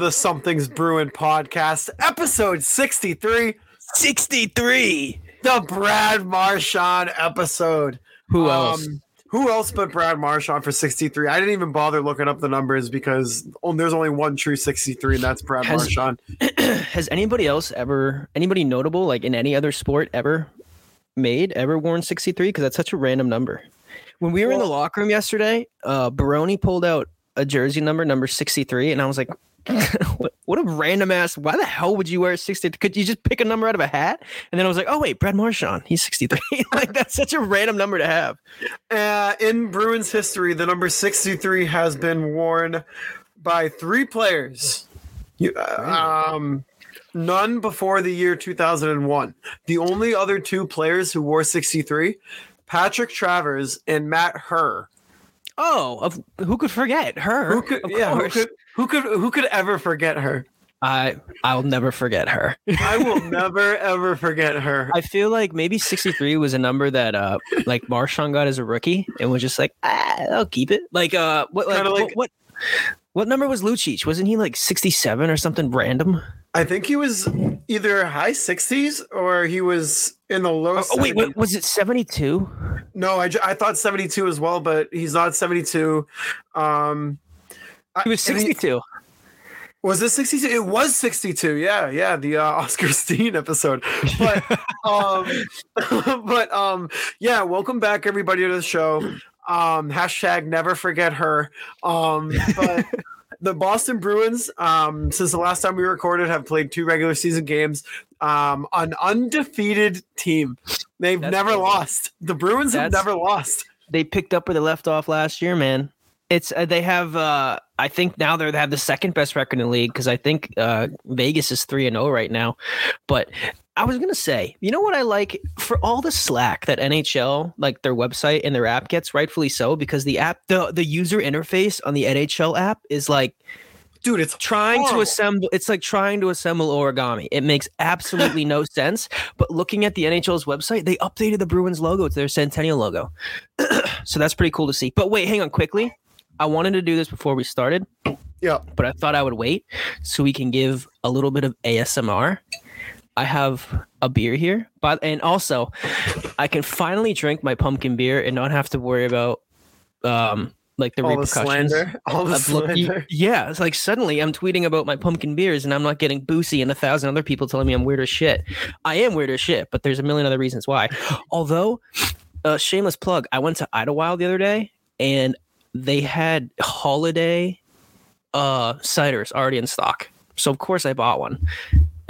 the Something's Bruin podcast, episode 63. 63. The Brad Marchand episode. Who else? Um, who else but Brad Marchand for 63? I didn't even bother looking up the numbers because oh, there's only one true 63, and that's Brad Has- Marchand. Has anybody else ever, anybody notable, like in any other sport, ever made, ever worn 63? Because that's such a random number. When we were in the locker room yesterday, uh, Baroni pulled out a jersey number, number 63, and I was like, what, what a random ass. Why the hell would you wear 63? Could you just pick a number out of a hat? And then I was like, oh, wait, Brad Marchand, he's 63. like, that's such a random number to have. Uh, in Bruins history, the number 63 has been worn by three players. You, uh, um, none before the year 2001. The only other two players who wore 63, Patrick Traverse and Matt Herr. Oh, of, who could forget her? Who could, of yeah, who could, who could, who could ever forget her? I, I'll never forget her. I will never ever forget her. I feel like maybe 63 was a number that uh like Marchand got as a rookie and was just like, ah, I'll keep it. Like uh what like, Kinda what, what what number was Lucic? Wasn't he like 67 or something random? I think he was either high 60s or he was in the low. Oh, oh, wait, 70s. what, was it 72? No, I, I thought 72 as well, but he's not 72. Um, He was I- 62. was it 62? It was 62. Yeah, yeah, the uh, Oscar Steen episode. But um, but um, yeah, welcome back everybody to the show. Um, hashtag never forget her. Um, but the Boston Bruins, um, since the last time we recorded, have played two regular season games. Um, an undefeated team. They've That's never crazy. lost. The Bruins have never lost. They picked up where they left off last year, man. It's uh, they have uh I think now they have the second best record in the league because I think uh Vegas is 3 and 0 right now. But I was gonna say, you know what I like for all the slack that NHL, like their website and their app gets, rightfully so, because the app, the the user interface on the NHL app is like Dude, it's trying to assemble. It's like trying to assemble origami. It makes absolutely no sense. But looking at the NHL's website, they updated the Bruins logo to their Centennial logo, so that's pretty cool to see. But wait, hang on, quickly. I wanted to do this before we started, Yeah. but I thought I would wait so we can give a little bit of ASMR. I have a beer here, but and also I can finally drink my pumpkin beer and not have to worry about um like the all the repercussions. slander. All the slander. yeah, it's like suddenly I'm tweeting about my pumpkin beers and I'm not getting boozy and a thousand other people telling me I'm weird as shit. I am weird as shit, but there's a million other reasons why. Although, uh, shameless plug, I went to Idlewild the other day and they had holiday uh ciders already in stock. So of course I bought one.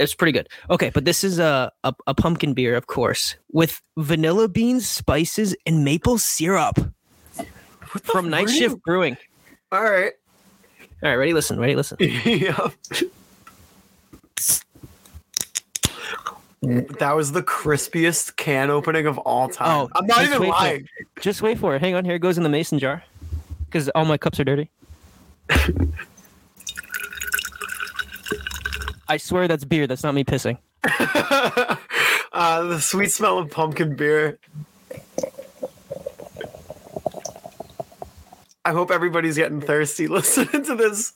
It's pretty good. Okay, but this is a, a, a pumpkin beer, of course, with vanilla beans, spices, and maple syrup from Night Shift Brewing. All right. All right, ready? Listen, ready? Listen. yeah. That was the crispiest can opening of all time. Oh, I'm not even wait lying. Just wait for it. Hang on. Here it goes in the mason jar because all my cups are dirty. I swear that's beer. That's not me pissing. uh, the sweet smell of pumpkin beer. I hope everybody's getting thirsty listening to this.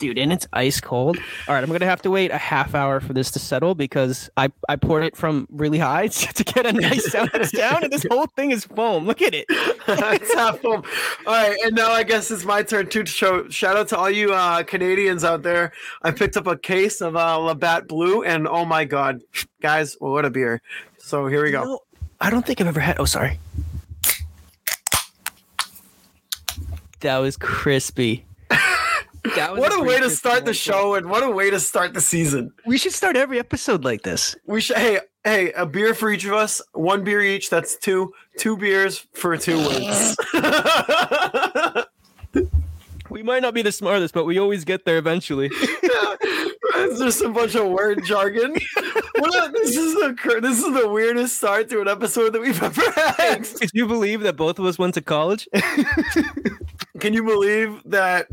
Dude, and it's ice cold. All right, I'm gonna have to wait a half hour for this to settle because I, I poured it from really high to get a nice sound down, and this whole thing is foam. Look at it. it's half foam. All right, and now I guess it's my turn too to show. Shout out to all you uh, Canadians out there. I picked up a case of uh, Labatt Blue, and oh my god, guys, what a beer! So here we go. No, I don't think I've ever had. Oh, sorry. That was crispy. That was What a pretty way to start the show, and what a way to start the season. We should start every episode like this. We should. Hey, hey, a beer for each of us. One beer each. That's two. Two beers for two wins. We might not be the smartest, but we always get there eventually. It's just a bunch of word jargon. What a- this is the this is the weirdest start to an episode that we've ever had. Could you believe that both of us went to college? Can you believe that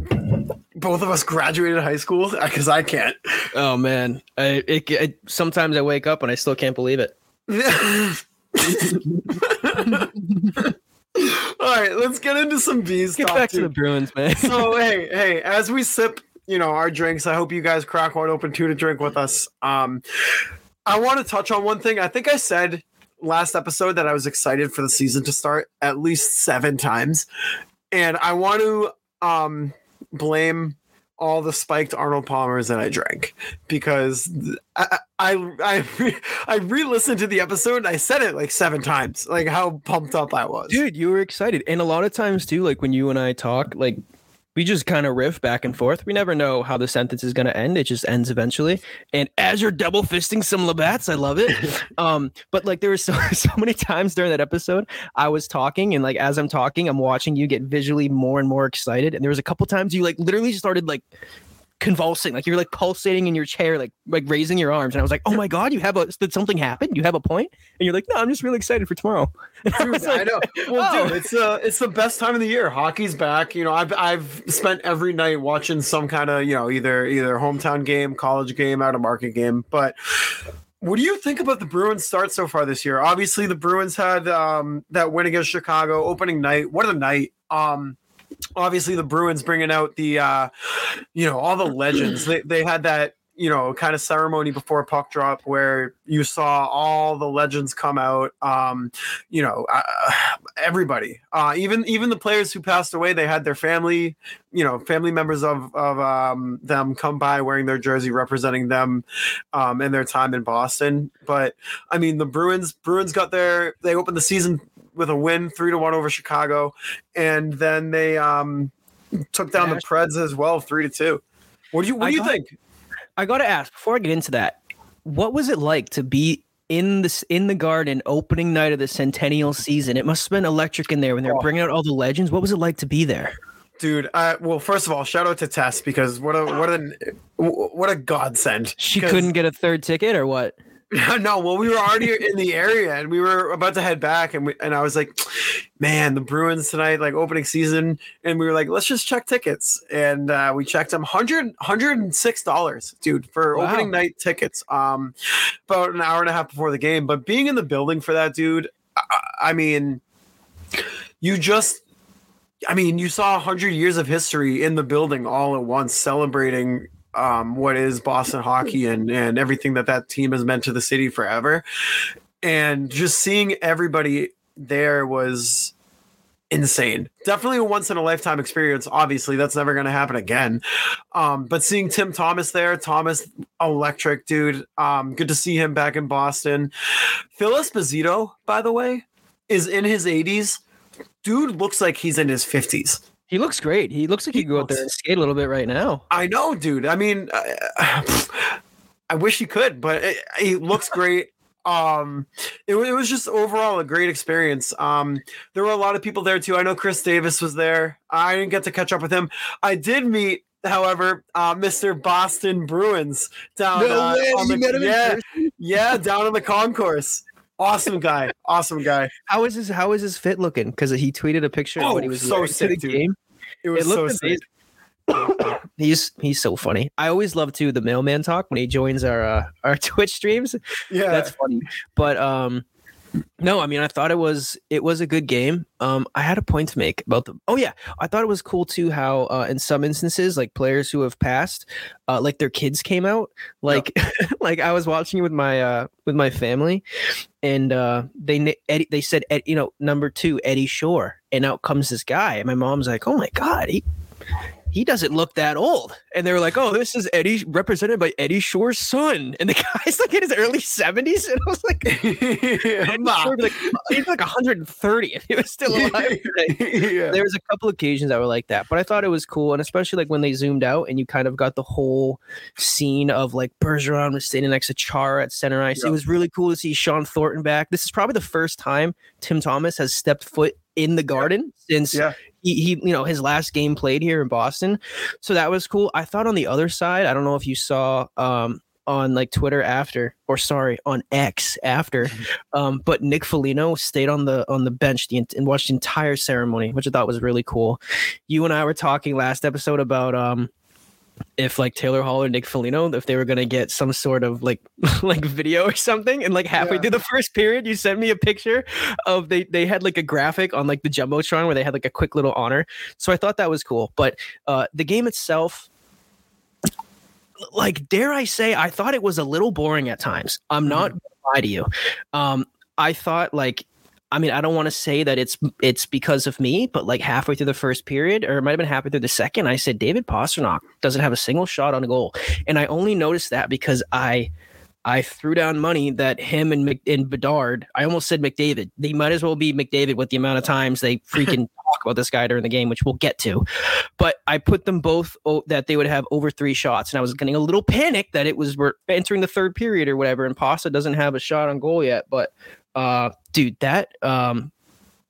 both of us graduated high school? Because I can't. oh man, I, it, sometimes I wake up and I still can't believe it. All right, let's get into some bees. Get back to the Bruins, man. so hey, hey, as we sip, you know, our drinks, I hope you guys crack one open too to drink with us. Um, I want to touch on one thing. I think I said last episode that I was excited for the season to start at least seven times, and I want to um blame all the spiked Arnold Palmers that I drank because I I I, re- I re-listened to the episode and I said it like seven times, like how pumped up I was. Dude, you were excited. And a lot of times too, like when you and I talk, like we just kind of riff back and forth. We never know how the sentence is going to end. It just ends eventually. And as you're double fisting some Labatts, I love it. um, but like there were so so many times during that episode, I was talking, and like as I'm talking, I'm watching you get visually more and more excited. And there was a couple times you like literally started like convulsing, like you're like pulsating in your chair, like like raising your arms. And I was like, oh my god, you have a did something happen? You have a point? And you're like, no, I'm just really excited for tomorrow. And I Dude, was I know. Well, oh. dude, it's uh, it's the best time of the year. Hockey's back. You know, I've I've spent every night watching some kind of you know either either hometown game, college game, out of market game. But what do you think about the Bruins start so far this year? Obviously, the Bruins had um, that win against Chicago opening night. What a night! Um, obviously, the Bruins bringing out the uh, you know all the legends. They they had that you know kind of ceremony before puck drop where you saw all the legends come out. Um, you know uh, everybody, uh, even even the players who passed away. They had their family, you know, family members of of um, them come by wearing their jersey representing them um, and their time in Boston. But I mean, the Bruins Bruins got their they opened the season with a win, three to one over Chicago, and then they um, took down the Preds as well, three to two. What do you What I do you got- think? I gotta ask before I get into that, what was it like to be in this in the garden opening night of the centennial season? It must have been electric in there when they're Oh. bringing out all the legends. What was it like to be there? Dude, uh, well, first of all, shout out to Tess because what a what an what a godsend. She couldn't get a third ticket or what? no, well, we were already in the area and we were about to head back, and we, and I was like, man, the Bruins tonight, like opening season, and we were like, let's just check tickets, and uh, we checked them 100 106 dollars, dude, for Wow. opening night tickets, um, about an hour and a half before the game. But being in the building for that, dude, I, I mean, you just. I mean, you saw 100 years of history in the building all at once, celebrating um, what is Boston hockey and, and everything that that team has meant to the city forever. And just seeing everybody there was insane. Definitely a once in a lifetime experience. Obviously, that's never going to happen again. Um, but seeing Tim Thomas there, Thomas, electric dude. Um, good to see him back in Boston. Phil Esposito, by the way, is in his 80s. Dude looks like he's in his 50s. He looks great. He looks like he, He could go out there and skate a little bit right now. I know, dude. I mean, I, I wish he could, but it, he looks great. Um, it, it was just overall a great experience. Um, there were a lot of people there too. I know Chris Davis was there. I didn't get to catch up with him. I did meet, however, uh, Mr. Boston Bruins down. uh, on the, yeah, yeah, down on the concourse. Awesome guy. Awesome guy. How is his How is his fit looking? Because he tweeted a picture of Oh, what he was so wearing to sick, the dude. game. It was It so sick. he's he's so funny. I always love too the mailman talk when he joins our uh, our Twitch streams. Yeah. That's funny. But um no, I mean I thought it was it was a good game. Um I had a point to make about the Oh yeah, I thought it was cool too how uh in some instances like players who have passed uh like their kids came out. Like like I was watching it with my uh with my family and uh they Eddie, they said you know number 2 Eddie Shore and out comes this guy and my mom's like, "Oh my god, he he doesn't look that old. And they were like, oh, this is Eddie, represented by Eddie Shore's son. And the guy's like in his early 70s. And I was like. Shore, like he's like 130 if he was still alive yeah. There was a couple occasions that were like that, but I thought it was cool, and especially like when they zoomed out and you kind of got the whole scene of like Bergeron was standing next to Chara at center ice. It was really cool to see Shawn Thornton back. This is probably the first time Tim Thomas has stepped foot in the Garden since Yeah. he, he you know his last game played here in Boston. So that was cool. I thought on the other side, I don't know if you saw um on like Twitter after or sorry on X after um but Nick Foligno stayed on the on the bench the, and watched the entire ceremony which I thought was really cool. You and I were talking last episode about um if like Taylor Hall or Nick Foligno, if they were gonna get some sort of like like video or something, and like halfway Yeah. through the first period, you sent me a picture of they they had like a graphic on like the jumbotron where they had like a quick little honor. So I thought that was cool. But uh the game itself, like dare I say, I thought it was a little boring at times. I'm not gonna lie to you. Um, I thought like I mean, I don't want to say that it's it's because of me, but like halfway through the first period, or it might have been halfway through the second, I said David Pastrnak doesn't have a single shot on goal, and I only noticed that because I I threw down money that him and Mc, and Bedard, I almost said McDavid. They might as well be McDavid with the amount of times they freaking talk about this guy during the game, which we'll get to. But I put them both oh, that they would have over three shots, and I was getting a little panic that it was we're entering the third period or whatever, and Pasta doesn't have a shot on goal yet, but uh dude that um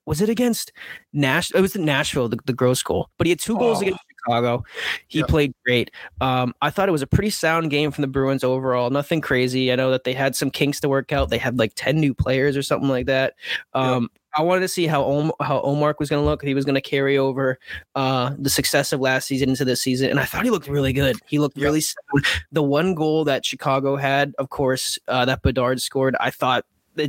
was it against Nash it was in Nashville the, the gross goal but he had two goals Oh. against Chicago. He Yeah. played great. Um I thought it was a pretty sound game from the Bruins overall. Nothing crazy. I know that they had some kinks to work out. They had like 10 new players or something like that. Um I wanted to see how Om- how Omar was going to look he was going to carry over uh the success of last season into this season and I thought he looked really good. He looked Yeah. really sound. The one goal that Chicago had of course uh, that Bedard scored I thought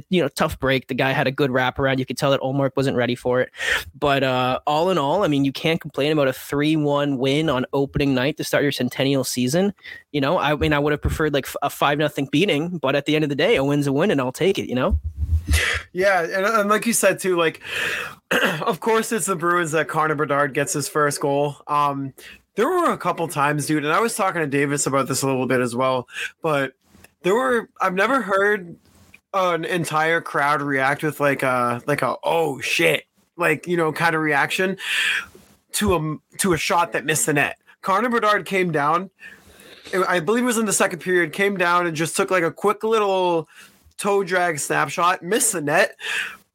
you know tough break. The guy had a good wraparound. You could tell that Ullmark wasn't ready for it. But uh all in all I mean you can't complain about a 3-1 win on opening night to start your centennial season. You know I mean I would have preferred like a 5 nothing beating but at the end of the day a win's a win and I'll take it you know? Yeah, and, and like you said too, like of course it's the Bruins that Connor gets his first goal. Um, there were a couple times, dude, and I was talking to Davis about this a little bit as well, but there were I've never heard an entire crowd react with like a like a oh shit like you know kind of reaction to a to a shot that missed the net. Connor Bedard came down. I believe it was in the second period. Came down and just took like a quick little toe drag snapshot, missed the net.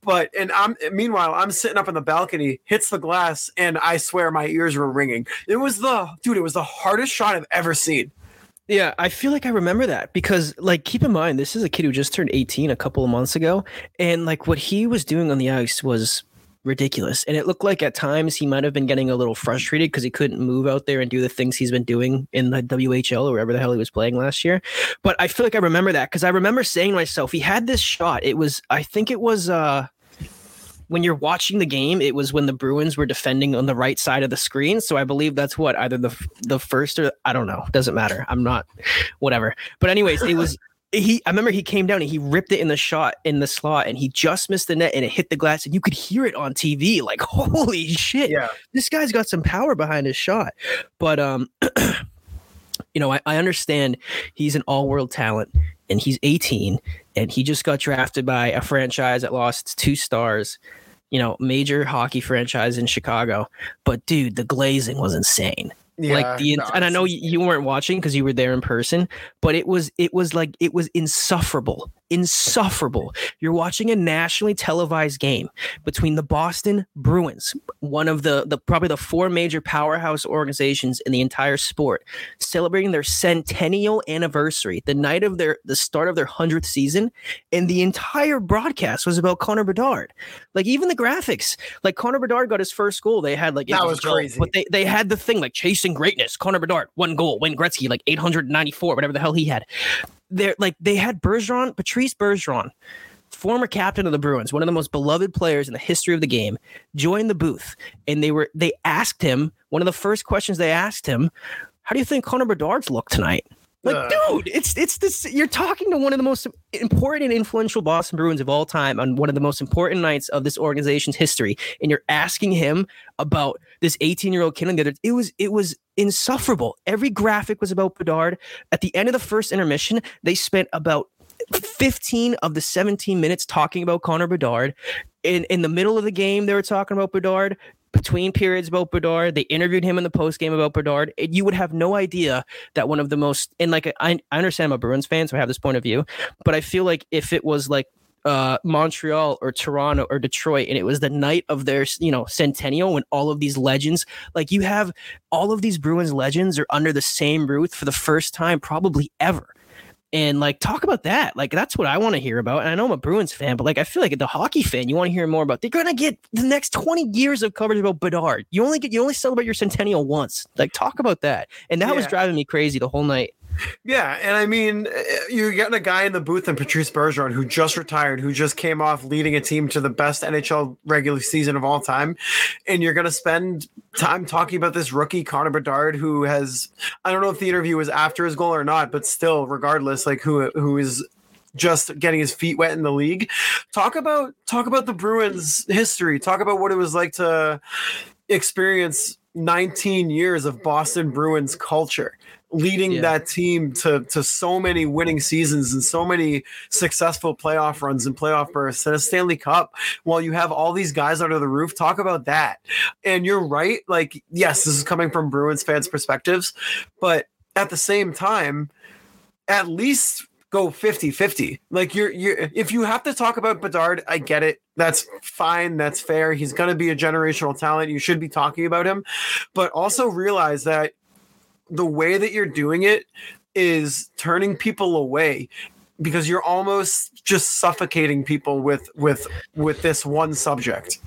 But and I'm meanwhile I'm sitting up on the balcony, hits the glass, and I swear my ears were ringing. It was the dude. It was the hardest shot I've ever seen. Yeah, I feel like I remember that because, like, keep in mind, this is a kid who just turned 18 a couple of months ago. And, like, what he was doing on the ice was ridiculous. And it looked like at times he might have been getting a little frustrated because he couldn't move out there and do the things he's been doing in the WHL or wherever the hell he was playing last year. But I feel like I remember that because I remember saying to myself, he had this shot. It was, I think it was, uh, when you're watching the game, it was when the Bruins were defending on the right side of the screen. So I believe that's what either the the first or I don't know. Doesn't matter. I'm not whatever. But anyways, it was he. I remember he came down and he ripped it in the shot in the slot, and he just missed the net and it hit the glass, and you could hear it on TV. Like holy shit! Yeah. this guy's got some power behind his shot. But um, you know, I, I understand he's an all world talent and he's 18 and he just got drafted by a franchise that lost two stars. You know, major hockey franchise in Chicago. But dude, the glazing was insane. Yeah, like the no, and I know you weren't watching because you were there in person, but it was it was like it was insufferable, insufferable. You're watching a nationally televised game between the Boston Bruins, one of the the probably the four major powerhouse organizations in the entire sport, celebrating their centennial anniversary, the night of their the start of their hundredth season, and the entire broadcast was about Connor Bedard. Like even the graphics, like Connor Bedard got his first goal, they had like That was goal, crazy. but they they had the thing like chasing greatness. Connor Bedard, one goal. Wayne Gretzky, like 894, whatever the hell he had. They're like they had Bergeron, Patrice Bergeron, former captain of the Bruins, one of the most beloved players in the history of the game, joined the booth, and they were they asked him one of the first questions they asked him, "How do you think Connor Bedard's look tonight?" Like, Ugh. dude, it's it's this. You're talking to one of the most important and influential Boston Bruins of all time on one of the most important nights of this organization's history, and you're asking him about this 18 year old kid. on the other- It was it was insufferable. Every graphic was about Bedard. At the end of the first intermission, they spent about 15 of the 17 minutes talking about Connor Bedard. In in the middle of the game, they were talking about Bedard. Between periods about Bedard, they interviewed him in the post game about Bedard. And you would have no idea that one of the most and like I, I understand I'm a Bruins fan, so I have this point of view, but I feel like if it was like uh, Montreal or Toronto or Detroit, and it was the night of their you know centennial when all of these legends, like you have all of these Bruins legends are under the same roof for the first time probably ever. And like talk about that. Like that's what I want to hear about. And I know I'm a Bruins fan, but like I feel like the hockey fan, you want to hear more about. They're gonna get the next 20 years of coverage about Bedard. You only get you only celebrate your centennial once. Like talk about that. And that was driving me crazy the whole night. Yeah, and I mean, eh, you're getting a guy in the booth and Patrice Bergeron who just retired, who just came off leading a team to the best NHL regular season of all time, and you're going to spend time talking about this rookie Connor Bedard, who has I don't know if the interview was after his goal or not, but still, regardless, like who who is just getting his feet wet in the league. Talk about talk about the Bruins history. Talk about what it was like to experience 19 years of Boston Bruins culture leading Yeah. that team to to so many winning seasons and so many successful playoff runs and playoff bursts and a Stanley Cup while you have all these guys under the roof. Talk about that. And you're right. Like yes this is coming from Bruins fans perspectives but at the same time at least go 50-50 like you're you're if you have to talk about Bedard I get it. That's fine. That's fair. He's going to be a generational talent. You should be talking about him. But also realize that the way that you're doing it is turning people away because you're almost just suffocating people with with with this one subject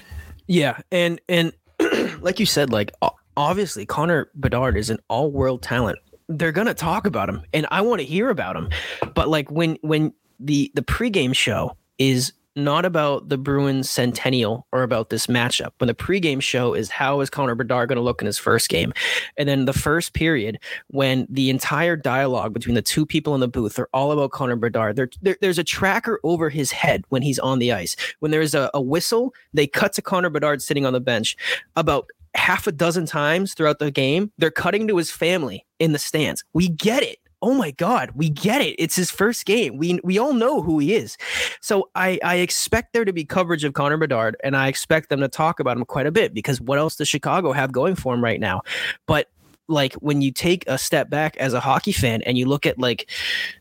Yeah, and and like you said, like obviously Connor Bedard is an all-world talent. They're gonna talk about him, and I want to hear about him. But like when when the the pregame show is not about the Bruins centennial or about this matchup. When the pregame show is how is Connor Bedard going to look in his first game, and then the first period when the entire dialogue between the two people in the booth are all about Connor Bedard. There, there, there's a tracker over his head when he's on the ice. When there's a, a whistle, they cut to Connor Bedard sitting on the bench. About half a dozen times throughout the game, they're cutting to his family in the stands. We get it. Oh my God, we get it. It's his first game. We we all know who he is. So I I expect there to be coverage of Connor Bedard, and I expect them to talk about him quite a bit because what else does Chicago have going for him right now? But like when you take a step back as a hockey fan and you look at like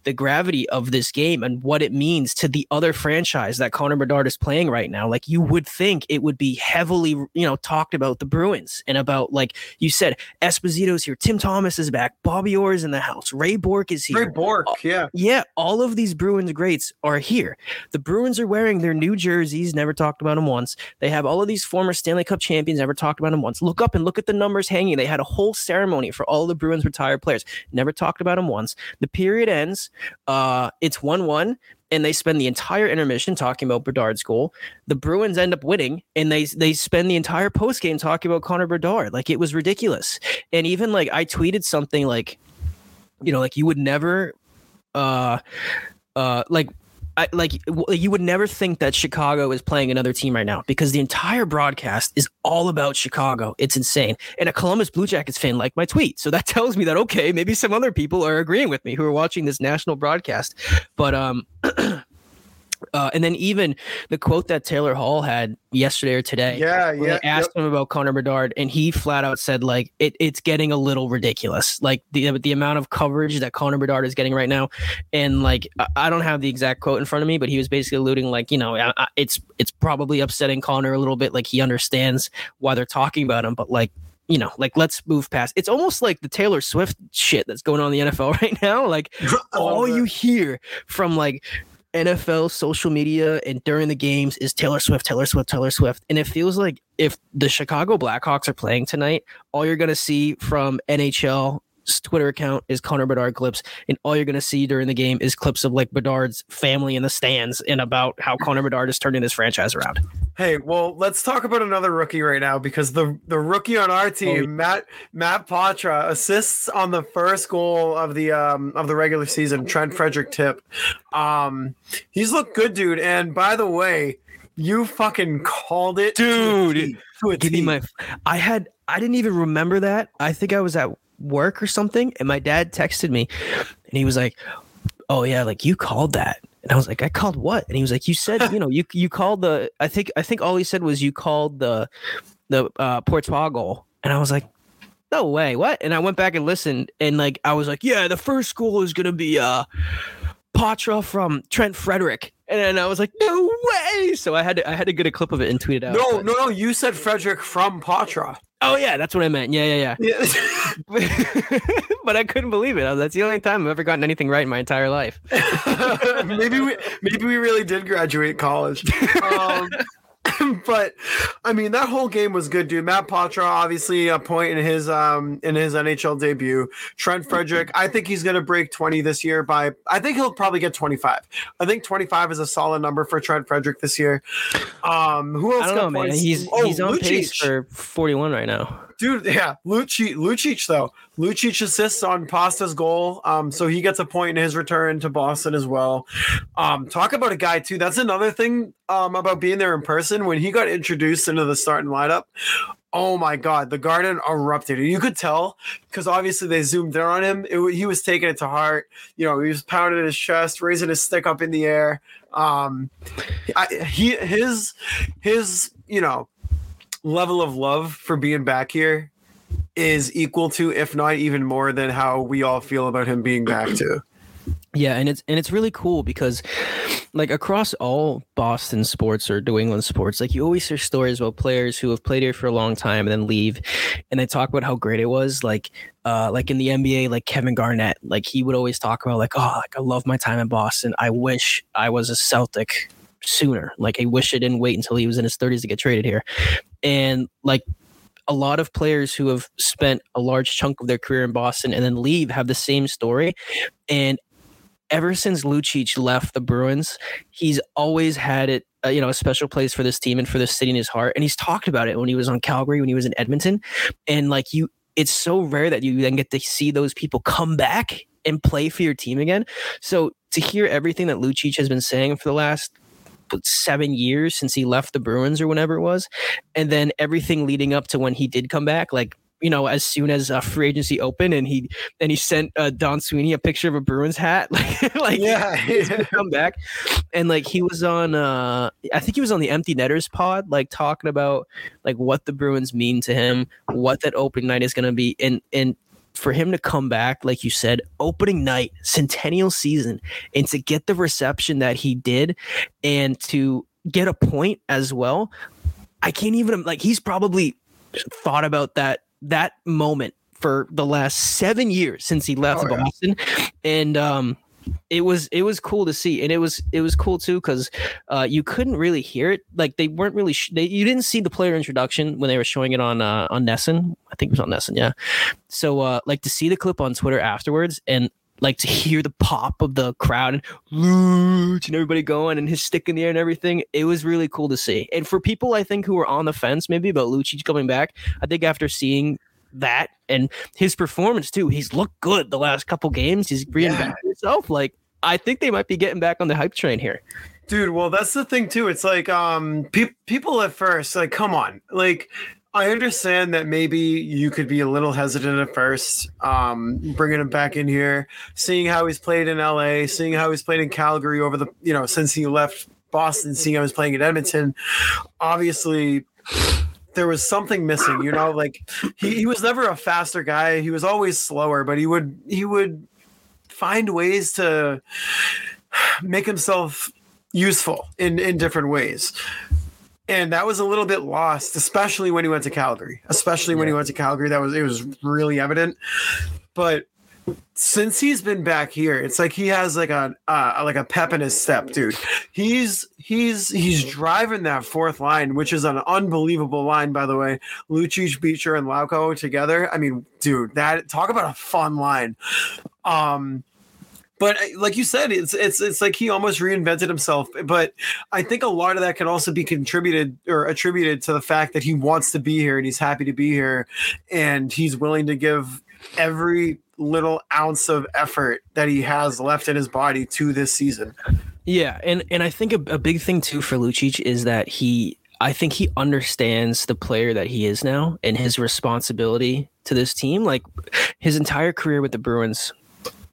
the gravity of this game and what it means to the other franchise that Connor Bedard is playing right now, like you would think it would be heavily, you know, talked about the Bruins and about like you said, Esposito's here, Tim Thomas is back, Bobby Orr is in the house, Ray Bourque is here. Ray Bourque yeah Yeah, all of these Bruins greats are here. The Bruins are wearing their new jerseys, never talked about them once. They have all of these former Stanley Cup champions, never talked about them once. Look up and look at the numbers hanging. They had a whole ceremony for all the Bruins retired players, never talked about them once. The period ends, uh, it's 1 1. And they spend the entire intermission talking about Bedard's goal. The Bruins end up winning, and they they spend the entire post game talking about Connor Bedard. Like it was ridiculous. And even like I tweeted something like, you know, like you would never uh uh like I, like you would never think that Chicago is playing another team right now because the entire broadcast is all about Chicago. It's insane. And a Columbus Blue Jackets fan liked my tweet. So that tells me that okay, maybe some other people are agreeing with me who are watching this national broadcast. But um Uh, and then even the quote that Taylor Hall had yesterday or today. Yeah, when yeah. Asked yep. him about Connor Bedard, and he flat out said like it, it's getting a little ridiculous. Like the the amount of coverage that Connor Bedard is getting right now, and like I- I don't have the exact quote in front of me, but he was basically alluding like you know I- I- it's it's probably upsetting Connor a little bit. Like he understands why they're talking about him, but like you know, like let's move past. It's almost like the Taylor Swift shit that's going on in the NFL right now. Like all you hear from like NFL social media and during the games is Taylor Swift, Taylor Swift, Taylor Swift. And it feels like if the Chicago Blackhawks are playing tonight, all you're going to see from NHL Twitter account is Connor Bedard clips, and all you're going to see during the game is clips of like Bedard's family in the stands and about how Connor Bedard is turning this franchise around. Hey, well, let's talk about another rookie right now because the the rookie on our team, Oh. Matt Matt Poitras, assists on the first goal of the um of the regular season. Trent Frederic tip. Um, he's looked good, dude. And by the way, you fucking called it, to a Dude, to a Give me my. I had. I didn't even remember that. I think I was at work or something, and my dad texted me, and he was like, "Oh yeah, like you called that." And I was like, "I called what?" And he was like, "You said, you know, you you called the. I think I think all he said was you called the the uh, goal." And I was like, "No way, what?" And I went back and listened, and like I was like, "Yeah, the first goal is gonna be uh Poitras from Trent Frederic." And then I was like, "No way!" So I had to I had to get a clip of it and tweet it out. No, but- no, no. You said Frederic from Poitras. Oh yeah, that's what I meant. Yeah, yeah, Yeah. yeah. but I couldn't believe it. That's the only time I've ever gotten anything right in my entire life. maybe we maybe we really did graduate college. Um, but I mean that whole game was good, dude. Matt Poitras obviously a point in his um in his NHL debut. Trent Frederic, I think he's gonna break 20 this year by I think he'll probably get 25. I think 25 is a solid number for Trent Frederic this year. Um who else I don't know, man. He's Oh, he's on pace for 41 right now. Dude, yeah, Lucic, Lucic though. Lucic assists on Pasta's goal, um, so he gets a point in his return to Boston as well. Um, talk about a guy too. That's another thing um, about being there in person. When he got introduced into the starting lineup, oh my god, the garden erupted. You could tell because obviously they zoomed in on him. It, he was taking it to heart. You know, he was pounding his chest, raising his stick up in the air. Um, I, he his his you know level of love for being back here is equal to, if not even more than how we all feel about him being back too. Yeah, and it's and it's really cool because like across all Boston sports or New England sports, like you always hear stories about players who have played here for a long time and then leave and they talk about how great it was. Like uh like in the NBA, like Kevin Garnett, like he would always talk about like, oh, like I love my time in Boston. I wish I was a Celtic sooner. Like I wish I didn't wait until he was in his 30s to get traded here. And like a lot of players who have spent a large chunk of their career in Boston and then leave have the same story. And ever since Lucic left the Bruins, he's always had it, uh, you know, a special place for this team and for this city in his heart. And he's talked about it when he was on Calgary, when he was in Edmonton, and like you, it's so rare that you then get to see those people come back and play for your team again. So to hear everything that Lucic has been saying for the last seven years since he left the Bruins or whenever it was, and then everything leading up to when he did come back, like you know, as soon as uh, free agency opened, and he and he sent uh, Don Sweeney a picture of a Bruins hat, like like Yeah. gonna come back, and like he was on, uh I think he was on the Empty Netters pod, like talking about like what the Bruins mean to him, what that opening night is gonna be, and and for him to come back, like you said, opening night, centennial season, and to get the reception that he did, and to get a point as well. I can't even like he's probably thought about that that moment for the last seven years since he left Oh, yeah. Boston, and um, it was it was cool to see, and it was it was cool too because uh, you couldn't really hear it. Like they weren't really sh- they, you didn't see the player introduction when they were showing it on uh, on NESN. I think it was on NESN, yeah. So uh, like to see the clip on Twitter afterwards and. Like to hear the pop of the crowd and Luch and everybody going and his stick in the air and everything. It was really cool to see. And for people I think who were on the fence maybe about Lucic coming back, I think after seeing that and his performance too, he's looked good the last couple games. He's reinvented himself. Like I think they might be getting back on the hype train here. Dude, well, that's the thing too. It's like um, pe- people at first, like, come on, like, I understand that maybe you could be a little hesitant at first, um, bringing him back in here, seeing how he's played in LA, seeing how he's played in Calgary over the, you know, since he left Boston, seeing how he's playing in Edmonton. Obviously, there was something missing, you know, like he, he was never a faster guy. He was always slower, but he would, he would find ways to make himself useful in, in different ways and that was a little bit lost, especially when he went to Calgary. Especially when he went to Calgary, that was it was really evident. But since he's been back here, it's like he has like a uh, like a pep in his step, dude. He's he's he's driving that fourth line, which is an unbelievable line, by the way. Lucic, Beecher, and Lauko together. I mean, dude, that talk about a fun line. Um, but uh, like you said, it's it's it's like he almost reinvented himself. But I think a lot of that can also be contributed or attributed to the fact that he wants to be here and he's happy to be here, and he's willing to give every little ounce of effort that he has left in his body to this season. Yeah, and and I think a, a big thing too for Lucic is that he I think he understands the player that he is now and his responsibility to this team. Like his entire career with the Bruins,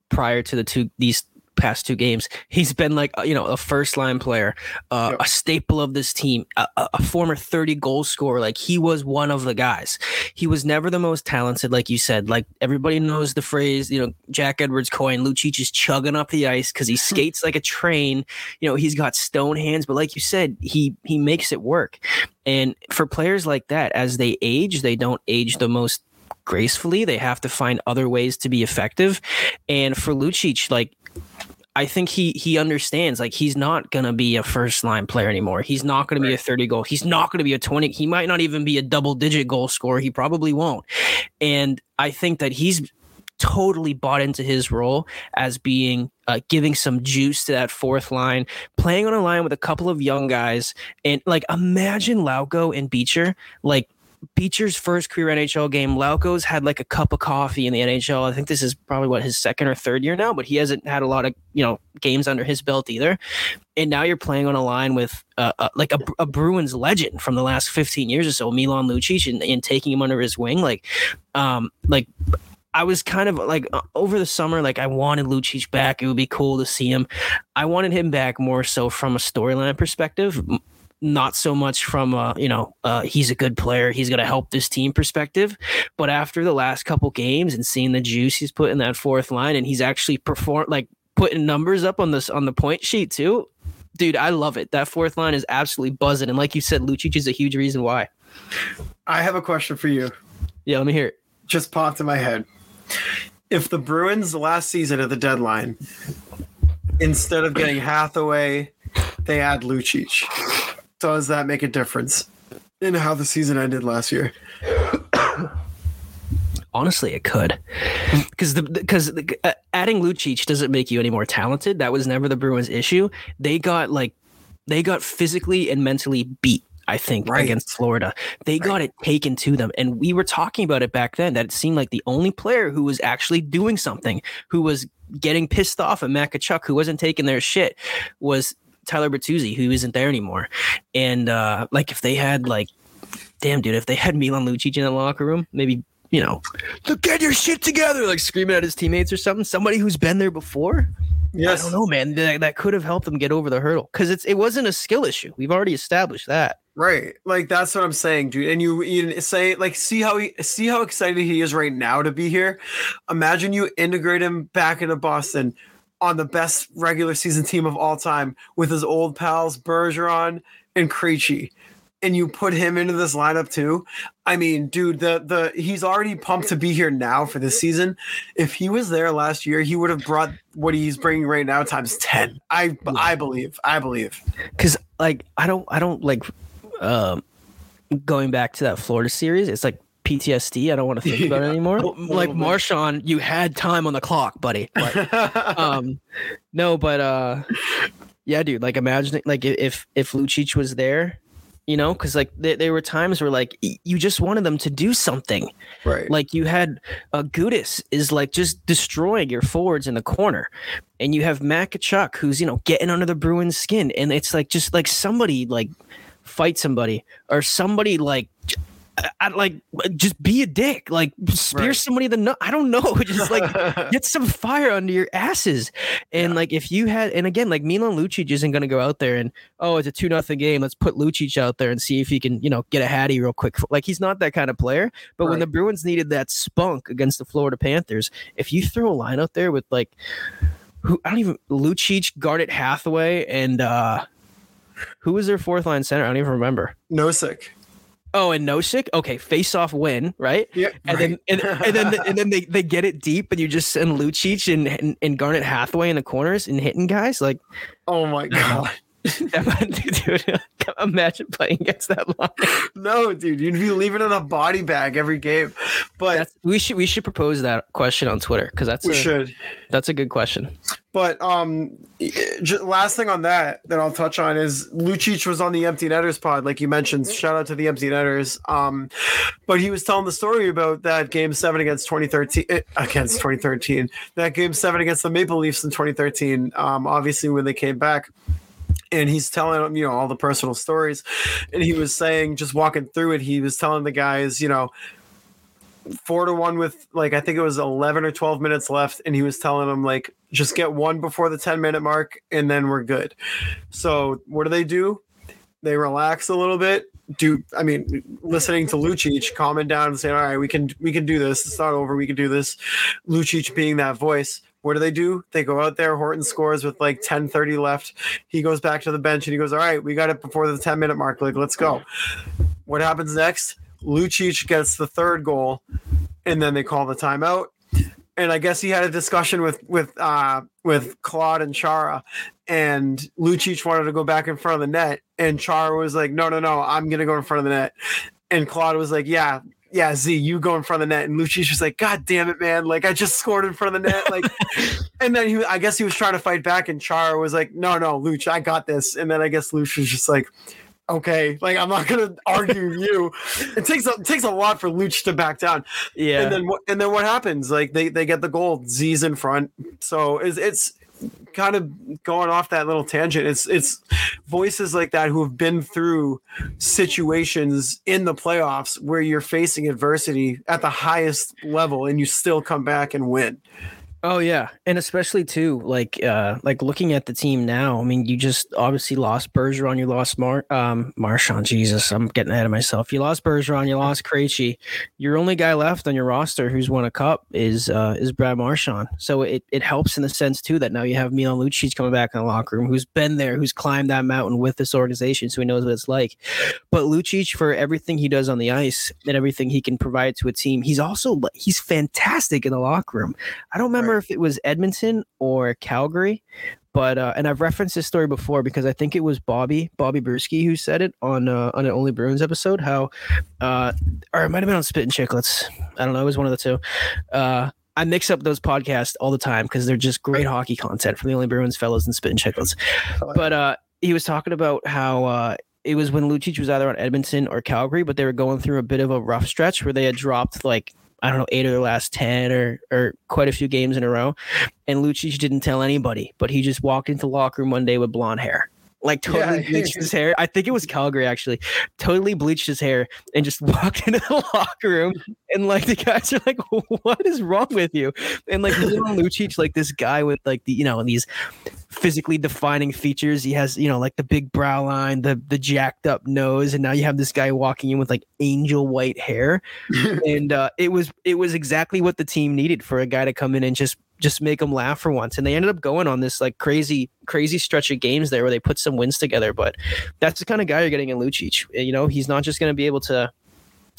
prior to the two these past two games. He's been like you know a first line player, uh, yep. a staple of this team, a, a, former thirty goal scorer. Like he was one of the guys. He was never the most talented, like you said. Like everybody knows the phrase, you know, Jack Edwards coin. Lucic is chugging up the ice because he skates like a train. You know, he's got stone hands, but like you said, he he makes it work. And for players like that, as they age, they don't age the most gracefully. They have to find other ways to be effective. And for Lucic, like I think he he understands like he's not gonna be a first line player anymore. He's not gonna right. be a 30 goal. He's not gonna be a 20. He might not even be a double digit goal scorer. He probably won't. And I think that he's totally bought into his role as being uh, giving some juice to that fourth line, playing on a line with a couple of young guys, and like imagine Lauko and Beecher like Beecher's first career NHL game, Lauko's had like a cup of coffee in the NHL. I think this is probably what his second or third year now, but he hasn't had a lot of you know games under his belt either. And now you're playing on a line with uh, uh, like a, a, Bruins legend from the last 15 years or so, Milan Lucic, and, and taking him under his wing, like, um, like. I was kind of like uh, over the summer, like I wanted Lucic back. It would be cool to see him. I wanted him back more so from a storyline perspective not so much from a you know uh, he's a good player he's going to help this team perspective but after the last couple games and seeing the juice he's put in that fourth line and he's actually performed like putting numbers up on this on the point sheet too dude i love it. That fourth line is absolutely buzzing and like you said lucic is a huge reason why. I have a question for you. Yeah let me hear it. Just popped in my head. If the bruins last season at the deadline instead of getting hathaway they add lucic does that make a difference in how the season ended last year? Honestly, it could, because the because uh, adding Lucic doesn't make you any more talented. That was never the Bruins' issue. They got like they got physically and mentally beat I think, right. against Florida. They right. got it taken to them. And we were talking about it back then that it seemed like the only player who was actually doing something, who was getting pissed off at Matt Tkachuk, who wasn't taking their shit, was Tyler Bertuzzi, who isn't there anymore. And uh, like if they had like, damn dude, if they had Milan Lucic in the locker room, maybe you know, look get your shit together, like screaming at his teammates or something. Somebody who's been there before. Yes. I don't know, man. That, that could have helped them get over the hurdle because it's it wasn't a skill issue. We've already established that. Right. Like that's what I'm saying, dude. And you, you say like see how he see how excited he is right now to be here. Imagine you integrate him back into Boston on the best regular season team of all time with his old pals Bergeron and Krejci, and you put him into this lineup too. I mean, dude, the the he's already pumped to be here now for this season. If he was there last year, he would have brought what he's bringing right now times ten. I I believe. I believe. Because like I don't I don't like um going back to that Florida series. It's like PTSD. I don't want to think yeah, about it anymore. Like Marchand, you had time on the clock, buddy. But, um, no, but uh, yeah, dude. Like imagining, like if if Lucic was there, you know, because like there, there, were times where like you just wanted them to do something, right? Like you had uh, Gudas is like just destroying your forwards in the corner, and you have Makachuk who's you know getting under the Bruins' skin, and it's like just like somebody like fight somebody or somebody like I, I like just be a dick, like spear Right. somebody the nut. I don't know, just like get some fire under your asses. And like if you had, and again, like Milan Lucic isn't going to go out there and oh, it's a two nothing game. Let's put Lucic out there and see if he can, you know, get a hattie real quick. Like he's not that kind of player. But when the Bruins needed that spunk against the Florida Panthers, if you throw a line out there with like who I don't even Lucic, Garnet Hathaway, and uh who was their fourth line center? I don't even remember. Nosek. Oh, and Nosek. Okay, face off win, right? Yeah, And then and, and then and then they, they get it deep, and you just send Lucic and, and and Garnet Hathaway in the corners and hitting guys like, oh my god. dude, imagine playing against that line. No, dude, you'd be leaving in a body bag every game. But That's, we should we should propose that question on Twitter because that's we a, should. that's a good question. But um, last thing on that that I'll touch on is Lucic was on the Empty Netters pod, like you mentioned. Shout out to the Empty Netters. Um, but he was telling the story about that Game Seven against 2013 eh, against 2013. That Game Seven against the Maple Leafs in 2013. Um, obviously when they came back. And he's telling them, you know, all the personal stories. And he was saying, just walking through it, he was telling the guys, you know, four to one with like I think it was eleven or twelve minutes left, and he was telling them like just get one before the ten minute mark, and then we're good. So what do they do? They relax a little bit. Do I mean listening to Lucic calming down and saying, "All right, we can we can do this. It's not over. We can do this." Lucic being that voice. What do they do? They go out there. Horton scores with like 10 30 left. He goes back to the bench and he goes, All right, we got it before the 10 minute mark. Like, let's go. What happens next? Lucic gets the third goal, and then they call the timeout. And I guess he had a discussion with with uh, with Claude and Chara, and Lucic wanted to go back in front of the net, and Chara was like, "No, no, no, I'm gonna go in front of the net." And Claude was like, "Yeah, yeah, Z, you go in front of the net." And Lucic was like, "God damn it, man! Like I just scored in front of the net." Like, and then he, I guess he was trying to fight back, and Chara was like, "No, no, Luch, I got this." And then I guess Luch was just like, okay, like I'm not gonna argue with you. It takes a it takes a lot for Luch to back down. Yeah. And then what and then what happens? Like they they get the goal, Z's in front. So it's it's kind of going off that little tangent. It's it's voices like that who have been through situations in the playoffs where you're facing adversity at the highest level and you still come back and win. Oh yeah, and especially too, like uh, like looking at the team now. I mean, you just obviously lost Bergeron, you lost Mar um Marchand. Jesus, I'm getting ahead of myself. You lost Bergeron, you lost Krejci. Your only guy left on your roster who's won a cup is uh, is Brad Marchand. So it it helps in the sense too that now you have Milan Lucic coming back in the locker room, who's been there, who's climbed that mountain with this organization, so he knows what it's like. But Lucic, for everything he does on the ice and everything he can provide to a team, he's also he's fantastic in the locker room. I don't remember if it was Edmonton or Calgary, but uh, and I've referenced this story before because I think it was Bobby Bobby Brewski who said it on uh, on an Only Bruins episode. How, uh, or it might have been on Spittin' Chiclets. I don't know. It was one of the two. Uh, I mix up those podcasts all the time because they're just great hockey content from the Only Bruins fellows and Spittin' Chiclets. But uh, he was talking about how. Uh, it was when Lucic was either on Edmonton or Calgary, but they were going through a bit of a rough stretch where they had dropped like I don't know, eight of their last 10 or, or quite a few games in a row. And Lucic didn't tell anybody, but he just walked into the locker room one day with blonde hair. Like totally Yeah. bleached his hair. I think it was Calgary actually. Totally bleached his hair and just walked into the locker room. And like the guys are like, "What is wrong with you?" And like Lucic, like this guy with like the you know these physically defining features. He has you know like the big brow line, the the jacked up nose, and now you have this guy walking in with like angel white hair and uh, it was it was exactly what the team needed for a guy to come in and just just make them laugh for once. And they ended up going on this like crazy crazy stretch of games there where they put some wins together. But that's the kind of guy you're getting in Lucic. You know, he's not just going to be able to.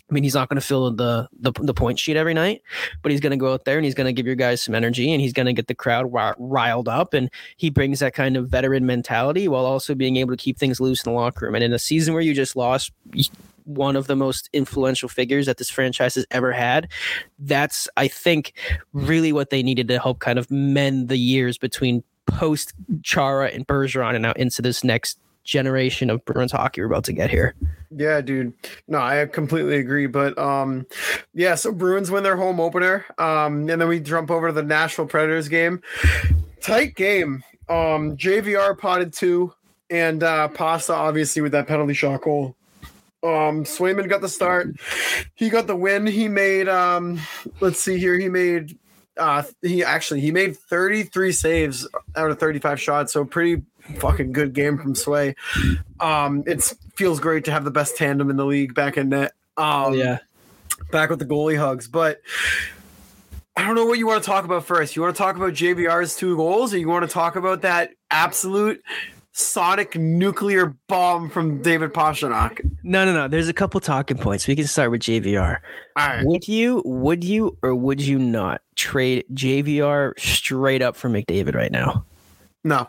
I mean, he's not going to fill the, the the point sheet every night, but he's going to go out there and he's going to give your guys some energy and he's going to get the crowd ri- riled up. And he brings that kind of veteran mentality while also being able to keep things loose in the locker room. And in a season where you just lost one of the most influential figures that this franchise has ever had. That's, I think, really what they needed to help kind of mend the years between post Chara and Bergeron and now into this next generation of Bruins hockey we're about to get here. Yeah, dude. No, I completely agree. But um, yeah, so Bruins win their home opener. Um, and then we jump over to the Nashville Predators game. Tight game. Um, JVR potted two, and uh Pasta obviously with that penalty shot goal. Um, Swayman got the start. He got the win. He made um, let's see here. He made uh, he actually he made 33 saves out of 35 shots. So pretty fucking good game from Sway. Um, it feels great to have the best tandem in the league back in net. Um, yeah. back with the goalie hugs, but. I don't know what you want to talk about first. You want to talk about JVR's two goals, or you want to talk about that absolute sonic nuclear bomb from David Pastrnak? No, no, no. There's a couple talking points. We can start with JVR. All right. Would you, would you, or would you not trade JVR straight up for McDavid right now? No.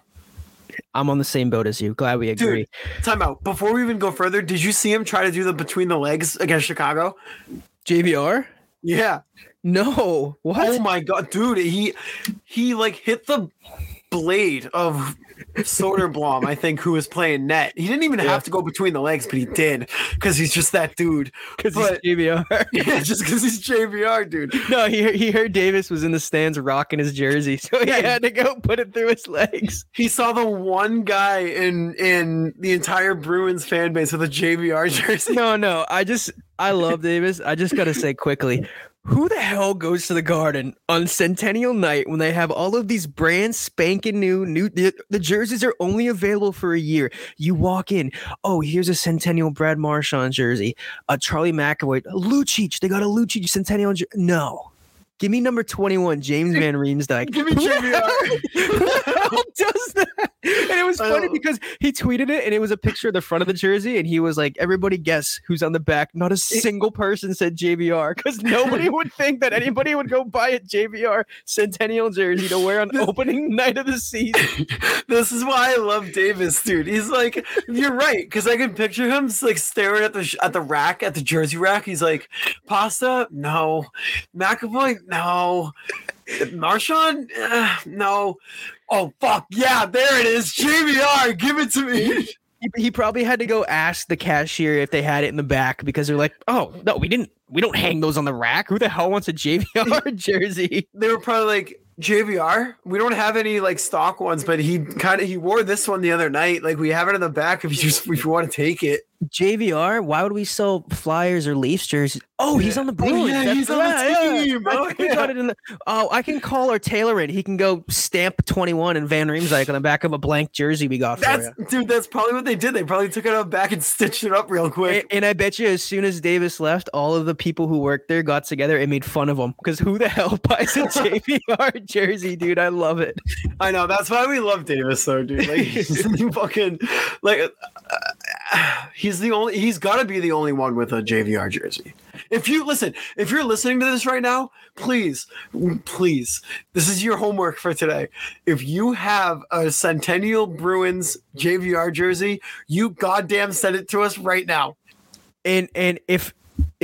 I'm on the same boat as you. Glad we agree. Dude, time out. Before we even go further, did you see him try to do the between the legs against Chicago? JVR? Yeah. No. What? Oh my god, dude, he he like hit the blade of Soderblom, I think, who was playing net. He didn't even Yeah. have to go between the legs, but he did because he's just that dude. Because he's JVR. Yeah, just because he's JVR, dude. no, he he heard Davis was in the stands rocking his jersey, so he Yeah. had to go put it through his legs. He saw the one guy in in the entire Bruins fan base with a JVR jersey. No, no. I just I love Davis. I just gotta say quickly. Who the hell goes to the garden on Centennial Night when they have all of these brand spanking new new the, the jerseys are only available for a year. You walk in, oh, here's a Centennial Brad Marchand jersey, a Charlie McAvoy, a Lucic. They got a Lucic Centennial. jer- No, give me number twenty one, James Van Riemsdyk. Give me Who the JVR. hell- Who does that? And it was funny because he tweeted it and it was a picture of the front of the jersey and he was like, everybody guess who's on the back. Not a single person said JVR because nobody would think that anybody would go buy a JVR Centennial jersey to wear on opening night of the season. this is why I love Davis, dude. He's like, you're right, because I can picture him like staring at the at the rack at the jersey rack. He's like, pasta, no, McAvoy, no, Marchand, Eh, no. Oh fuck, yeah, there it is, JVR, give it to me. He, he probably had to go ask the cashier if they had it in the back because they're like, oh, no, we didn't. We don't hang those on the rack. Who the hell wants a JVR jersey? They were probably like. JVR, we don't have any like stock ones, but he kind of he wore this one the other night. Like we have it in the back if you just if you want to take it. JVR, why would we sell Flyers or Leafs jerseys? Oh, he's on the Oh, yeah, he's on the yeah. team. I Oh, we got yeah. it in the. Oh, I can call or tailor it. He can go stamp twenty one and Van Riemsdyk on the back of a blank jersey we got for That's dude. That's probably what they did. They probably took it out back and stitched it up real quick. And, and I bet you, as soon as Davis left, all of the people who worked there got together and made fun of him because who the hell buys a JVR jersey, dude? I love it. I know that's why we love Davis, though, dude. Like he's fucking like uh, he's the only. He's got to be the only one with a JVR jersey. If you listen, if you're listening to this right now, please, please, this is your homework for today. If you have a Centennial Bruins JVR jersey, you goddamn send it to us right now. And and if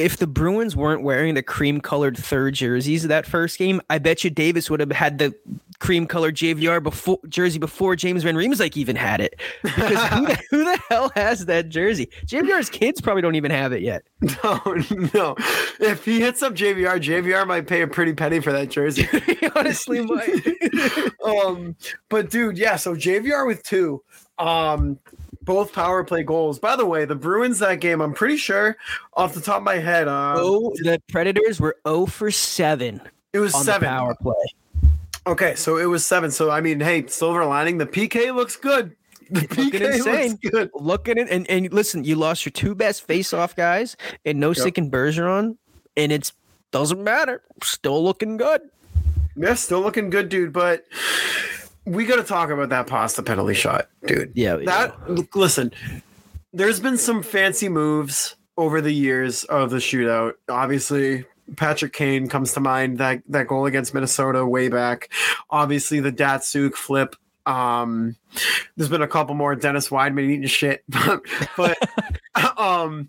if the Bruins weren't wearing the cream colored third jerseys of that first game, I bet you Davis would have had the cream colored JVR before jersey before James Van Riemsdyk even had it. Because who, the, who the hell has that jersey? JVR's kids probably don't even have it yet. No, no. If he hits up JVR, JVR might pay a pretty penny for that jersey. He honestly might. um, but dude, yeah. So JVR with two, um, both power play goals. By the way, the Bruins that game, I'm pretty sure, off the top of my head, uh, oh, the Predators were 0 for 7 it was on seven. the power play. Okay, so it was seven. So I mean, hey, silver lining. The PK looks good. The looking PK insane. looks good. Looking at and, and listen, you lost your two best face-off guys and no Yep. and Bergeron, and it's doesn't matter. Still looking good. Yeah, still looking good, dude. But we got to talk about that pasta penalty shot, dude. Yeah, that listen there's been some fancy moves over the years of the shootout. Obviously patrick kane comes to mind that that goal against minnesota way back. Obviously the Datsyuk flip um there's been a couple more. Dennis Wideman eating shit but, but um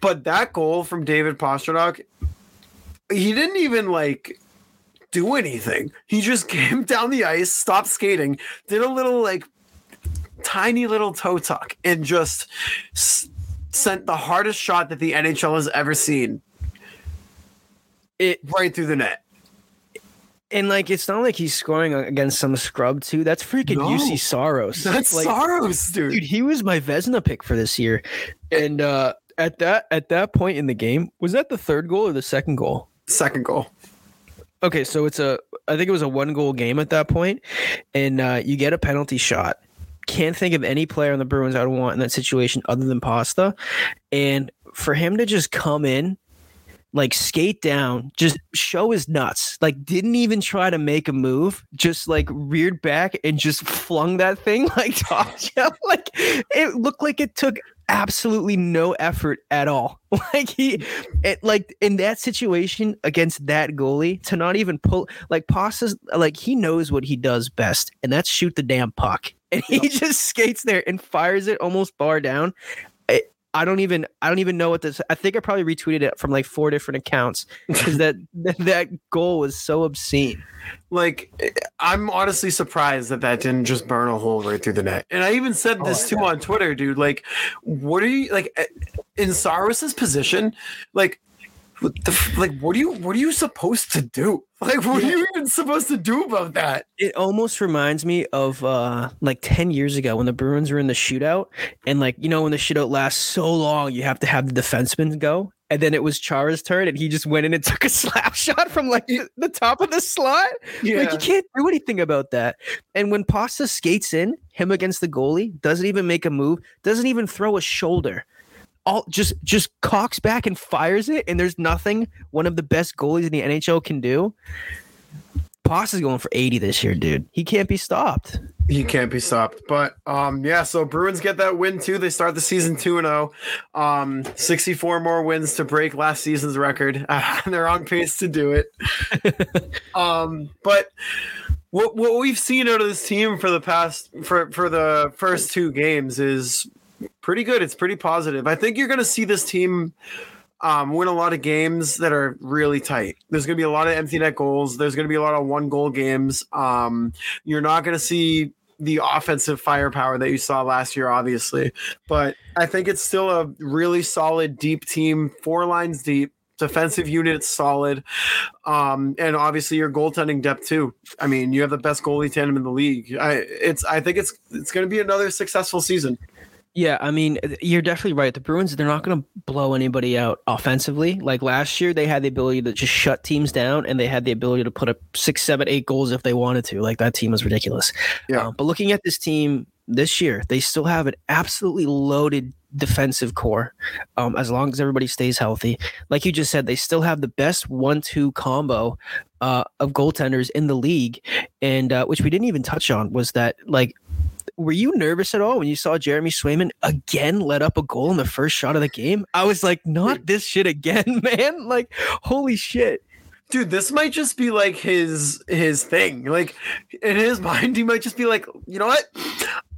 but that goal from david Pastrnak, he didn't even like do anything he just came down the ice stopped skating did a little like tiny little toe tuck and just s- sent the hardest shot that the NHL has ever seen It right through the net. and like it's not like he's scoring against some scrub too. That's freaking No. Juuse Saros. That's like, Saros, dude. dude. He was my Vezina pick for this year, and uh at that at that point in the game, was that the third goal or the second goal? Second goal. Okay, so it's a I think it was a one goal game at that point, and uh, you get a penalty shot. Can't think of any player on the Bruins I would want in that situation other than Pasta, and for him to just come in, like skate down, just show his nuts, like didn't even try to make a move, just like reared back and just flung that thing like. Like it looked like it took absolutely no effort at all. Like he, it, like in that situation against that goalie to not even pull, like Pasta's, like he knows what he does best, and that's shoot the damn puck. And he just skates there and fires it almost bar down. I, don't even, I don't even know what this. I think I probably retweeted it from like four different accounts because that that goal was so obscene. Like, eh, I'm honestly surprised that that didn't just burn a hole right through the net. And I even said oh, this too on Twitter, dude. Like, what are you like eh, in Saros's position? Like, what the, like, what are you, what are you supposed to do? Like, what are you even supposed to do about that? It almost reminds me of uh like 10 years ago when the Bruins were in the shootout and like you know when the shootout lasts so long you have to have the defenseman go and then it was Chara's turn and he just went in and took a slap shot from like the, the top of the slot. Like you can't do anything about that. And when Pasta skates in, him against the goalie, doesn't even make a move, doesn't even throw a shoulder. All just just cocks back and fires it, and there's nothing one of the best goalies in the NHL can do. Pasta's going for 80 this year, dude. He can't be stopped. He can't be stopped. But um, yeah, so Bruins get that win too. They start the season 2 and 0. Um, 64 more wins to break last season's record. Uh, they're on pace to do it. um, but what what we've seen out of this team for the past for for the first two games is pretty good. It's pretty positive. I think you're going to see this team um, win a lot of games that are really tight. There's going to be a lot of empty net goals. There's going to be a lot of one goal games. Um, you're not going to see the offensive firepower that you saw last year, obviously, but I think it's still a really solid, deep team, four lines deep. Defensive unit solid, um, and obviously your goaltending depth too. I mean, you have the best goalie tandem in the league. I, it's I think it's it's going to be another successful season. Yeah, I mean, you're definitely right. The Bruins, they're not going to blow anybody out offensively. Like last year, they had the ability to just shut teams down and they had the ability to put up six, seven, eight goals if they wanted to. Like that team was ridiculous. Yeah. Uh, but looking at this team this year, they still have an absolutely loaded defensive core um, as long as everybody stays healthy. Like you just said, they still have the best one two combo uh, of goaltenders in the league. And uh, which we didn't even touch on was that, like, were you nervous at all when you saw Jeremy Swayman again let up a goal in the first shot of the game? I was like, not this shit again, man. Like, holy shit. Dude, this might just be like his his thing. Like in his mind, he might just be like, you know what?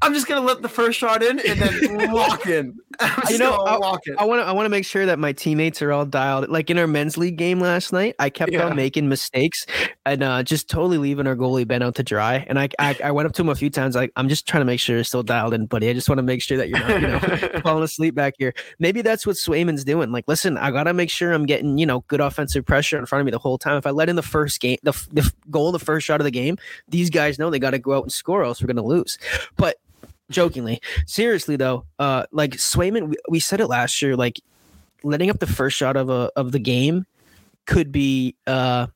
I'm just gonna let the first shot in and then walk in. You know, walk in. I want to I want to make sure that my teammates are all dialed. Like in our men's league game last night, I kept Yeah. on making mistakes and uh, just totally leaving our goalie Ben out to dry. And I, I I went up to him a few times. Like I'm just trying to make sure you're still dialed in, buddy. I just want to make sure that you're not, you know, falling asleep back here. Maybe that's what Swayman's doing. Like, listen, I gotta make sure I'm getting you know good offensive pressure in front of me the whole time. If I let in the first game, the, the goal, the first shot of the game, these guys know they got to go out and score, or else we're gonna lose. But jokingly, seriously though, uh, like Swayman, we, we said it last year, like letting up the first shot of a of the game could be uh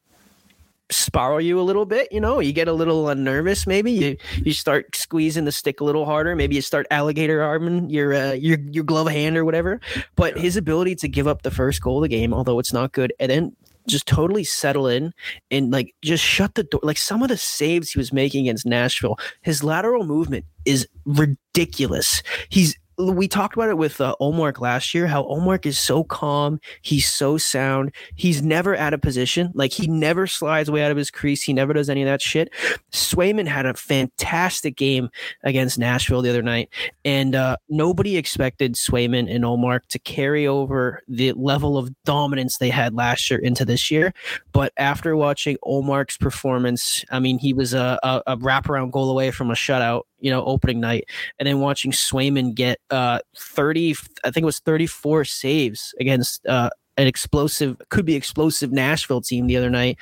spiral you a little bit you know? You get a little uh, nervous maybe. You you start squeezing the stick a little harder. Maybe you start alligator arming your uh, your your glove hand or whatever. But his ability to give up the first goal of the game although it's not good and then just totally settle in and like just shut the door like some of the saves he was making against Nashville his lateral movement is ridiculous. He's we talked about it with uh, Ullmark last year. How Ullmark is so calm, he's so sound, he's never out of position. Like he never slides way out of his crease. He never does any of that shit. Swayman had a fantastic game against Nashville the other night, and uh, nobody expected Swayman and Ullmark to carry over the level of dominance they had last year into this year. But after watching Ullmark's performance, I mean, he was a, a, a wraparound goal away from a shutout, you know, opening night and then watching Swayman get uh 30 I think it was 34 saves against uh an explosive could be explosive Nashville team the other night.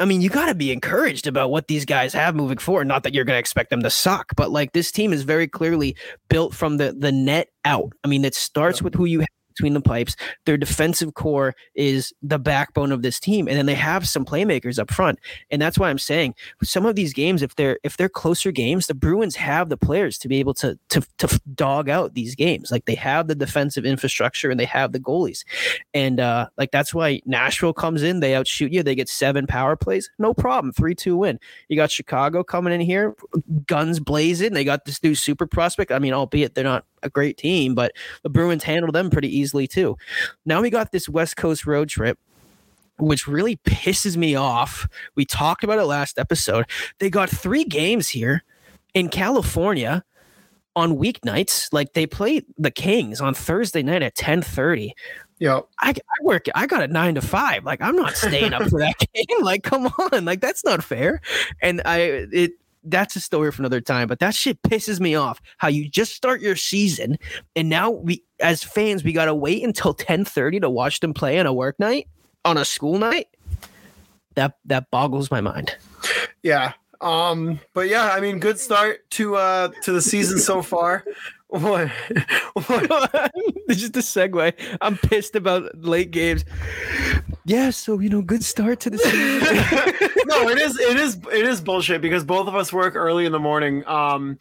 I mean, you got to be encouraged about what these guys have moving forward. Not that you're going to expect them to suck, but like this team is very clearly built from the the net out. I mean, it starts with who you have between the pipes. Their defensive core is the backbone of this team, and then they have some playmakers up front. And that's why I'm saying some of these games, if they're if they're closer games, the Bruins have the players to be able to to to dog out these games. Like they have the defensive infrastructure and they have the goalies, and uh, like that's why Nashville comes in, they outshoot you, they get seven power plays, no problem, three two win. You got Chicago coming in here, guns blazing. They got this new super prospect. I mean, albeit they're not a great team, but the Bruins handled them pretty easily too. Now we got this West Coast road trip which really pisses me off. We talked about it last episode. They got three games here in California on weeknights. Like they play the Kings on Thursday night at 10:30. Yep. I, I work I got a nine to five. Like I'm not staying up for that game. Like, come on. Like that's not fair. And I it that's a story for another time. But that shit pisses me off. How you just start your season and now we as fans we gotta wait until 10:30 to watch them play on a work night, on a school night. That that boggles my mind. Yeah. Um, but yeah, I mean, good start to uh to the season so far. What? what? is the segue. I'm pissed about late games. Yeah, so you know, good start to the season. no, it is it is it is bullshit because both of us work early in the morning. Um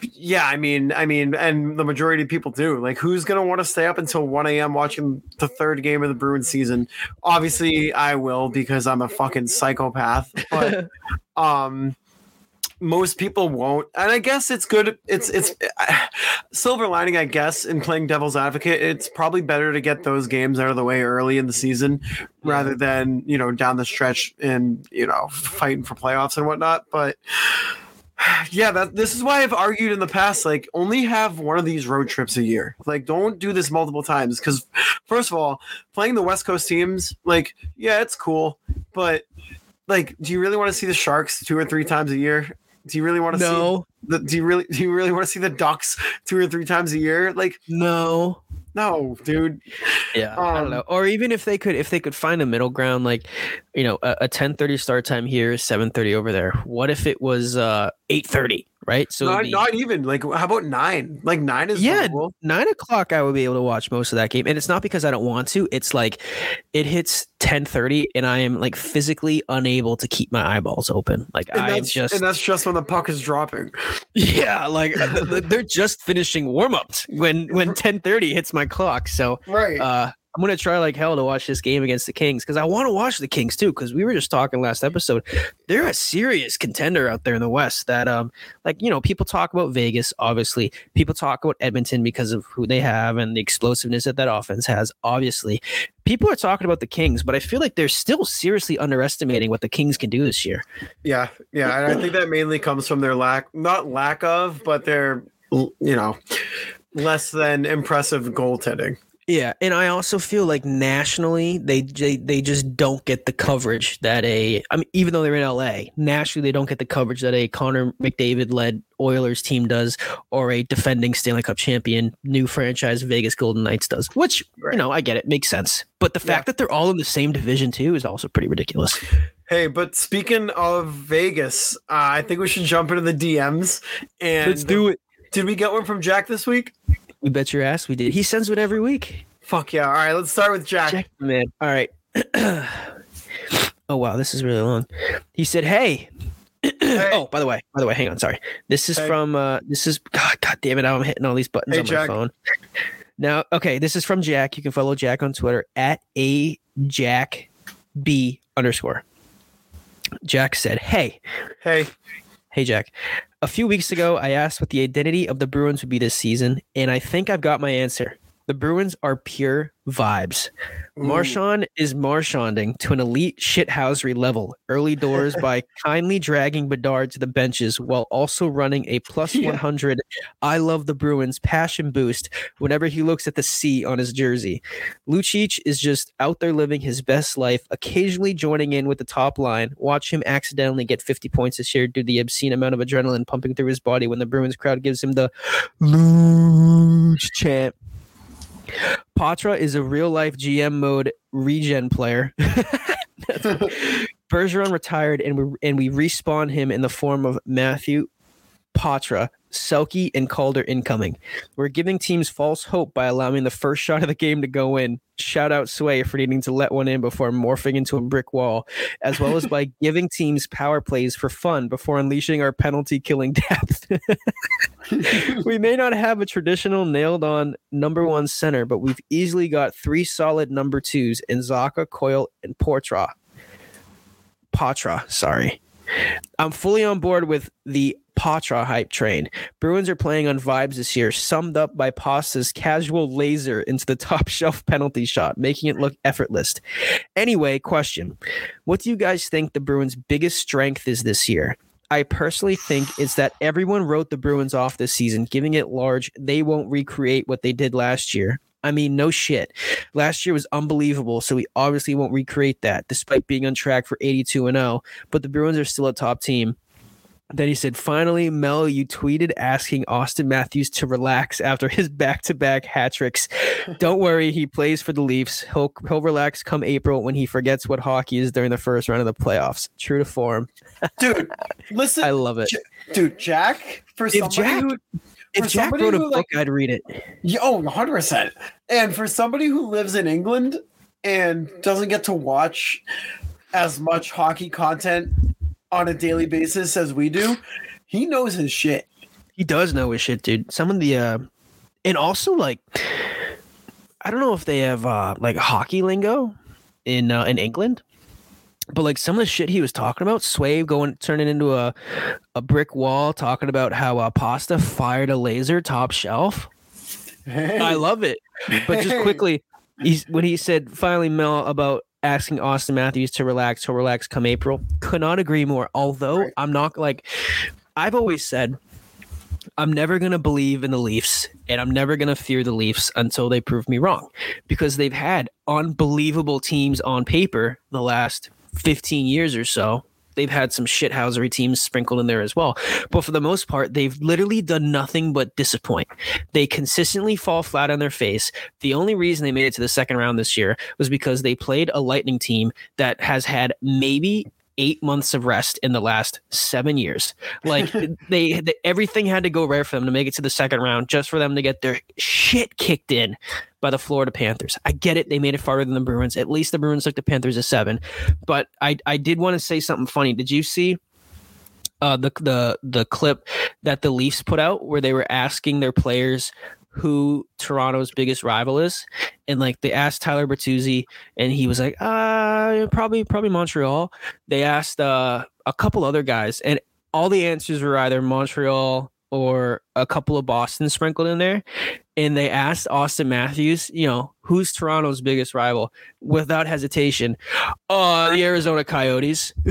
yeah, I mean, I mean, and the majority of people do. Like, who's gonna want to stay up until 1 a.m. watching the third game of the Bruins season? Obviously, I will because I'm a fucking psychopath. But um most people won't. And i guess it's good it's it's uh, silver lining i guess in playing devil's advocate it's probably better to get those games out of the way early in the season rather than you know down the stretch and you know fighting for playoffs and whatnot. But yeah that this is why i've argued in the past like only have one of these road trips a year. Like don't do this multiple times because first of all playing the west coast teams like yeah it's cool but like do you really want to see the sharks two or three times a year do you really want to no. see the, do you really do you really want to see the ducks two or three times a year? Like no. No, dude. Yeah, um, I don't know. Or even if they could if they could find a middle ground like, you know, a, a 10:30 start time here, 7:30 over there. What if it was uh 8:30? Right? So not, not even like how about nine? Like nine is yeah, nine o'clock. I would be able to watch most of that game, and it's not because I don't want to. It's like it hits ten thirty, and I am like physically unable to keep my eyeballs open. Like I just, and that's just when the puck is dropping. Yeah, like they're just finishing warm ups when when ten thirty hits my clock. So right. Uh, I'm gonna try like hell to watch this game against the Kings because I want to watch the Kings too. Because we were just talking last episode, they're a serious contender out there in the West. That um, like you know, people talk about Vegas. Obviously, people talk about Edmonton because of who they have and the explosiveness that that offense has. Obviously, people are talking about the Kings, but I feel like they're still seriously underestimating what the Kings can do this year. Yeah, yeah, and I think that mainly comes from their lack, not lack of, but their you know less than impressive goaltending. Yeah, and I also feel like nationally they, they they just don't get the coverage that a I mean even though they're in LA, nationally they don't get the coverage that a Connor McDavid led Oilers team does or a defending Stanley Cup champion new franchise Vegas Golden Knights does. Which, you know, I get it, makes sense. But the fact yeah. that they're all in the same division too is also pretty ridiculous. Hey, but speaking of Vegas, uh, I think we should jump into the DMs and let's do it. Did we get one from Jack this week? We bet your ass we did. He sends one every week. Fuck yeah. All right, let's start with Jack. Jack man. All right. oh wow, this is really long. He said, "Hey." hey. Oh, by the way, by the way, hang on. Sorry. This is hey. from. uh This is. God, God damn it! I'm hitting all these buttons hey, on Jack. my phone. Now, okay, this is from Jack. You can follow Jack on Twitter at a Jack B underscore. Jack said, "Hey, hey, hey, Jack. A few weeks ago, I asked what the identity of the Bruins would be this season, and I think I've got my answer. The Bruins are pure vibes. Marchand is marchanding to an elite shithousery level early doors by kindly dragging Bedard to the benches while also running a plus yeah. 100 I love the Bruins passion boost whenever he looks at the C on his jersey. Lucic is just out there living his best life, occasionally joining in with the top line. Watch him accidentally get 50 points this year due to the obscene amount of adrenaline pumping through his body when the Bruins crowd gives him the Luch chant. Poitras is a real life GM mode regen player. Bergeron retired, and we and we respawn him in the form of Matthew Poitras, Selke and Calder incoming. We're giving teams false hope by allowing the first shot of the game to go in. Shout out Sway for needing to let one in before morphing into a brick wall, as well as by giving teams power plays for fun before unleashing our penalty killing depth. we may not have a traditional nailed on number one center, but we've easily got three solid number twos in Zacha, Coyle, and Portra. Poitras, sorry. I'm fully on board with the Poitras hype train. Bruins are playing on vibes this year, summed up by Pasta's casual laser into the top shelf penalty shot, making it look effortless. Anyway, question What do you guys think the Bruins' biggest strength is this year? I personally think it's that everyone wrote the Bruins off this season, giving it large. They won't recreate what they did last year. I mean, no shit. Last year was unbelievable, so we obviously won't recreate that, despite being on track for 82 and 0. But the Bruins are still a top team. Then he said, finally, Mel, you tweeted asking Auston Matthews to relax after his back to back hat tricks. Don't worry, he plays for the Leafs. He'll, he'll relax come April when he forgets what hockey is during the first round of the playoffs. True to form. Dude, listen. I love it. J- dude, Jack, for If somebody Jack- who. If Jack wrote a book, like- I'd read it. Yeah, oh, 100%. And for somebody who lives in England and doesn't get to watch as much hockey content on a daily basis as we do, he knows his shit. He does know his shit, dude. Some of the uh and also like I don't know if they have uh like hockey lingo in uh, in England. But like some of the shit he was talking about, Sway going turning into a a brick wall, talking about how uh, Pasta fired a laser top shelf. I love it. But just quickly, he's when he said finally Mel about asking Auston Matthews to relax, to relax come April. Could not agree more. Although Right. I'm not like I've always said I'm never gonna believe in the Leafs and I'm never gonna fear the Leafs until they prove me wrong. Because they've had unbelievable teams on paper the last 15 years or so. They've had some shithousery teams sprinkled in there as well. But for the most part, they've literally done nothing but disappoint. They consistently fall flat on their face. The only reason they made it to the second round this year was because they played a Lightning team that has had maybe eight months of rest in the last seven years. Like they, they, everything had to go right for them to make it to the second round, just for them to get their shit kicked in by the Florida Panthers. I get it; they made it farther than the Bruins. At least the Bruins took the Panthers a seven. But I, I did want to say something funny. Did you see? Uh, the the the clip that the Leafs put out where they were asking their players who Toronto's biggest rival is, and like they asked Tyler Bertuzzi, and he was like, "Uh, probably probably Montreal." They asked uh, a couple other guys, and all the answers were either Montreal or a couple of Boston sprinkled in there. And they asked Auston Matthews, you know, who's Toronto's biggest rival? Without hesitation, uh, the Arizona Coyotes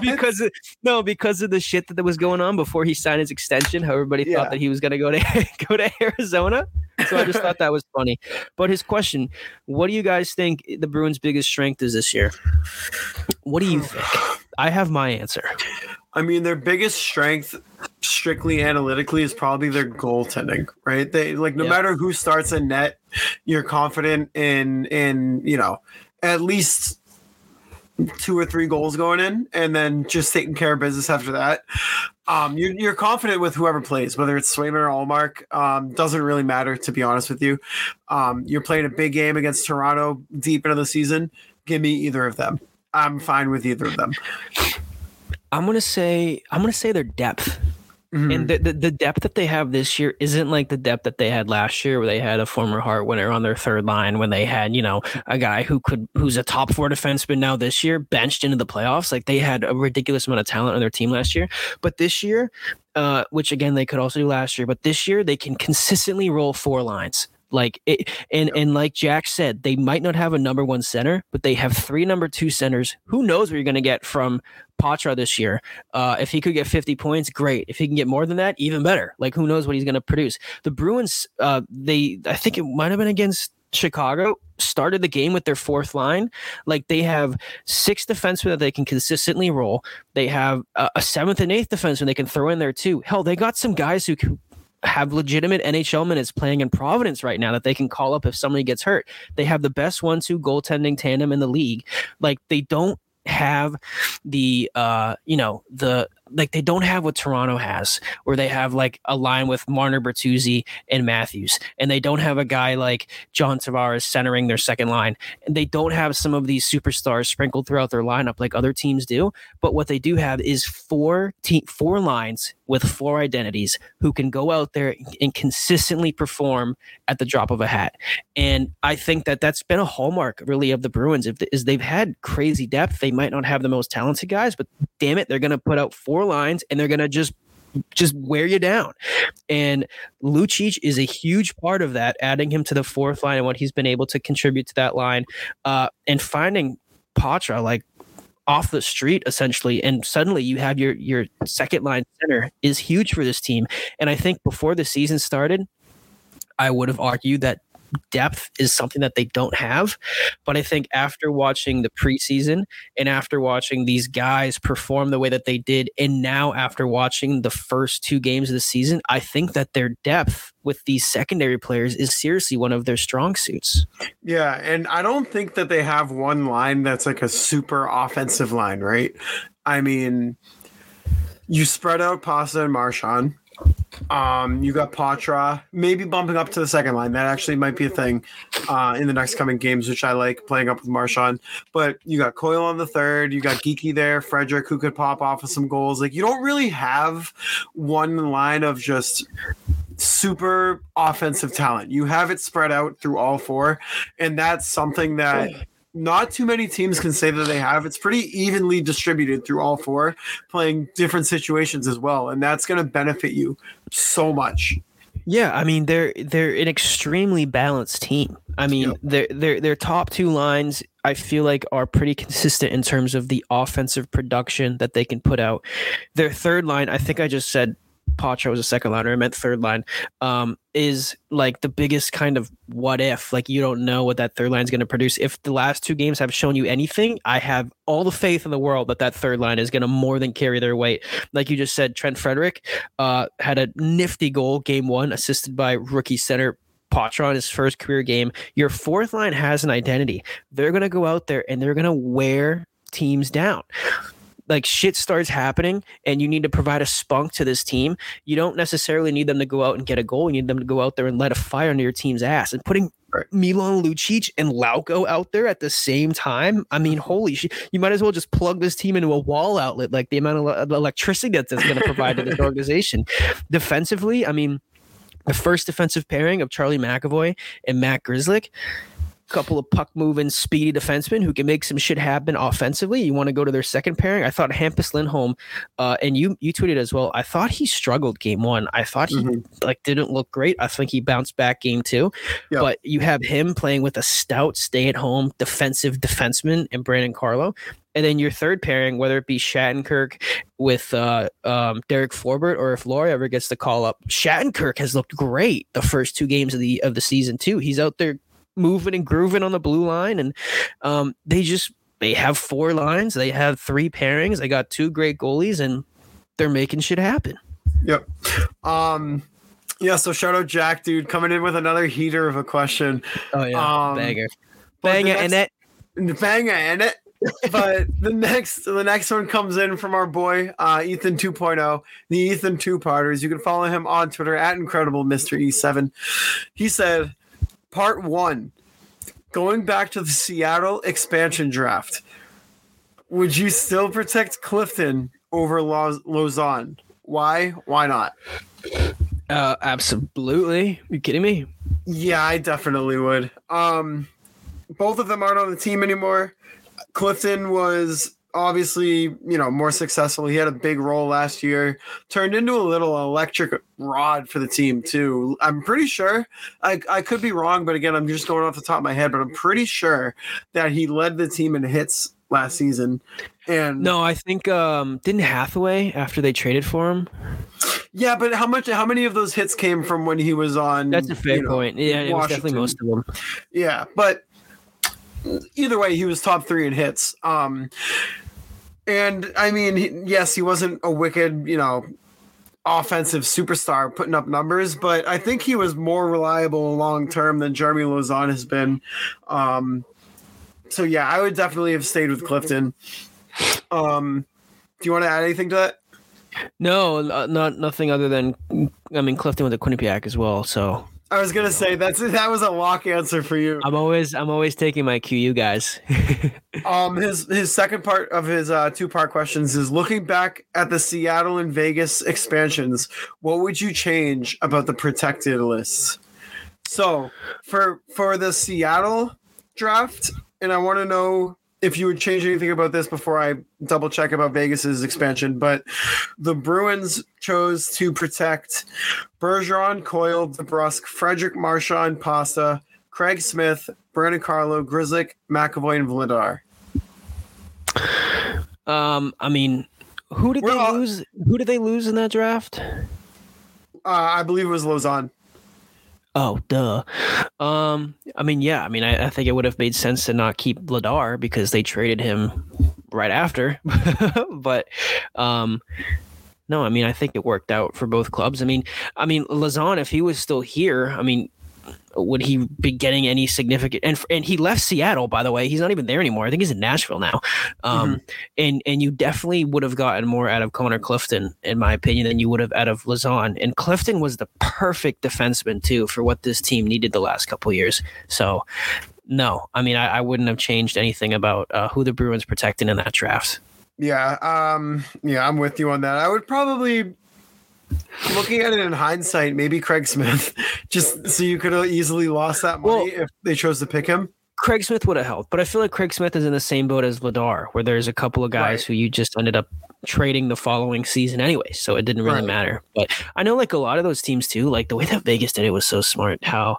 because of, no, because of the shit that was going on before he signed his extension. How everybody Yeah. thought that he was going to go to go to Arizona. So I just thought that was funny. But his question: What do you guys think the Bruins' biggest strength is this year? What do you think? I have my answer. I mean, their biggest strength, strictly analytically, is probably their goaltending, right? They like no Yeah. matter who starts a net, you're confident in in you know at least two or three goals going in, and then just taking care of business after that. Um, you're, you're confident with whoever plays, whether it's Swayman or Ullmark. Um, doesn't really matter, to be honest with you. Um, you're playing a big game against Toronto deep into the season. Give me either of them. I'm fine with either of them. I'm gonna say I'm gonna say their depth. Mhm. And the, the, the depth that they have this year isn't like the depth that they had last year, where they had a former Hart winner on their third line, when they had, you know, a guy who could who's a top four defenseman now this year, benched into the playoffs. Like they had a ridiculous amount of talent on their team last year. But this year, uh, which again they could also do last year, but this year they can consistently roll four lines. Like it, and and like Jack said, they might not have a number one center, but they have three number two centers. Who knows what you're going to get from Poitras this year? Uh, if he could get 50 points, great. If he can get more than that, even better. Like who knows what he's going to produce? The Bruins, uh, they I think it might have been against Chicago, started the game with their fourth line. Like they have six defensemen that they can consistently roll. They have a, a seventh and eighth defenseman they can throw in there too. Hell, they got some guys who can have legitimate NHL minutes playing in Providence right now that they can call up if somebody gets hurt. They have the best one-two goaltending tandem in the league. Like they don't have the uh you know the like they don't have what Toronto has, where they have like a line with Marner, Bertuzzi, and Matthews, and they don't have a guy like John Tavares centering their second line, and they don't have some of these superstars sprinkled throughout their lineup like other teams do. But what they do have is four te- four lines with four identities who can go out there and consistently perform at the drop of a hat. And I think that that's been a hallmark really of the Bruins if is they've had crazy depth. They might not have the most talented guys, but damn it, they're going to put out four lines and they're going to just just wear you down. And Lucic is a huge part of that, adding him to the fourth line and what he's been able to contribute to that line. Uh, and finding Poitras like off the street essentially and suddenly you have your your second line center is huge for this team and i think before the season started i would have argued that depth is something that they don't have. But I think after watching the preseason and after watching these guys perform the way that they did, and now after watching the first two games of the season, I think that their depth with these secondary players is seriously one of their strong suits. Yeah, and I don't think that they have one line that's like a super offensive line, right? I mean, you spread out Pasta and Marchand um, you got Poitras, maybe bumping up to the second line. That actually might be a thing uh, in the next coming games, which I like playing up with Marchand. But you got Coyle on the third, you got Geekie there, Frederic, who could pop off with some goals. Like you don't really have one line of just super offensive talent. You have it spread out through all four, and that's something that not too many teams can say that they have. It's pretty evenly distributed through all four, playing different situations as well, and that's going to benefit you so much. Yeah, I mean they're they're an extremely balanced team. I mean yep. their their their top two lines I feel like are pretty consistent in terms of the offensive production that they can put out. Their third line, I think I just said Poitras was a second liner. I meant third line. Um, is like the biggest kind of what if. Like you don't know what that third line is going to produce. If the last two games have shown you anything, I have all the faith in the world that that third line is going to more than carry their weight. Like you just said, Trent Frederic uh, had a nifty goal game one, assisted by rookie center Poitras in his first career game. Your fourth line has an identity. They're going to go out there and they're going to wear teams down like shit starts happening and you need to provide a spunk to this team, you don't necessarily need them to go out and get a goal. You need them to go out there and let a fire under your team's ass. And putting right. Milan Lucic and Lauko out there at the same time, I mean, holy shit, you might as well just plug this team into a wall outlet, like the amount of electricity that that's going to provide to this organization. Defensively, I mean, the first defensive pairing of Charlie McAvoy and Matt Grzelcyk couple of puck moving, speedy defensemen who can make some shit happen offensively. You want to go to their second pairing. I thought Hampus Lindholm, uh, and you you tweeted as well. I thought he struggled game one. I thought he mm-hmm. like didn't look great. I think he bounced back game two. Yep. But you have him playing with a stout, stay at home defensive defenseman and Brandon Carlo. And then your third pairing, whether it be Shattenkirk with uh, um, Derek Forbort, or if Lohrei ever gets the call up, Shattenkirk has looked great the first two games of the of the season too. He's out there moving and grooving on the blue line, and um, they just they have four lines, they have three pairings, they got two great goalies, and they're making shit happen. Yep. Um, yeah. So shout out Jack, dude, coming in with another heater of a question. Oh yeah, um, banger, banger, and it, banger, and it. but the next the next one comes in from our boy uh, Ethan 2.0, the Ethan two parters. You can follow him on Twitter at incredible Mr. E7. He said, Part one going back to the Seattle expansion draft, would you still protect Clifton over Lauzon? Why? Why not? Uh, absolutely. Are you kidding me? Yeah, I definitely would. Um, both of them aren't on the team anymore. Clifton was obviously, you know, more successful. He had a big role last year, turned into a little electric rod for the team too. I'm pretty sure. I I could be wrong, but again, I'm just going off the top of my head, but I'm pretty sure that he led the team in hits last season. And no, I think um didn't Hathaway after they traded for him. Yeah, but how much? How many of those hits came from when he was on? That's a fair know, point. Yeah, it was definitely most of them. Yeah, but either way, he was top three in hits. Um, and I mean, yes, he wasn't a wicked, you know, offensive superstar putting up numbers, but I think he was more reliable long term than Jeremy Lauzon has been. Um, so yeah, I would definitely have stayed with Clifton. Um, do you want to add anything to that? No, uh, not nothing other than I mean Clifton with the Quinnipiac as well. So I was gonna say that's that was a lock answer for you. I'm always I'm always taking my QU guys. Um, his his second part of his uh, two part questions is looking back at the Seattle and Vegas expansions. What would you change about the protected list? So for for the Seattle draft, and I want to know if you would change anything about this before I double check about Vegas's expansion. But the Bruins chose to protect Bergeron, Coyle, DeBrusk, Frederic Marchand, Pasta, Craig Smith, Brandon Carlo, Grzelcyk, McAvoy, and Vladar. um, I mean, who did We're they all- lose? Who did they lose in that draft? Uh, I believe it was Lauzon. Oh, duh. Um, I mean, yeah. I mean, I, I think it would have made sense to not keep Ladar because they traded him right after. but, um, no, I mean, I think it worked out for both clubs. I mean, I mean, Lauzon, if he was still here, I mean, would he be getting any significant? And and he left Seattle, by the way. He's not even there anymore. I think he's in Nashville now. Um, and and you definitely would have gotten more out of Connor Clifton, in my opinion, than you would have out of Lauzon. And Clifton was the perfect defenseman too for what this team needed the last couple years. So. No, I mean I, I wouldn't have changed anything about uh, who the Bruins protected in that draft. Yeah, um, yeah, I'm with you on that. I would probably, looking at it in hindsight, maybe Craig Smith, just so you could have easily lost that money if they chose to pick him. Craig Smith would have helped, but I feel like Craig Smith is in the same boat as Ladar, where there's a couple of guys Right. who you just ended up trading the following season anyway, so it didn't really Right. matter. But I know like a lot of those teams too, like the way that Vegas did it was so smart. How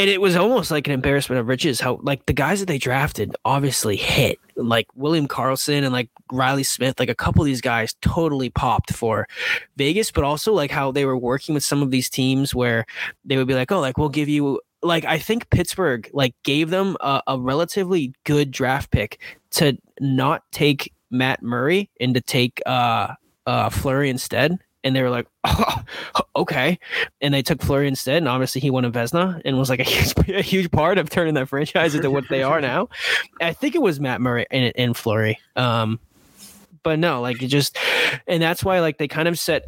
and it was almost like an embarrassment of riches. How like the guys that they drafted obviously hit, like William Karlsson and like Riley Smith, like a couple of these guys totally popped for Vegas, but also like how they were working with some of these teams where they would be like, oh, like we'll give you like I think Pittsburgh like gave them a, a relatively good draft pick to not take Matt Murray and to take uh uh Fleury instead. And they were like, oh, okay. And they took Fleury instead. And obviously he won a Vezina and was like a huge, a huge part of turning that franchise into what they are now. I think it was Matt Murray and, and Fleury. Um, but no, like it just, and that's why like they kind of set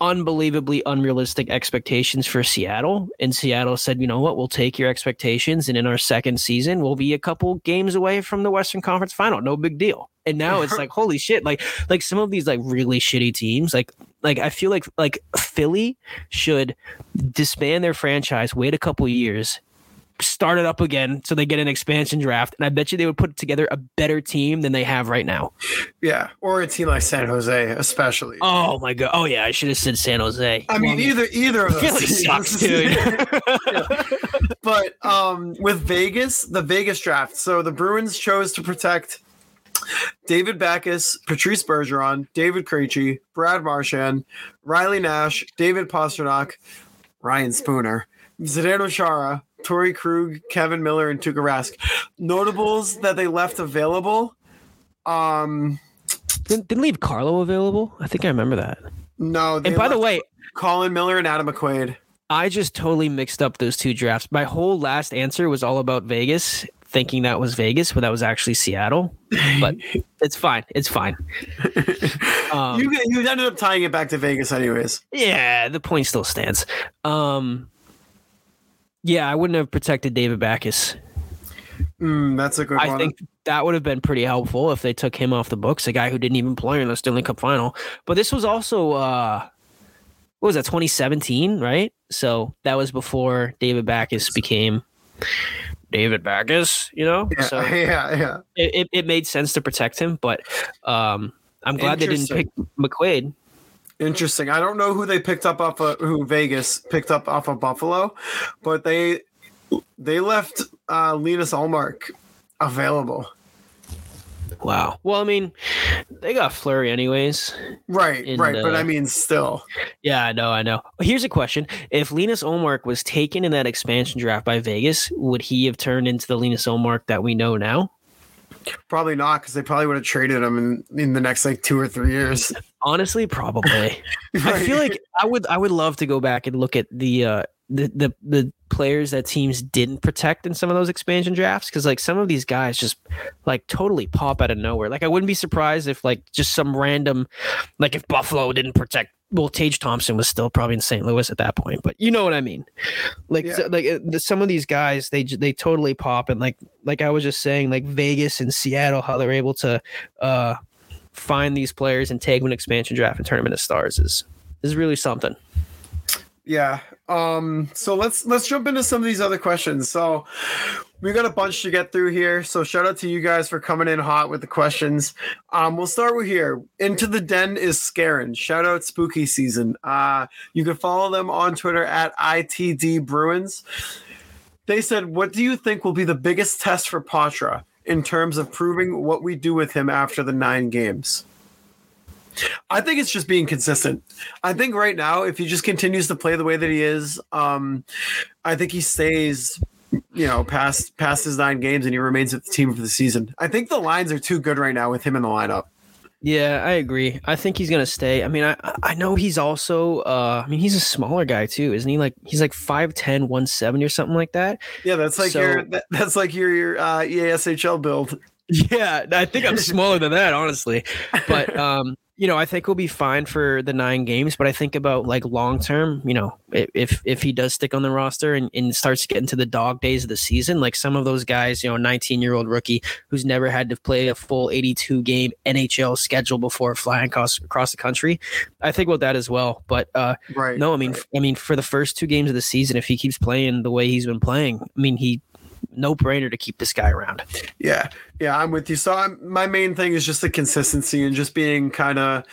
unbelievably unrealistic expectations for Seattle. And Seattle said, you know what, we'll take your expectations. And in our second season, we'll be a couple games away from the Western Conference final. No big deal. And now it's like, holy shit, like like some of these like really shitty teams, like like I feel like like Philly should disband their franchise, wait a couple years, start it up again so they get an expansion draft. And I bet you they would put together a better team than they have right now. Yeah, or a team like San Jose, especially. Oh my god. Oh yeah, I should have said San Jose. I mean, either either of those. Philly teams. sucks, dude. but um, with Vegas, the Vegas draft. So the Bruins chose to protect David Backes, Patrice Bergeron, David Krejci, Brad Marchand, Riley Nash, David Pastrnak, Ryan Spooner, Zdeno Chara, Torey Krug, Kevan Miller, and Tuukka Rask. Notables that they left available. Um, didn't, didn't leave Carlo available. I think I remember that. no. And by the way, Colin Miller and Adam McQuaid. I just totally mixed up those two drafts. My whole last answer was all about Vegas, thinking that was Vegas, but that was actually Seattle. But it's fine. It's fine. Um, you you ended up tying it back to Vegas, anyways. yeah, the point still stands. Um, yeah, I wouldn't have protected David Backes. Mm, that's a good I one. think that would have been pretty helpful if they took him off the books, a guy who didn't even play in the Stanley Cup final. But this was also uh what was that, 2017, right? So that was before David Backes became David Backes, you know? yeah, So yeah, yeah. it, it, it made sense to protect him, but um I'm glad they didn't pick McQuaid. Interesting. I don't know who they picked up off of who Vegas picked up off of Buffalo, but they they left uh Linus Ullmark available. Wow. Well, I mean, they got Fleury anyways. Right, In right. But I mean still. Yeah, I know, I know. Here's a question: If Linus Ullmark was taken in that expansion draft by Vegas, would he have turned into the Linus Ullmark that we know now? Probably not, because they probably would have traded him in, in the next like two or three years. Honestly, probably. I feel like I would I would love to go back and look at the uh the the, the players that teams didn't protect in some of those expansion drafts because like some of these guys just like totally pop out of nowhere. Like I wouldn't be surprised if like just some random like if Buffalo didn't protect well, Tage Thompson was still probably in St. Louis at that point, but you know what I mean. Like, Yeah. so, like uh, the, some of these guys, they they totally pop, and like like I was just saying, like Vegas and Seattle, how they're able to uh find these players and take them an expansion draft and turn them into stars is is really something. Yeah. Um, so let's let's jump into some of these other questions. So we got a bunch to get through here. So shout out to you guys for coming in hot with the questions. Um, we'll start with here. Into the Den is scaring. Shout out spooky season. Uh, you can follow them on Twitter at ITD Bruins. They said, What do you think will be the biggest test for Poitras in terms of proving what we do with him after the nine games? I think it's just being consistent. I think right now, if he just continues to play the way that he is, um, I think he stays, you know, past past his nine games and he remains with the team for the season. I think the lines are too good right now with him in the lineup. Yeah, I agree. I think he's gonna stay. I mean, I I know he's also uh I mean he's a smaller guy too, isn't he? Like he's like 5'10, 170 or something like that. Yeah, that's like So- your that, that's like your your uh, EASHL build. Yeah, I think I'm smaller than that, honestly. But um, you know, I think we'll be fine for the nine games. But I think about like long term, you know, if if he does stick on the roster and, and starts getting to the dog days of the season, like some of those guys, you know, 19 year old rookie who's never had to play a full 82 game NHL schedule before flying across across the country. I think about that as well. But uh, Right. no, I mean, I mean, for the first two games of the season, if he keeps playing the way he's been playing, I mean, he no brainer to keep this guy around. Yeah, yeah, I'm with you. So I'm, my main thing is just the consistency and just being kind of,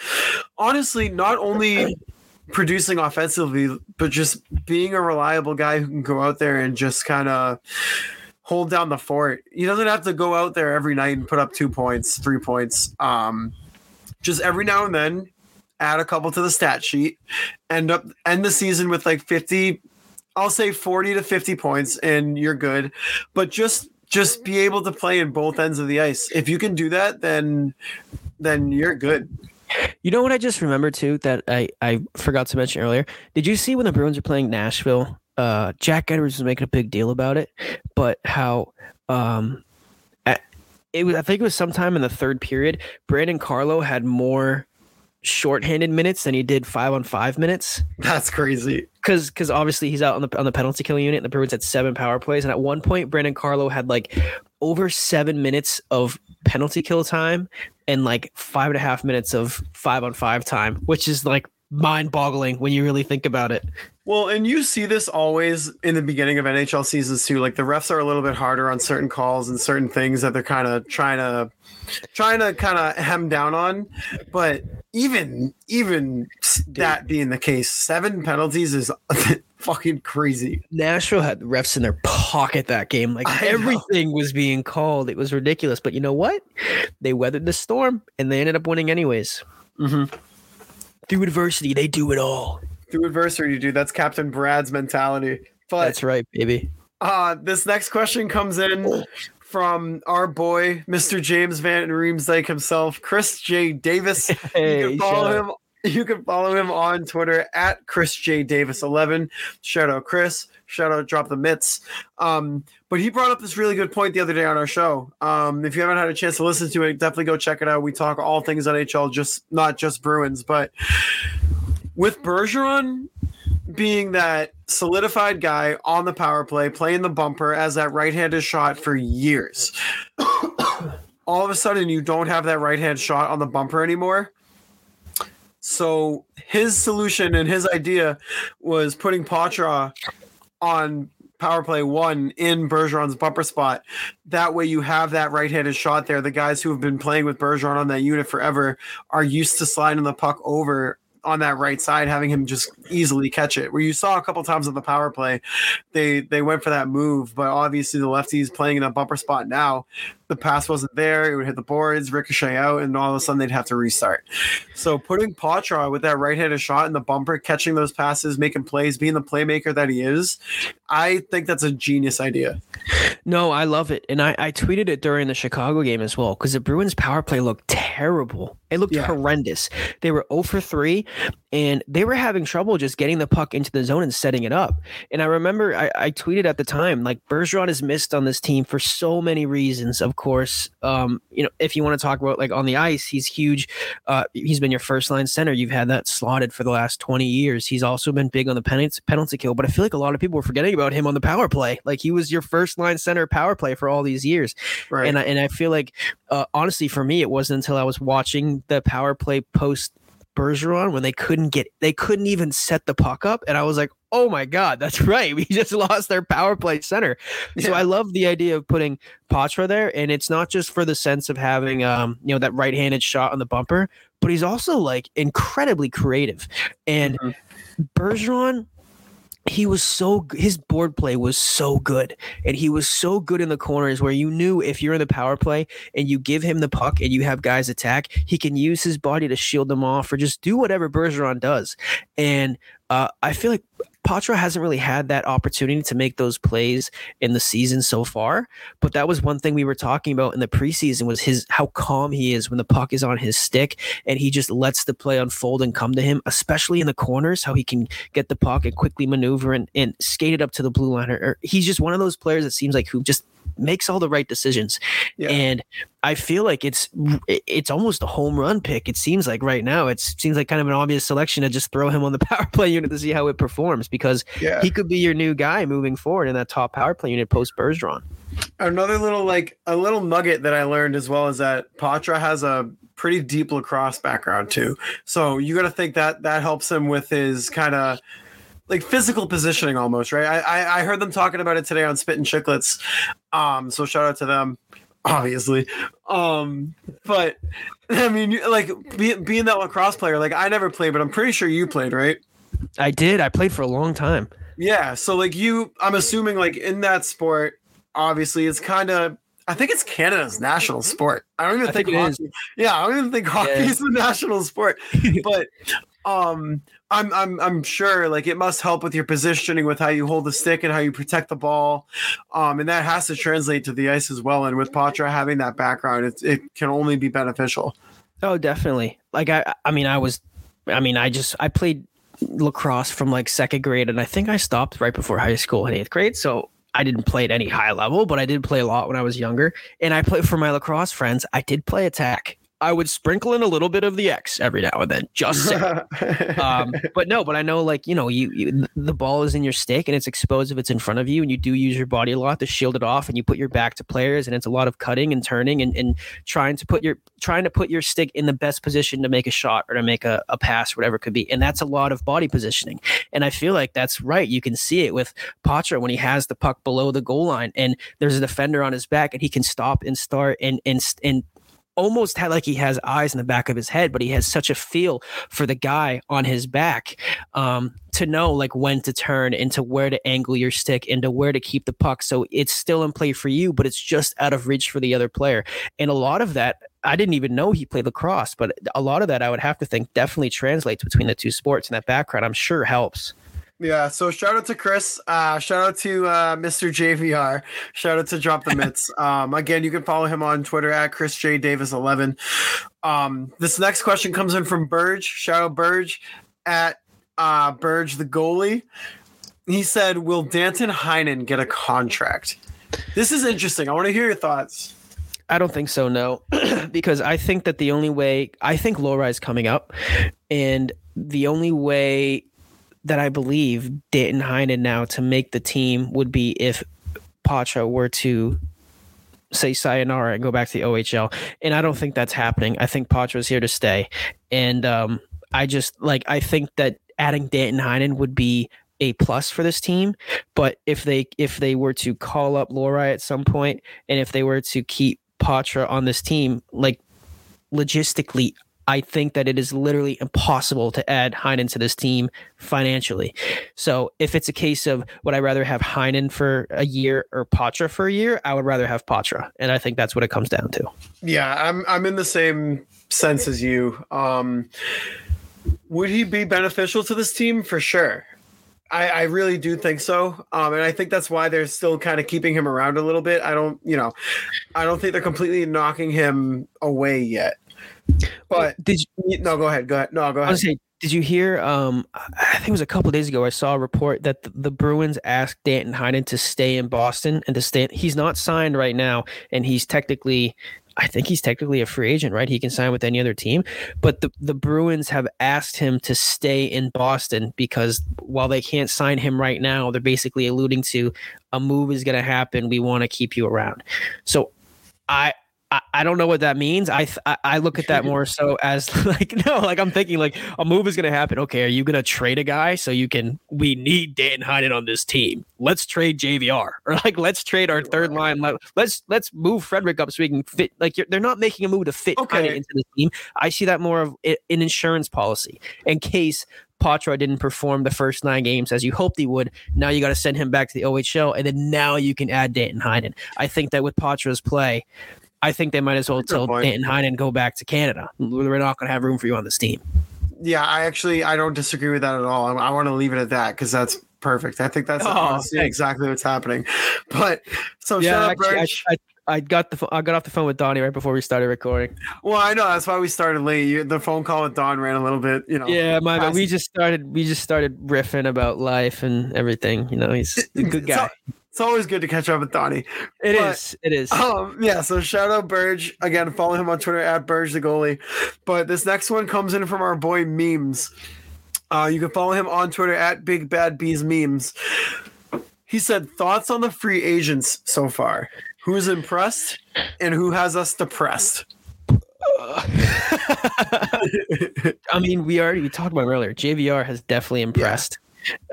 honestly, not only producing offensively, but just being a reliable guy who can go out there and just kind of hold down the fort. He doesn't have to go out there every night and put up two points, three points. Um, just every now and then, add a couple to the stat sheet, end up end the season with like 50 I'll say 40 to 50 points and you're good. But just just be able to play in both ends of the ice. If you can do that, then then you're good. You know what I just remembered too that I, I forgot to mention earlier? Did you see when the Bruins were playing Nashville? Uh, Jack Edwards was making a big deal about it, but how um, at, it was I think it was sometime in the third period. Brandon Carlo had more shorthanded minutes than he did five on five minutes That's crazy. because because obviously he's out on the on the penalty kill unit. And the Bruins had seven power plays, and at one point Brandon Carlo had like over seven minutes of penalty kill time and like five and a half minutes of five on five time, which is like mind boggling when you really think about it. Well, and you see this always in the beginning of NHL seasons too. Like the refs are a little bit harder on certain calls and certain things that they're kind of trying to trying to kind of hem down on. But even even that being the case, seven penalties is fucking crazy. Nashville had refs in their pocket that game. Like I know. everything was being called. It was ridiculous. But you know what? They weathered the storm and they ended up winning anyways. Mhm. Through adversity, they do it all. Through adversity, dude. That's Captain Brad's mentality. But That's right, baby. Uh, this next question comes in from our boy, Mr. James Van Riemsdyk himself, Chris J. Davis. you can follow him. You can follow him on Twitter at Chris J. Davis 11. Shout out Chris. Shout out Drop the Mitts. Um, but he brought up this really good point the other day on our show. Um, if you haven't had a chance to listen to it, definitely go check it out. We talk all things NHL, just not just Bruins, but with Bergeron being that solidified guy on the power play, playing the bumper as that right-handed shot for years. All of a sudden, you don't have that right-hand shot on the bumper anymore. So his solution and his idea was putting Poitras on power play one in Bergeron's bumper spot. That way, you have that right-handed shot there. The guys who have been playing with Bergeron on that unit forever are used to sliding the puck over on that right side, having him just easily catch it. Where you saw a couple times on the power play, they they went for that move, but obviously the lefties playing in a bumper spot now, the pass wasn't there, it would hit the boards, ricochet out, and all of a sudden they'd have to restart. So putting Poitras with that right-handed shot in the bumper, catching those passes, making plays, being the playmaker that he is, I think that's a genius idea. No, I love it. And I, I tweeted it during the Chicago game as well because the Bruins power play looked terrible. It looked Yeah. horrendous. They were 0 for 3 and they were having trouble just getting the puck into the zone and setting it up. And I remember I, I tweeted at the time, like Bergeron has missed on this team for so many reasons. Of course, um, you know, if you want to talk about like on the ice, he's huge. Uh, he's been your first line center. You've had that slotted for the last 20 years. He's also been big on the penalty, penalty kill, but I feel like a lot of people were forgetting about him on the power play. Like he was your first line center power play for all these years. Right. And I, and I feel like, uh, honestly, for me, it wasn't until I was watching the power play post Bergeron when they couldn't get, they couldn't even set the puck up, and I was like, oh my god, that's right, we just lost their power play center. So I love the idea of putting Poitras there, and it's not just for the sense of having, um, you know, that right-handed shot on the bumper, but he's also like incredibly creative, and Mhm. Bergeron he was so his board play was so good and he was so good in the corners where you knew if you're in the power play and you give him the puck and you have guys attack he can use his body to shield them off or just do whatever Bergeron does and uh, I feel like Poitras hasn't really had that opportunity to make those plays in the season so far but that was one thing we were talking about in the preseason was his how calm he is when the puck is on his stick and he just lets the play unfold and come to him especially in the corners how he can get the puck and quickly maneuver and, and skate it up to the blue line. Or, or he's just one of those players that seems like who just makes all the right decisions. Yeah. And I feel like it's it's almost a home run pick. It seems like right now it seems like kind of an obvious selection to just throw him on the power play unit to see how it performs because yeah. he could be your new guy moving forward in that top power play unit post Bergeron. Another little like a little nugget that I learned as well is that Poitras has a pretty deep lacrosse background too. So you got to think that that helps him with his kind of like physical positioning almost, right? I, I I heard them talking about it today on Spittin' Chiclets. Um, so shout out to them, obviously. Um, but I mean, like be, being that lacrosse player, like I never played, but I'm pretty sure you played, right? I did. I played for a long time. Yeah. So like you, I'm assuming like in that sport, obviously it's kind of. I think it's Canada's national sport. I don't even I think, think it is. hockey. Yeah, I don't even think hockey Yeah. is the national sport. But um, I'm I'm I'm sure like it must help with your positioning, with how you hold the stick and how you protect the ball, um, and that has to translate to the ice as well. And with Poitras having that background, it it can only be beneficial. Oh, definitely. Like I I mean I was I mean I just I played lacrosse from like second grade and I think I stopped right before high school in 8th grade. So I didn't play at any high level, but I did play a lot when I was younger. And I played for my lacrosse friends. I did play attack. I would sprinkle in a little bit of the X every now and then, just um, but no, but I know like you know you, you the ball is in your stick and it's exposed if it's in front of you, and you do use your body a lot to shield it off, and you put your back to players, and it's a lot of cutting and turning and, and trying to put your trying to put your stick in the best position to make a shot or to make a, a pass, whatever it could be, and that's a lot of body positioning. And I feel like that's right. You can see it with Poitras when he has the puck below the goal line, and there's a defender on his back, and he can stop and start and and and almost had like he has eyes in the back of his head, but he has such a feel for the guy on his back um, to know like when to turn into where to angle your stick into where to keep the puck. So it's still in play for you, but it's just out of reach for the other player. And a lot of that, I didn't even know he played lacrosse, but a lot of that I would have to think definitely translates between the two sports and that background I'm sure helps. Yeah, so shout out to Chris. Uh, shout out to uh, Mr. JVR. Shout out to Drop the Mitts. Um, again, you can follow him on Twitter at Chris J Davis eleven. Um, this next question comes in from Burge. Shout out Burge at uh, Burge the goalie. He said, "Will Danton Heinen get a contract?" This is interesting. I want to hear your thoughts. I don't think so, no, because I think that the only way I think Lohrei is coming up, and the only way that I believe Danton Heinen now to make the team would be if Poitras were to say sayonara and go back to the OHL, and I don't think that's happening. I think Poitras's here to stay, and um, I just like I think that adding Danton Heinen would be a plus for this team. But if they if they were to call up Lohrei at some point, and if they were to keep Poitras on this team, like logistically, I think that it is literally impossible to add Heinen to this team financially. So if it's a case of would I rather have Heinen for a year or Poitras for a year, I would rather have Poitras. and I think that's what it comes down to. Yeah, I'm I'm in the same sense as you. Um, would he be beneficial to this team for sure? I, I really do think so. Um, and I think that's why they're still kind of keeping him around a little bit. I don't, you know, I don't think they're completely knocking him away yet. But did you, no, go ahead. Go ahead. No, go ahead. Say, did you hear? Um, I think it was a couple days ago. I saw a report that the, the, Bruins asked Danton Heinen to stay in Boston and to stay. He's not signed right now, and he's technically I think he's technically a free agent, right? He can sign with any other team. But the, the Bruins have asked him to stay in Boston because while they can't sign him right now, they're basically alluding to a move is going to happen. We want to keep you around. So I I, I don't know what that means. I, I, I look at that more so as like no, like I'm thinking like a move is gonna happen. Okay, are you gonna trade a guy so you can? We need Dan Heinen on this team. Let's trade JVR or like let's trade our third line. Let's let's move Frederic up so we can fit. Like they're not making a move to fit okay. into the team. I see that more of an insurance policy in case Poitras didn't perform the first nine games as you hoped he would. Now you got to send him back to the OHL, and then now you can add Danton Heinen. I think that with Poitras's play, I think they might as well tell Danton Heinen go back to Canada. We're not going to have room for you on this team. Yeah, I actually I don't disagree with that at all. I, I want to leave it at that because that's perfect. I think that's oh, exactly what's happening. But so yeah, actually, I, I, I, got the I got off the phone with Donnie right before we started recording. Well, I know that's why we started late. You, the phone call with Don ran a little bit, you know. Yeah, my we just started we just started riffing about life and everything. You know, he's a good guy. It's always good to catch up with Donnie. It but, is. It is. Um, yeah. So shout out Burge again. Follow him on Twitter at Burge the goalie. But this next one comes in from our boy Memes. Uh, you can follow him on Twitter at Big Bad Bees Memes. He said thoughts on the free agents so far. Who's impressed and who has us depressed? I mean, we already we talked about him earlier. JVR has definitely impressed.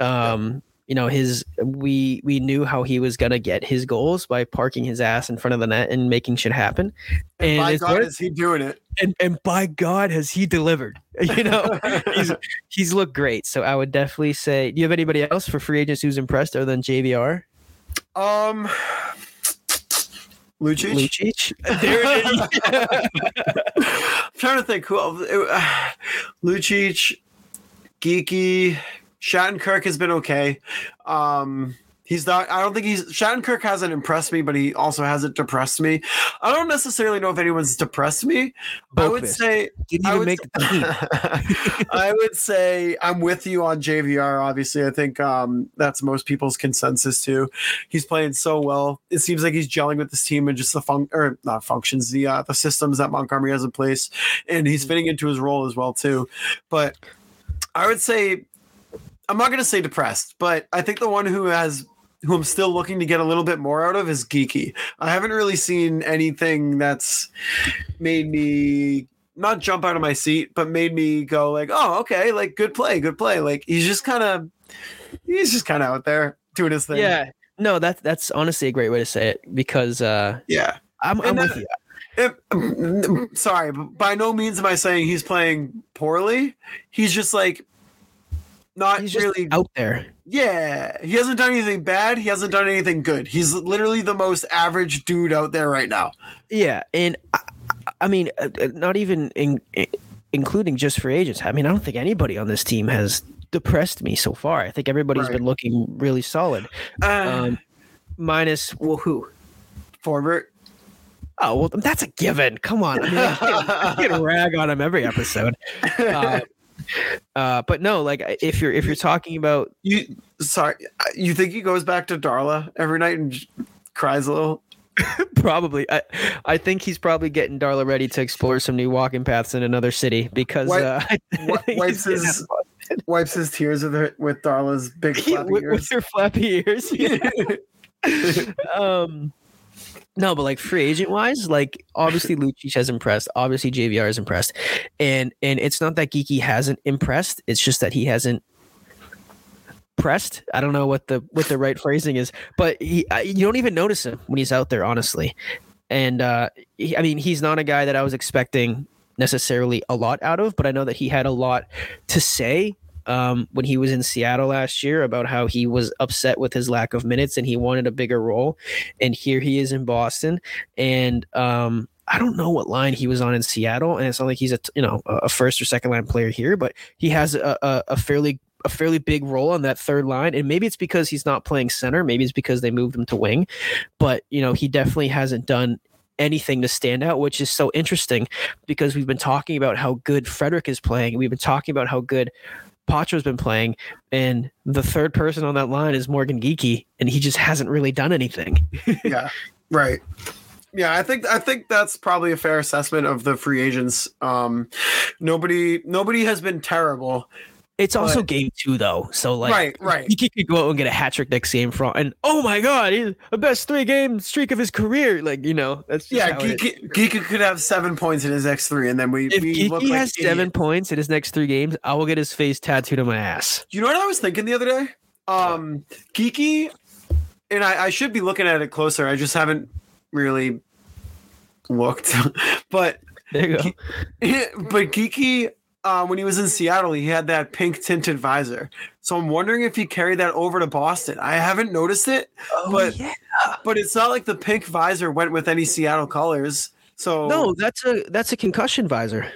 Yeah. Um, you know his we we knew how he was gonna get his goals by parking his ass in front of the net and making shit happen. And, and by God, is he doing it? And and by God, has he delivered? You know, he's he's looked great. So I would definitely say, do you have anybody else for free agents who's impressed other than JVR? Um. Lucic. Lucic. There it is. I'm trying to think who else. Uh, Lucic, Geekie, Shattenkirk has been okay. Um, he's not. I don't think he's. Shattenkirk hasn't impressed me, but he also hasn't depressed me. I don't necessarily know if anyone's depressed me. Both I would say. Didn't even make the team. I would say I'm with you on JVR. Obviously, I think um, that's most people's consensus too. He's playing so well. It seems like he's gelling with this team and just the fun or not functions, the uh, the systems that Montgomery has in place, and he's mm-hmm. fitting into his role as well too. But I would say I'm not going to say depressed, but I think the one who has who I'm still looking to get a little bit more out of is Geekie. I haven't really seen anything that's made me not jump out of my seat, but made me go like, "Oh, okay, like good play, good play." Like he's just kind of he's just kind of out there doing his thing. Yeah. No, that's that's honestly a great way to say it because uh yeah. I'm, I'm with you. If, sorry, but by no means am I saying he's playing poorly. He's just like not he's really out there. Yeah, he hasn't done anything bad. He hasn't done anything good. He's literally the most average dude out there right now. Yeah, and I, I mean, uh, uh, not even in, in, including just for agents. I mean, I don't think anybody on this team has depressed me so far. I think everybody's right. been looking really solid. Uh, um, minus well, who? Forbort. Oh well, that's a given. Come on, I mean, I can't, I can't rag on him every episode. Uh, uh, but no, like if you're if you're talking about you, sorry, you think he goes back to Darla every night and cries a little? probably. I I think he's probably getting Darla ready to explore some new walking paths in another city because Wipe, uh, wipes his wipes his tears with her, with Darla's big flappy with, ears. With her flappy ears. um no, but like free agent wise, like obviously Lucic has impressed. Obviously JVR is impressed, and and it's not that Geekie hasn't impressed. It's just that he hasn't pressed. I don't know what the what the right phrasing is, but he you don't even notice him when he's out there, honestly. And uh, he, I mean, he's not a guy that I was expecting necessarily a lot out of, but I know that he had a lot to say um, when he was in Seattle last year about how he was upset with his lack of minutes and he wanted a bigger role. And here he is in Boston, and um, I don't know what line he was on in Seattle, and it's not like he's a you know a first or second line player here, but he has a, a, a fairly a fairly big role on that third line, and maybe it's because he's not playing center, maybe it's because they moved him to wing, but you know he definitely hasn't done anything to stand out, which is so interesting because we've been talking about how good Frederic is playing. We've been talking about how good Poitras's been playing, and the third person on that line is Morgan Geekie, and he just hasn't really done anything. yeah, right. Yeah, I think I think that's probably a fair assessment of the free agents. Um, nobody nobody has been terrible. It's also but, game two though, so like right, right. He could go out and get a hat trick next game from, and oh my god, he's the best three game streak of his career. Like you know, that's yeah. Geekie, Geekie could have seven points in his next three, and then we. If we Geekie has like seven idiots. points in his next three games, I will get his face tattooed on my ass. You know what I was thinking the other day? Um, Geekie, and I, I should be looking at it closer. I just haven't really looked, but There you go. but Geekie, uh, when he was in Seattle, he had that pink tinted visor. So I'm wondering if he carried that over to Boston. I haven't noticed it, but yeah. but it's not like the pink visor went with any Seattle colors. So No, that's a that's a concussion visor.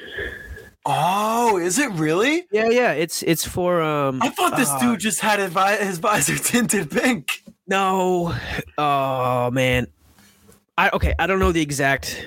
oh, is it really? Yeah, yeah. It's it's for um. I thought this uh, dude just had his, his visor tinted pink. No. Oh man. I okay, I don't know the exact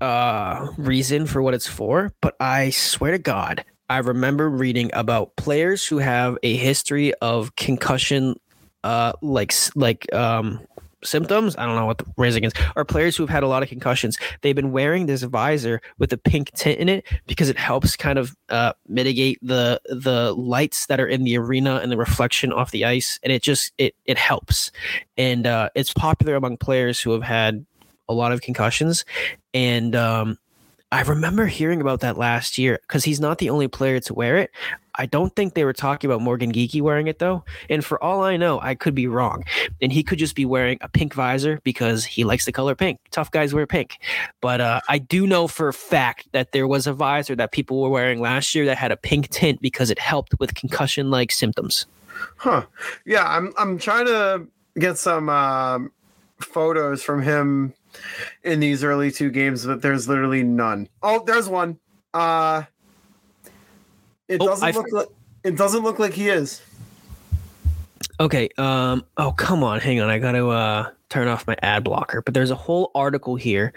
uh reason for what it's for, but I swear to god, I remember reading about players who have a history of concussion uh like like um symptoms i don't know what the phrase against are players who've had a lot of concussions. They've been wearing this visor with a pink tint in it because it helps kind of uh, mitigate the the lights that are in the arena and the reflection off the ice and it just it it helps. And uh, it's popular among players who have had a lot of concussions and um, i remember hearing about that last year because he's not the only player to wear it I don't think they were talking about Morgan Geekie wearing it though. And for all I know, I could be wrong. And he could just be wearing a pink visor because he likes the color pink. Tough guys wear pink. But uh, I do know for a fact that there was a visor that people were wearing last year that had a pink tint because it helped with concussion like symptoms. Huh. Yeah, I'm I'm trying to get some um photos from him in these early two games, but there's literally none. Oh, there's one. Uh it Oh, doesn't I- look like it doesn't look like he is. Okay. Um. Oh, come on. Hang on. I got to uh turn off my ad blocker. But there's a whole article here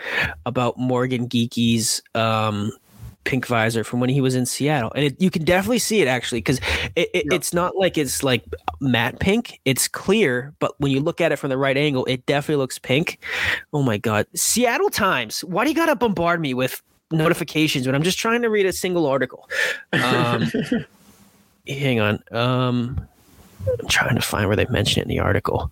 about Morgan Geekie's um pink visor from when he was in Seattle, and it, you can definitely see it actually because it, it, Yeah. it's not like it's like matte pink. It's clear, but when you look at it from the right angle, it definitely looks pink. Oh my god, Seattle Times. Why do you gotta bombard me with notifications when I'm just trying to read a single article? Um, hang on. Um. I'm trying to find where they mention it in the article.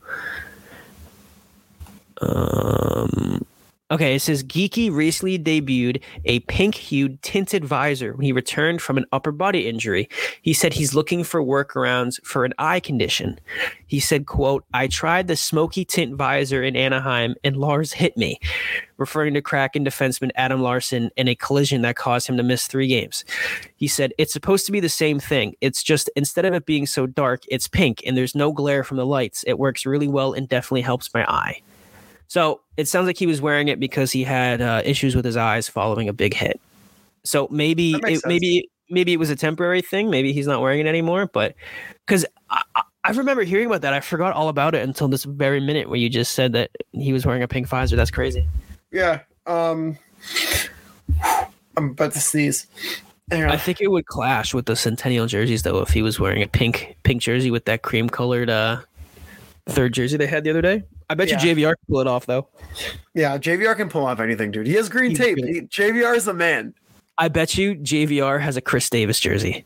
Um, okay, it says Geekie recently debuted a pink hued tinted visor when he returned from an upper body injury. He said he's looking for workarounds for an eye condition. He said, quote, I tried the smoky tint visor in Anaheim and Lars hit me, referring to Kraken defenseman Adam Larsson in a collision that caused him to miss three games. He said, It's supposed to be the same thing. It's just instead of it being so dark, it's pink and there's no glare from the lights. It works really well and definitely helps my eye. So it sounds like he was wearing it because he had uh, issues with his eyes following a big hit. So maybe it, maybe maybe it was a temporary thing. Maybe he's not wearing it anymore. But because I, I- remember hearing about that, I forgot all about it until this very minute where you just said that he was wearing a pink visor. That's crazy. Yeah. Um I'm about to sneeze. I think it would clash with the Centennial jerseys though if he was wearing a pink pink jersey with that cream colored uh third jersey they had the other day. I bet Yeah. you JVR can pull it off though. yeah, JVR can pull off anything, dude. He has green He's tape. He- JVR is the man. I bet you JVR has a Chris Davis jersey.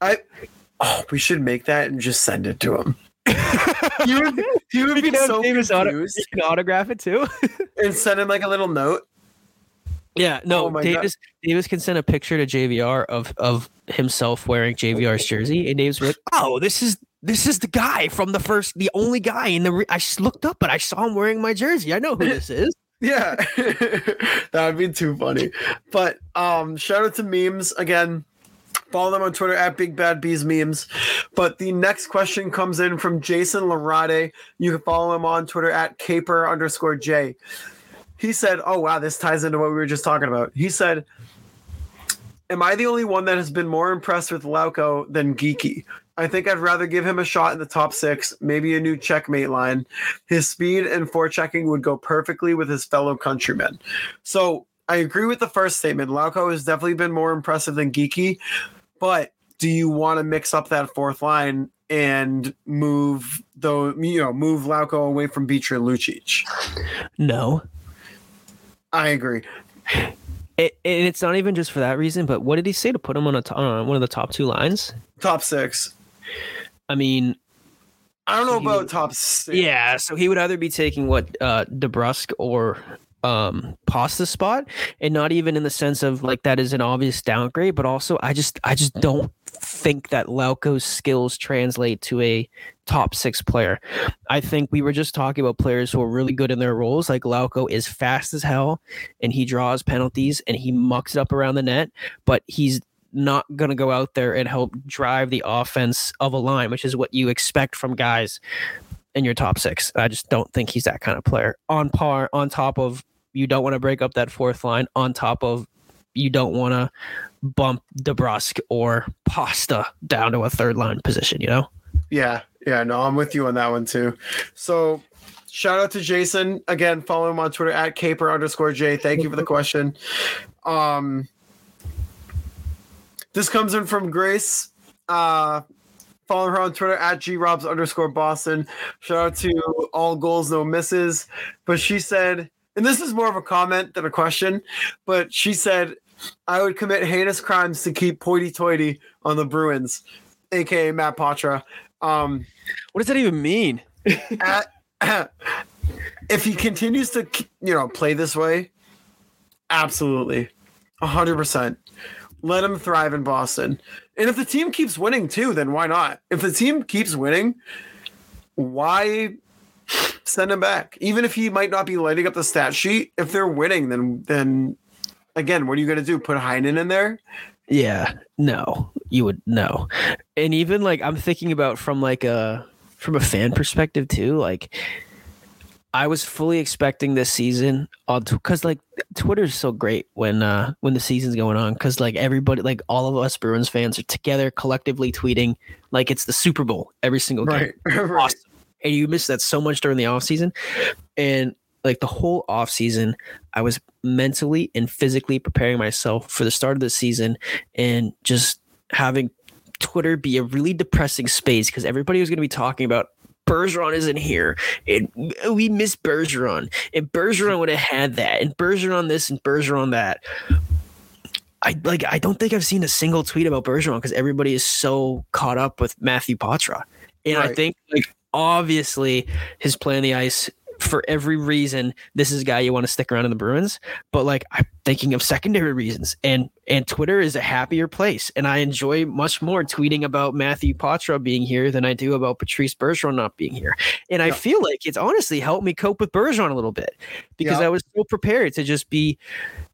I oh, we should make that and just send it to him. he would, would be so Davis auto- you can autograph it too. and send him like a little note. yeah, no, Oh my God. Davis Davis can send a picture to JVR of of himself wearing JVR's jersey, and Davis like, "Oh, this is this is the guy from the first, the only guy in the. Re- I looked up, but I saw him wearing my jersey. I know who this is." Yeah, that would be too funny. But um, shout out to memes again. Follow them on Twitter at Big Bad Bees Memes. But the next question comes in from Jason Larade. You can follow him on Twitter at Caper underscore J. He said, "Oh wow, this ties into what we were just talking about." He said, "Am I the only one that has been more impressed with Lauko than Geekie? I think I'd rather give him a shot in the top six, maybe a new checkmate line. His speed and forechecking would go perfectly with his fellow countrymen." So I agree with the first statement. Lauko has definitely been more impressive than Geekie, but do you want to mix up that fourth line and move though you know move Lauko away from Beecher and Lucic? No. I agree. It, and it's not even just for that reason, but what did he say to put him on a t- on one of the top two lines? Top six. I mean, I don't know He- about top six. yeah. So he would either be taking what uh DeBrusk or um Pasta spot, and not even in the sense of like that is an obvious downgrade, but also I just I just don't think that Lauko's skills translate to a top six player. I think we were just talking about players who are really good in their roles. Like Lauko is fast as hell and he draws penalties and he mucks it up around the net, but he's not going to go out there and help drive the offense of a line, which is what you expect from guys in your top six. I just don't think he's that kind of player. On par, on top of you don't want to break up that fourth line, on top of you don't want to bump DeBrusk or Pasta down to a third line position, you know? Yeah. Yeah. No, I'm with you on that one too. So shout out to Jason. Again, follow him on Twitter at caper underscore J. Thank you for the question. Um this comes in from Grace. Uh follow her on Twitter at grobs underscore Boston. Shout out to all goals, no misses. But she said, and this is more of a comment than a question, but she said, I would commit heinous crimes to keep Poity Toity on the Bruins, aka Matt Poitras. Um, What does that even mean? at, if he continues to, you know, play this way, absolutely, hundred percent. Let him thrive in Boston, and if the team keeps winning too, then why not? If the team keeps winning, why send him back? Even if he might not be lighting up the stat sheet, if they're winning, then then again, what are you going to do? Put Heinen in there? Yeah, no, you would no. And even like I'm thinking about from like a from a fan perspective too, like I was fully expecting this season on because like Twitter's so great when uh when the season's going on because like everybody like all of us Bruins fans are together collectively tweeting like it's the Super Bowl every single game. right. awesome. And you miss that so much during the off season. And like the whole off season, I was mentally and physically preparing myself for the start of the season and just having Twitter be a really depressing space because everybody was going to be talking about Bergeron isn't here. And we miss Bergeron. And Bergeron would have had that. And Bergeron this and Bergeron that. I like I don't think I've seen a single tweet about Bergeron because everybody is so caught up with Matthew Poitras. And I think like obviously his play on the ice for every reason this is a guy you want to stick around in the Bruins. But like I'm thinking of secondary reasons and and Twitter is a happier place. And I enjoy much more tweeting about Matthew Poitras being here than I do about Patrice Bergeron not being here. And I Yeah. feel like it's honestly helped me cope with Bergeron a little bit because Yeah. I was so prepared to just be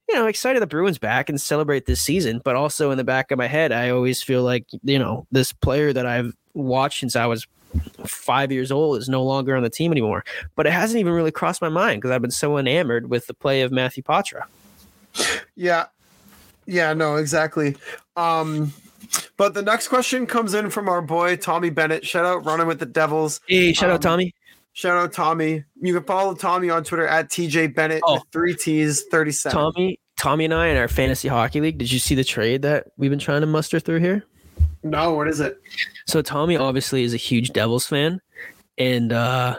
you know, excited the Bruins back and celebrate this season, but also in the back of my head, I always feel like, you know, this player that I've watched since I was five years old is no longer on the team anymore. But it hasn't even really crossed my mind because I've been so enamored with the play of Matthew Poitras. Yeah. Yeah, no, exactly. Um but the next question comes in from our boy Tommy Bennett. Shout out running with the Devils. Hey, shout Um, out Tommy. Shout out Tommy. You can follow Tommy on Twitter at TJ Bennett Oh. three T's, 37. Tommy, Tommy and I in our fantasy hockey league. Did you see the trade that we've been trying to muster through here? No, what is it? So Tommy obviously is a huge Devils fan, and uh,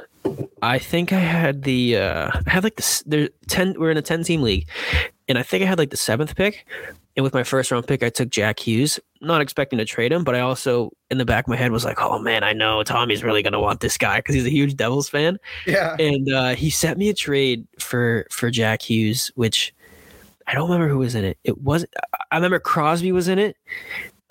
I think I had the uh, I had like the there ten. We're in a ten team league, and I think I had like the seventh pick. And with my first round pick, I took Jack Hughes, not expecting to trade him, but I also in the back of my head was like, oh man, I know Tommy's really gonna want this guy because he's a huge Devils fan Yeah. and uh, he sent me a trade for for Jack Hughes, which I don't remember who was in it. It was I remember Crosby was in it.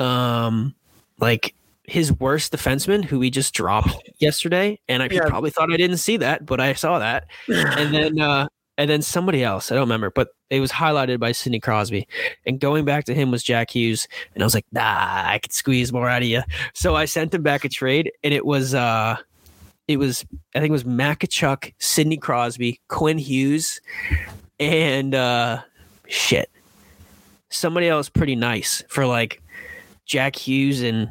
Um, like his worst defenseman, who we just dropped yesterday, and I Yeah. probably thought I didn't see that, but I saw that. And then uh, and then somebody else. I don't remember, but it was highlighted by Sidney Crosby. And going back to him was Jack Hughes. And I was like, nah, I could squeeze more out of you. So I sent him back a trade, and it was uh it was I think it was Makachuk, Sidney Crosby, Quinn Hughes, and uh shit. Somebody else pretty nice for like Jack Hughes and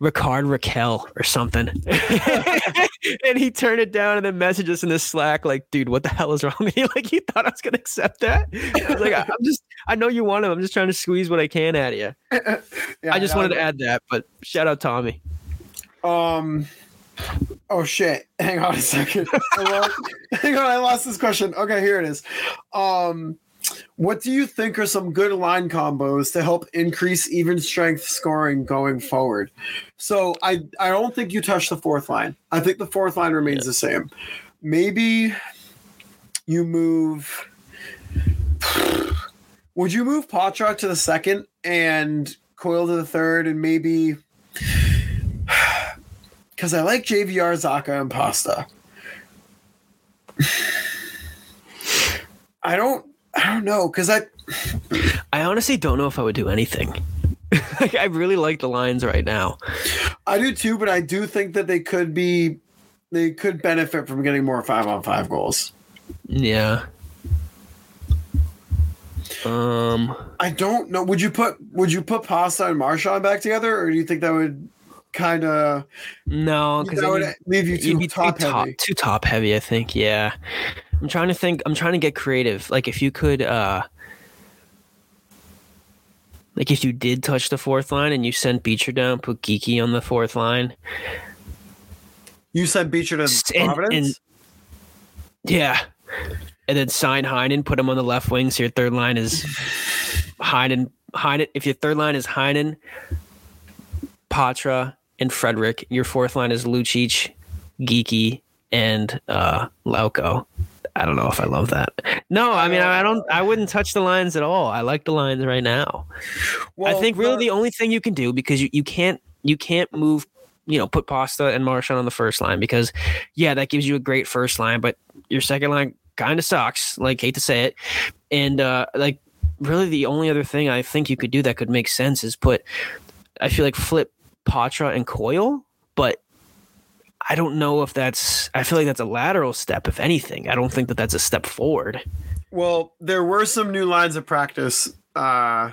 Rickard Rakell or something. and he turned it down and then messaged us in the Slack, like, dude, what the hell is wrong with you? Like, he thought I was gonna accept that. I was like, I- I'm just I know you want him. I'm just trying to squeeze what I can out of you. Yeah, I just that wanted to add that, but shout out Tommy. Um. Oh shit! Hang on a second. Hang on, I lost this question. Okay, here it is. Um, what do you think are some good line combos to help increase even strength scoring going forward? So I I don't think you touch the fourth line. I think the fourth line remains the same. Maybe you move. Would you move Potrock to the second and Coyle to the third, and maybe because I like JVR, Zacha, and Pasta. I don't. I don't know because I. I honestly don't know if I would do anything. like, I really like the lines right now. I do too, but I do think that they could be. They could benefit from getting more five on five goals. Yeah. Um, I don't know. Would you put Would you put Pasta and Marchand back together, or do you think that would kind of no, because that would leave you too top too top, heavy? too top heavy. I think. Yeah. I'm trying to think. I'm trying to get creative. Like if you could, uh like if you did touch the fourth line and you sent Beecher down, put Geekie on the fourth line. You said Beecher to and- Providence. and- Yeah. And then sign Heinen, put him on the left wing. So your third line is Heinen. Heinen. If your third line is Heinen, Poitras, and Frederic, your fourth line is Lucic, Geekie, and uh, Lauko. I don't know if I love that. No, I mean I, don't. I wouldn't touch the lines at all. I like the lines right now. Well, I think really the only thing you can do because you, you can't you can't move you know put Pasta and Marchand on the first line because yeah that gives you a great first line but your second line kind of sucks like hate to say it and uh like really the only other thing I think you could do that could make sense is put I feel like flip Poitras and Coyle but I don't know if that's I feel like that's a lateral step if anything I don't think that that's a step forward Well, there were some new lines of practice. Uh,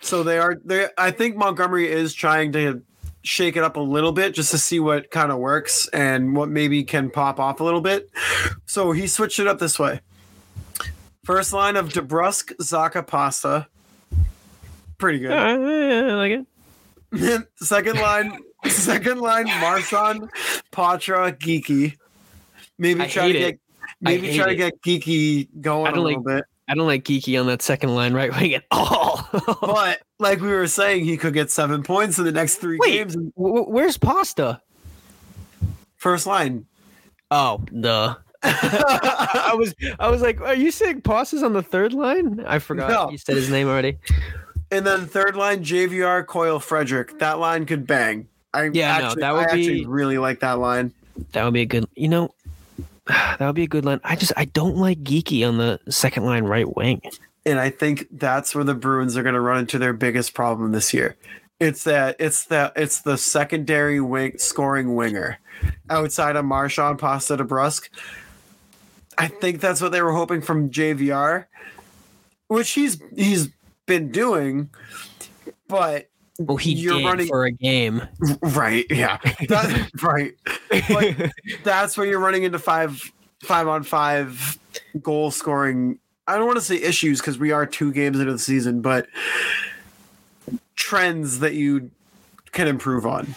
so they are they I think Montgomery is trying to shake it up a little bit just to see what kind of works and what maybe can pop off a little bit. So he switched it up this way. First line of DeBrusk, Zacha, Pasta. Pretty good. I like it second line, second line, Marchand, Poitras, Geekie. Maybe I try to get maybe try to get Geekie going a little like- bit. I don't like Geekie on that second line right wing at all. But like we were saying, he could get seven points in the next three Wait, games. wh- where's Pasta? First line. Oh, duh. I was I was like, are you saying Pasta's on the third line? I forgot No. you said his name already. And then third line, JVR, Coyle, Frederic. That line could bang. I Yeah, no, that would I actually be- really like that line. That would be a good. You know, that would be a good line. I just I don't like Geekie on the second line right wing. And I think that's where the Bruins are going to run into their biggest problem this year. It's that it's that it's the secondary wing scoring winger outside of Marchand, Pasta, DeBrusk. I think that's what they were hoping from JVR, which he's he's been doing, but Well, he You're running- for a game. right, yeah, that, right. But that's where you're running into five five on five goal scoring. I don't want to say issues because we are two games into the season, but trends that you can improve on.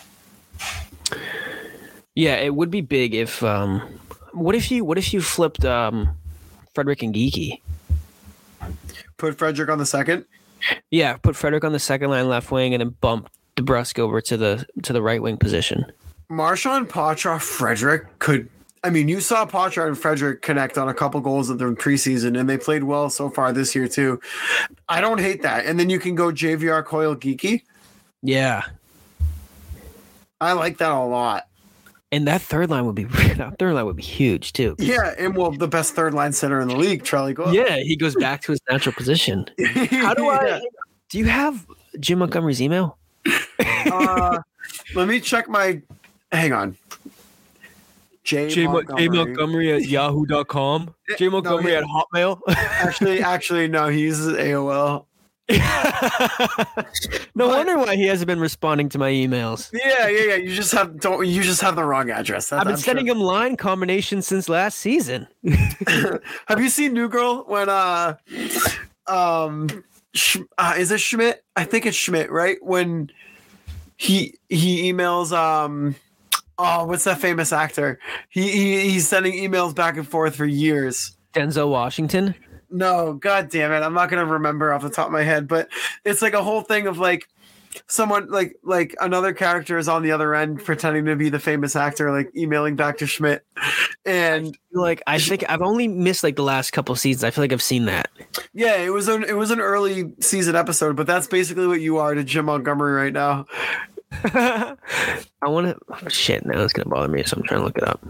yeah, it would be big if. um What if you What if you flipped um Frederic and Geekie? Put Frederic on the second. Yeah, put Frederic on the second line left wing and then bump DeBrusk over to the to the right wing position. Marchand, Poitras, Frederic could. I mean, you saw Poitras and Frederic connect on a couple goals of them preseason, and they played well so far this year too. I don't hate that. And then you can go JVR, Coyle, Geekie. Yeah, I like that a lot. And that third line would be that third line would be huge too. Yeah, and well, the best third line center in the league, Charlie Coyle. Yeah, he goes back to his natural position. How do I? Yeah. Do you have Jim Montgomery's email? Uh, let me check my. Hang on. J, Montgomery. at yahoo.com. J No, Montgomery he- at Hotmail. Actually, actually, no. He uses AOL. no But- wonder why he hasn't been responding to my emails. Yeah, yeah, yeah. You just have don't. You just have the wrong address. I've been sending him line combinations since last season. have you seen New Girl when uh, um, uh, is it Schmidt? I think it's Schmidt, right? When he he emails um. Oh, what's that famous actor? He, he he's sending emails back and forth for years. Denzel Washington. No, god damn it. I'm not gonna remember off the top of my head, but it's like a whole thing of like someone like like another character is on the other end pretending to be the famous actor, like emailing back to Schmidt. And Like I think I've only missed like the last couple seasons. I feel like I've seen that. yeah, it was an it was an early season episode, but that's basically what you are to Jim Montgomery right now. I want to. Oh, shit, now it's gonna bother me, so I'm trying to look it up.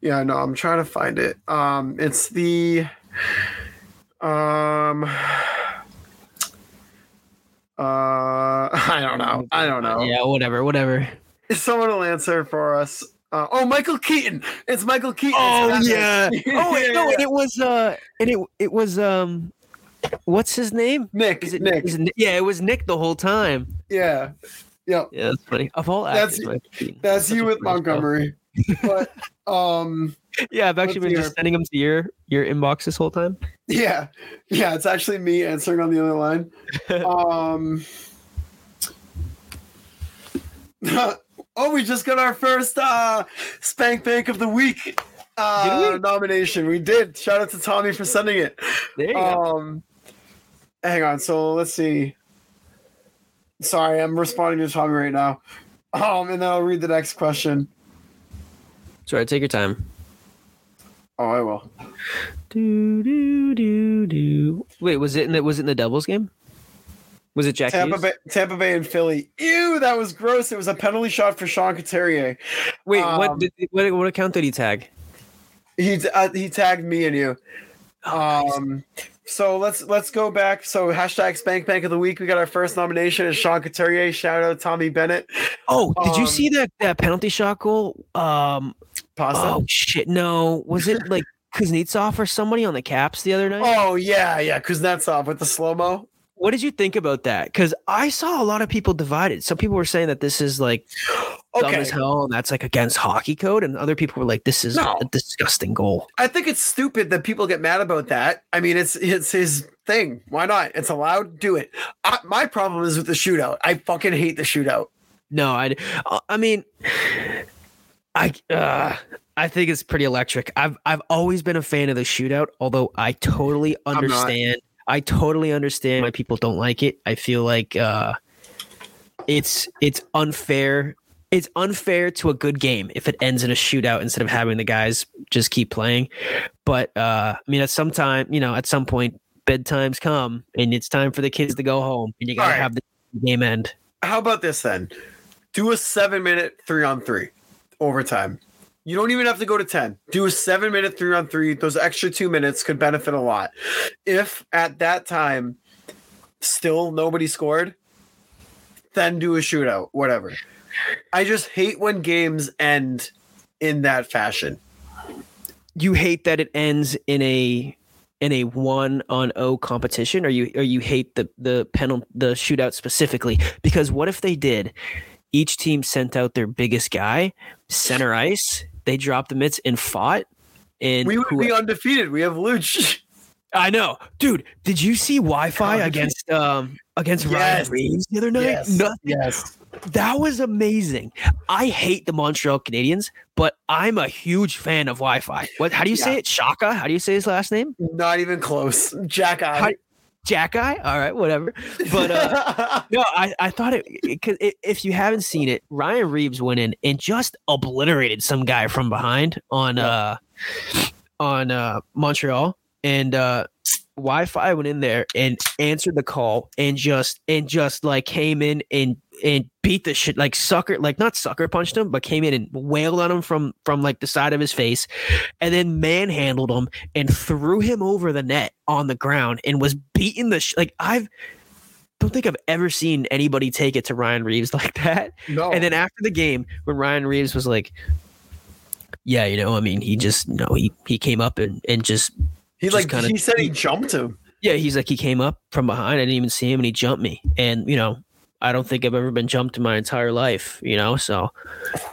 Yeah, no, I'm trying to find it. Um it's the um uh I don't know. I don't know. Yeah, whatever, whatever. Someone will answer for us. Uh, oh, Michael Keaton. It's Michael Keaton. Oh It's yeah. Oh wait, no, and it was uh, and it it was um, what's his name? Nick. Is it Nick. is it Yeah, it was Nick the whole time. Yeah. Yep. Yeah, that's funny. Of all That's- actors, Michael Keaton. That's you with. Montgomery. but um Yeah, I've actually been just sending them to your your inbox this whole time. yeah. Yeah, it's actually me answering on the other line. um Oh, we just got our first uh Spank Bank of the Week uh we? nomination. We did. Shout out to Tommy for sending it. There you go. Um, hang on. So let's see. Sorry, I'm responding to Tommy right now. Um, and then I'll read the next question. Sorry, take your time. Oh, I will. Do do do do. Wait, was it in the was it in the Devils game? Was it Jack Tampa Hughes? Bay, Tampa Bay, and Philly. Ew, that was gross. It was a penalty shot for Sean Couturier. Wait, um, what, did, what what account did he tag? He uh, he tagged me and you. Oh, Um, so let's let's go back. So hashtag Spank Bank of the Week. We got our first nomination is Sean Couturier. Shout out Tommy Bennett. Oh, did you um, see that that penalty shot goal? Um, Pasta. oh shit, no, was it like Kuznetsov or somebody on the Caps the other night? Oh yeah, yeah. Kuznetsov with the slow mo. What did you think about that? Because I saw a lot of people divided. Some people were saying that this is like dumb Okay, as hell and that's like against hockey code, and other people were like, "This is No. a disgusting goal." I think it's stupid that people get mad about that. I mean, it's it's his thing. Why not? It's allowed. Do it. I, my problem is with the shootout. I fucking hate the shootout. No, I, uh, I mean, I, uh, I think it's pretty electric. I've, I've always been a fan of the shootout, although I totally understand. I totally understand why people don't like it. I feel like, uh, it's, it's unfair. It's unfair to a good game if it ends in a shootout instead of having the guys just keep playing. But, uh, I mean, at some time, you know, at some point, bedtimes come and it's time for the kids to go home and you got to All right. have the game end. How about this then? Do a seven minute three on three overtime. You don't even have to go to 10. Do a seven minute three on three. Those extra two minutes could benefit a lot. If at that time still nobody scored, then do a shootout, whatever. I just hate when games end in that fashion. you hate that it ends in a in a one on O competition, or you or you hate the the penalty the shootout specifically? Because what if they did? Each team sent out their biggest guy, center ice. They dropped the mitts and fought. And We would who- be undefeated. We have Luch. I know, dude. Did you see Wi-Fi against um against Yes. Ryan Reaves the other night? Yes. Nothing. Yes. That was amazing. I hate the Montreal Canadiens, but I'm a huge fan of Wi-Fi. What? How do you say it? Shaka? How do you say his last name? Not even close. Jack Eye. Jack Eye? All right, whatever. But uh, no, I, I thought it because if you haven't seen it, Ryan Reaves went in and just obliterated some guy from behind on uh on uh Montreal, and uh Wi-Fi went in there and answered the call and just and just like came in and and beat the shit like sucker like not sucker punched him but came in and wailed on him from from like the side of his face and then manhandled him and threw him over the net on the ground and was beating the sh- like I've don't think I've ever seen anybody take it to Ryan Reaves like that. No. And then after the game, when Ryan Reaves was like, "Yeah, you know, I mean, he just, know, he he came up and and just, he just like kinda- he said he jumped him. yeah, he's like he came up from behind. I didn't even see him, and he jumped me. And you know, I don't think I've ever been jumped in my entire life. You know, so,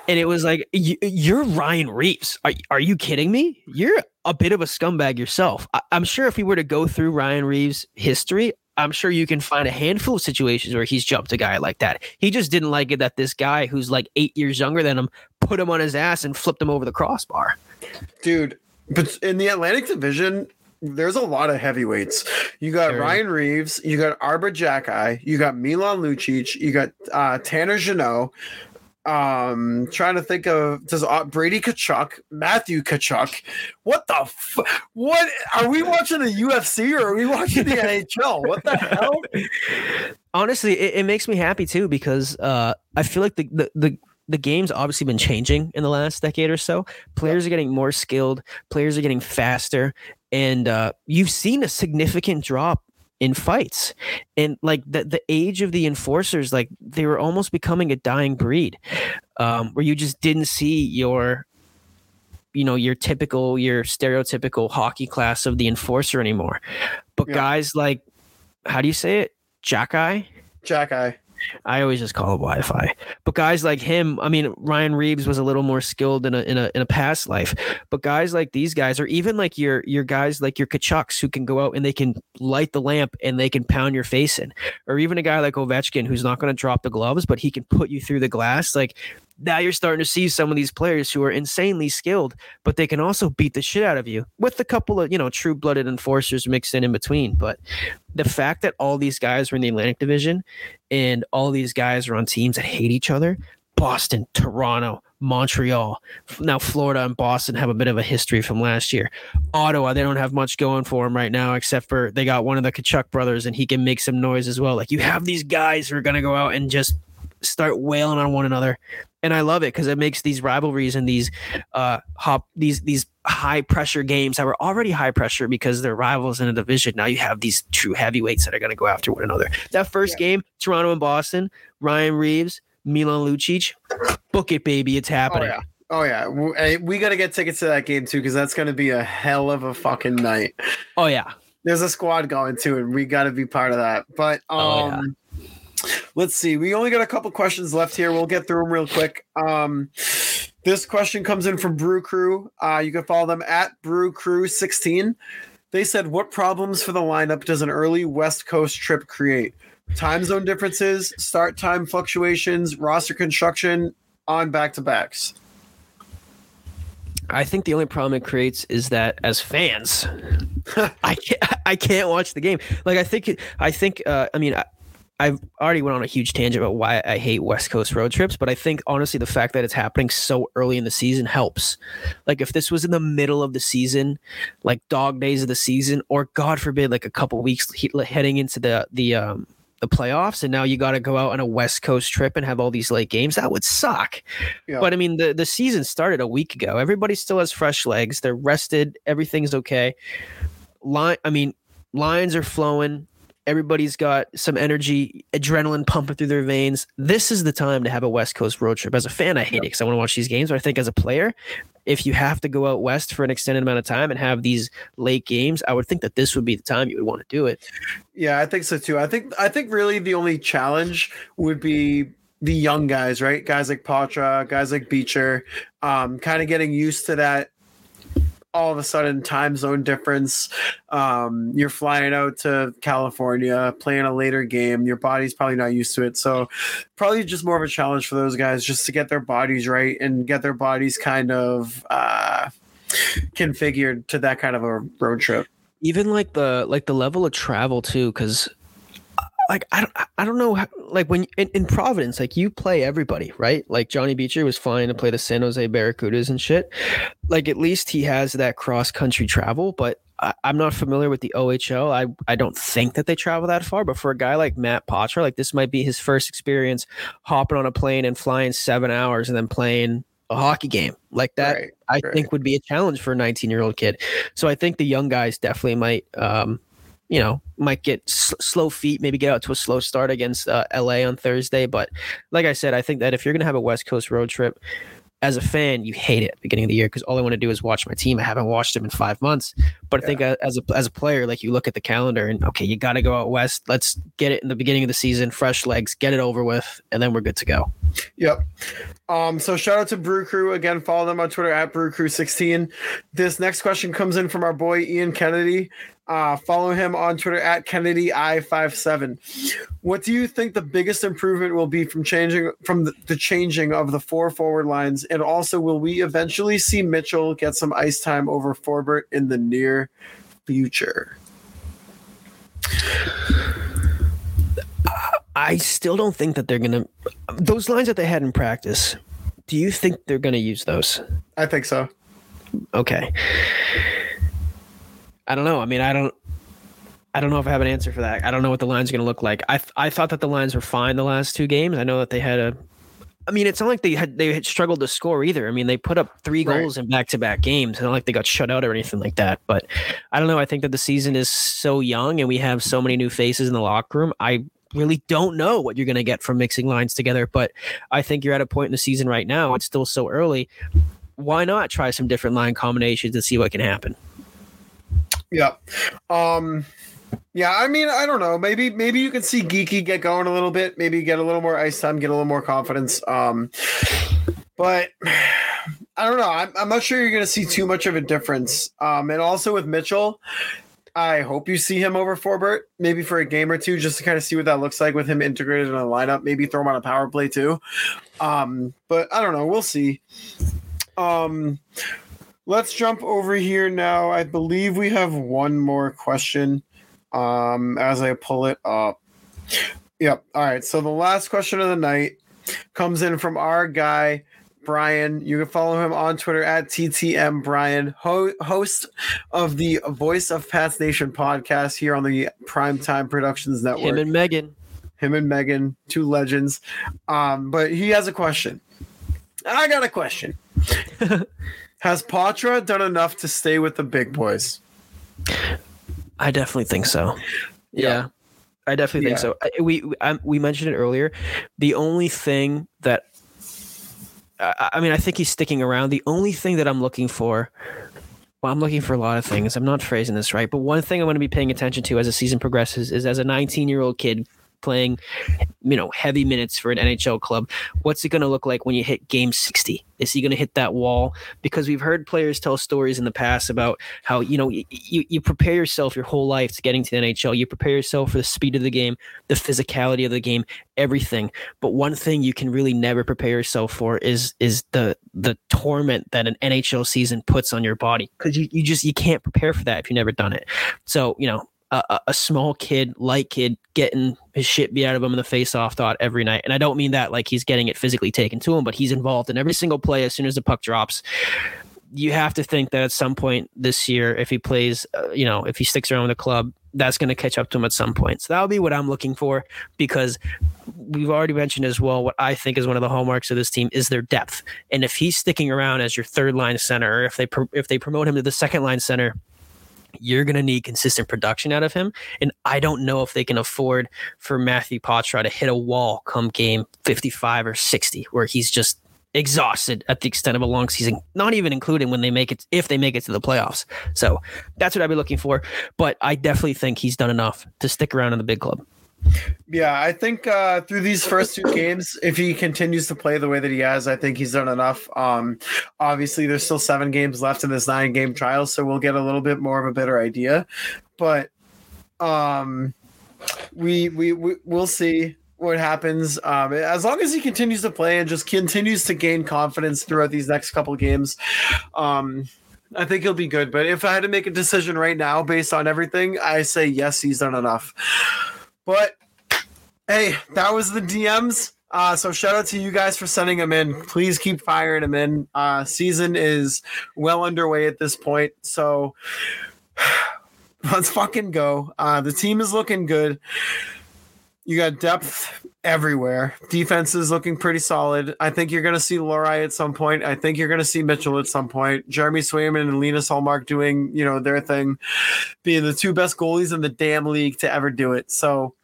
and it was like, you're Ryan Reaves. Are are you kidding me? You're a bit of a scumbag yourself. I, I'm sure if we were to go through Ryan Reaves' history. I'm sure you can find a handful of situations where he's jumped a guy like that. He just didn't like it that this guy who's like eight years younger than him put him on his ass and flipped him over the crossbar. Dude, but in the Atlantic Division, there's a lot of heavyweights. You got There. Ryan Reaves, you got Arber Xhekaj, you got Milan Lucic, you got uh, Tanner Jeannot. Um, trying to think of does uh, Brady Tkachuk, Matthew Tkachuk. What the f- what are we watching the UFC or are we watching the NHL? What the hell? honestly it, it makes me happy too because uh i feel like the, the the the game's obviously been changing in the last decade or so players are getting more skilled players are getting faster and uh you've seen a significant drop in fights and like the the age of the enforcers like they were almost becoming a dying breed um where you just didn't see your you know your typical your stereotypical hockey class of the enforcer anymore but Yeah. guys like how do you say it Jacki Jacki. I always just call it Wi-Fi. But guys like him, I mean, Ryan Reaves was a little more skilled in a in a in a past life. But guys like these guys, or even like your your guys like your Tkachuks who can go out and they can light the lamp and they can pound your face in, or even a guy like Ovechkin who's not going to drop the gloves, but he can put you through the glass. Like now you're starting to see some of these players who are insanely skilled, but they can also beat the shit out of you with a couple of you know true blooded enforcers mixed in in between. But the fact that all these guys were in the Atlantic Division and all these guys are on teams that hate each other Boston, Toronto, Montreal. Now, Florida and Boston have a bit of a history from last year. Ottawa, they don't have much going for them right now, except for they got one of the Tkachuk brothers and he can make some noise as well. Like you have these guys who are going to go out and just start wailing on one another. And I love it because it makes these rivalries and these uh hop these these high pressure games that were already high pressure because they're rivals in a division. Now you have these true heavyweights that are going to go after one another. That first game, Toronto and Boston, Ryan Reaves, Milan Lucic, book it, baby, it's happening. Oh happening. yeah. Oh yeah. We got to get tickets to that game too because that's going to be a hell of a fucking night. Oh yeah. there's a squad going too, and we got to be part of that. But um, Oh, yeah. Let's see. We only got a couple questions left here. We'll get through them real quick. Um, this question comes in from Brew Crew. Uh, you can follow them at Brew Crew 16. They said, "What problems for the lineup does an early West Coast trip create? Time zone differences, start time fluctuations, roster construction on back to backs." I think the only problem it creates is that as fans, I can't I can't watch the game. Like I think I think uh, I mean I've already went on a huge tangent about why I hate West Coast road trips, but I think honestly the fact that it's happening so early in the season helps. Like if this was in the middle of the season, like dog days of the season, or God forbid, like a couple weeks he- heading into the the um the playoffs, and now you got to go out on a West Coast trip and have all these late games. That would suck. Yeah. But I mean, the the season started a week ago. Everybody still has fresh legs. They're rested. Everything's okay. Line, I mean, lines are flowing. Everybody's got some energy, adrenaline pumping through their veins. This is the time to have a West Coast road trip. As a fan, I hate it because I want to watch these games. But I think as a player, if you have to go out west for an extended amount of time and have these late games, I would think that this would be the time you would want to do it. Yeah, I think so too. I think I think really the only challenge would be the young guys, right? Guys like Poitras, guys like Beecher, um, kind of getting used to that. All of a sudden, time zone difference. Um, you're flying out to California, playing a later game. Your body's probably not used to it, so probably just more of a challenge for those guys just to get their bodies right and get their bodies kind of uh, configured to that kind of a road trip. even like the like the level of travel too because like i don't i don't know how, like when in, in providence like you play everybody right like johnny beecher was flying to play the san jose barracudas and shit like at least he has that cross country travel but I, am not familiar with the OHL. I, I don't think that they travel that far, but for a guy like Matt Poitras, like this might be his first experience hopping on a plane and flying seven hours and then playing a hockey game like that. Right, I right. think would be a challenge for a 19 year old kid. So I think the young guys definitely might, um, you know, might get s- slow feet, maybe get out to a slow start against uh, LA on Thursday. But like I said, I think that if you're going to have a West Coast road trip, as a fan, you hate it beginning of the year because all I want to do is watch my team. I haven't watched them in five months. But yeah. I think as a as a player, like you look at the calendar and okay, you got to go out west. Let's get it in the beginning of the season, fresh legs, get it over with, and then we're good to go. Yep. Um, so shout out to Brew Crew again. Follow them on Twitter at Brew Crew 16. This next question comes in from our boy Ian Kennedy. Uh, follow him on Twitter at Kennedy I57. What do you think the biggest improvement will be from changing from the, the, changing of the four forward lines? And also, will we eventually see Mitchell get some ice time over Forbort in the near future? I still don't think that they're gonna those lines that they had in practice. Do you think they're gonna use those? I think so. Okay. I don't know. I mean, I don't. I don't know if I have an answer for that. I don't know what the lines are going to look like. I I thought that the lines were fine the last two games. I know that they had a. I mean, it's not like they had they had struggled to score either. I mean, they put up three goals right. in back to back games. It's not like they got shut out or anything like that. But I don't know. I think that the season is so young and we have so many new faces in the locker room. I really don't know what you're going to get from mixing lines together. But I think you're at a point in the season right now. It's still so early. Why not try some different line combinations and see what can happen? Yeah. Um yeah, I mean, I don't know. Maybe maybe you can see Geeky get going a little bit, maybe get a little more ice time, get a little more confidence. Um but I don't know. I'm, I'm not sure you're going to see too much of a difference. Um, and also with Mitchell, I hope you see him over Forbort, maybe for a game or two, just to kind of see what that looks like with him integrated in a lineup. Maybe throw him on a power play too. Um, but I don't know. We'll see. Um, let's jump over here now. I believe we have one more question um, as I pull it up. Yep. All right. So the last question of the night comes in from our guy, Brian. You can follow him on Twitter at TTM Brian, ho- host of the Voice of Pats Nation podcast here on the Primetime Productions Network. Him and Megan. Him and Megan, two legends. Um, but he has a question. I got a question. Has Poitras done enough to stay with the big boys? I definitely think so. Yeah. yeah. I definitely think yeah. so. we I, we mentioned it earlier. The only thing that I, I mean, I think he's sticking around. The only thing that I'm looking for well, I'm looking for a lot of things. I'm not phrasing this right, but one thing I'm going to be paying attention to as the season progresses is as a 19 year old kid playing, you know, heavy minutes for an NHL club. What's it going to look like when you hit game 60? Is he going to hit that wall? Because we've heard players tell stories in the past about how, you know, you, you prepare yourself your whole life to getting to the NHL. You prepare yourself for the speed of the game, the physicality of the game, everything. But one thing you can really never prepare yourself for is is the the torment that an NHL season puts on your body. Because you, you just you can't prepare for that if you've never done it. So, you know, a, a, small kid, light kid, getting his shit beat out of him in the face-off thought every night. And I don't mean that like he's getting it physically taken to him, but he's involved in every single play as soon as the puck drops. You have to think that at some point this year, if he plays, uh, you know, if he sticks around with the club, that's going to catch up to him at some point. So that'll be what I'm looking for because we've already mentioned as well what I think is one of the hallmarks of this team is their depth. And if he's sticking around as your third line center, or if they if they promote him to the second line center, you're going to need consistent production out of him. And I don't know if they can afford for Matthew Poitras to hit a wall come game 55 or 60, where he's just exhausted at the extent of a long season, not even including when they make it, if they make it to the playoffs. So that's what I'd be looking for. But I definitely think he's done enough to stick around in the big club. Yeah, I think uh, through these first two games, if he continues to play the way that he has, I think he's done enough. Um, obviously, there's still seven games left in this nine game trial, so we'll get a little bit more of a better idea. But um, we we, we will see what happens. Um, as long as he continues to play and just continues to gain confidence throughout these next couple games, um, I think he'll be good. But if I had to make a decision right now based on everything, I say yes, he's done enough. But hey, that was the DMs. Uh, so shout out to you guys for sending them in. Please keep firing them in. Uh, season is well underway at this point. So let's fucking go. Uh, the team is looking good. You got depth everywhere. Defense is looking pretty solid. I think you're going to see Lohrei at some point. I think you're going to see Mitchell at some point. Jeremy Swayman and Linus Ullmark doing, you know, their thing, being the two best goalies in the damn league to ever do it. So,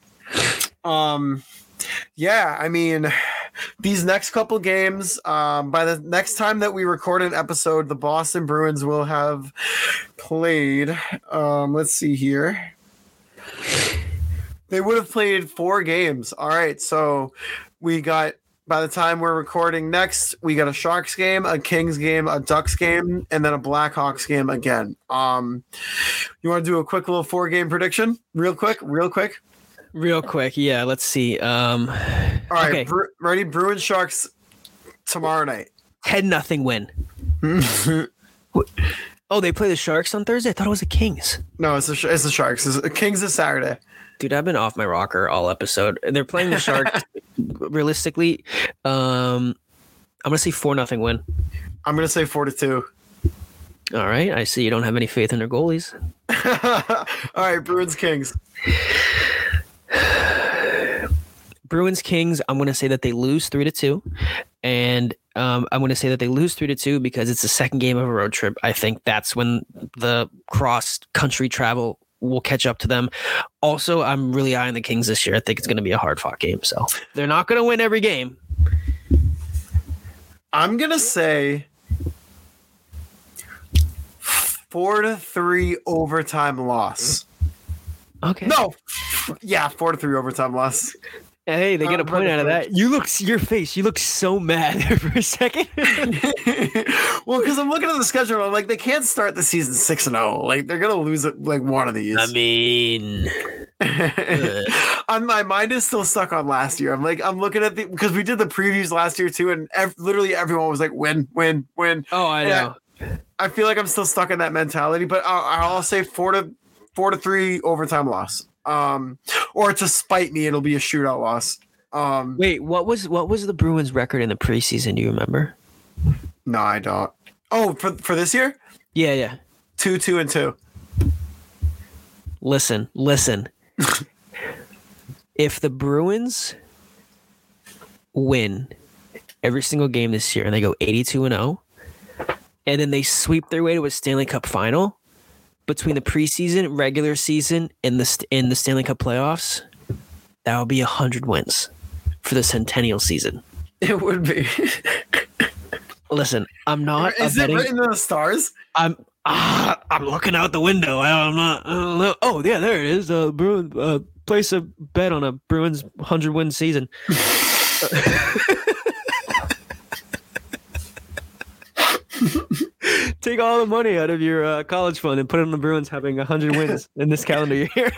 um, yeah, I mean, these next couple games, um, by the next time that we record an episode, the Boston Bruins will have played. Um, let's see here. They would have played four games. All right, so we got by the time we're recording next, we got a Sharks game, a Kings game, a Ducks game, and then a Blackhawks game again. Um, you want to do a quick little four game prediction, real quick, real quick. Real quick, yeah. Let's see. Um, All right, Okay. Bru- ready? Bruins Sharks tomorrow night. ten nothing win. Oh, they play the Sharks on Thursday. I thought it was the Kings. no, it's the it's the Sharks. It's, Kings is Saturday. Dude, I've been off my rocker all episode. And They're playing the Sharks. realistically, um, I'm gonna say four nothing win. I'm gonna say four to two. All right. I see you don't have any faith in their goalies. All right, Bruins Kings. Bruins Kings, I'm going to say that they lose three to two, and um, I'm going to say that they lose three to two because it's the second game of a road trip. I think that's when the cross country travel will catch up to them. Also, I'm really eyeing the Kings this year. I think it's going to be a hard fought game. So they're not going to win every game. I'm gonna say four to three overtime loss. Okay. No, yeah, four to three overtime loss. Hey, they get a point out of that. You look your face. You look so mad there for a second. well, because I'm looking at the schedule, I'm like, they can't start the season six and zero. Like they're gonna lose it like one of these. I mean, on my mind is still stuck on last year. I'm like, I'm looking at the because we did the previews last year too, and ev- literally everyone was like, win, win, win. oh, I Yeah. know. I feel like I'm still stuck in that mentality, but I'll, I'll say four to four to three overtime loss. Um, or to spite me, it'll be a shootout loss. Um, Wait, what was what was the Bruins record in the preseason? Do you remember? no, I don't. Oh, for for this year, Yeah, yeah. two, two, and two. Listen, listen. if the Bruins win every single game this year and they go 82 and 0 and then they sweep their way to a Stanley Cup final between the preseason, regular season and the and the Stanley Cup playoffs, that would be 100 wins for the centennial season. It would be. Listen, I'm not Is it betting written in the stars? I'm ah, I'm looking out the window. I, I'm not. I don't know. Oh yeah, there it is. Uh, Bruin uh, place a bet on a Bruins hundred win season. Take all the money out of your uh, college fund and put it on the Bruins having hundred wins in this calendar year.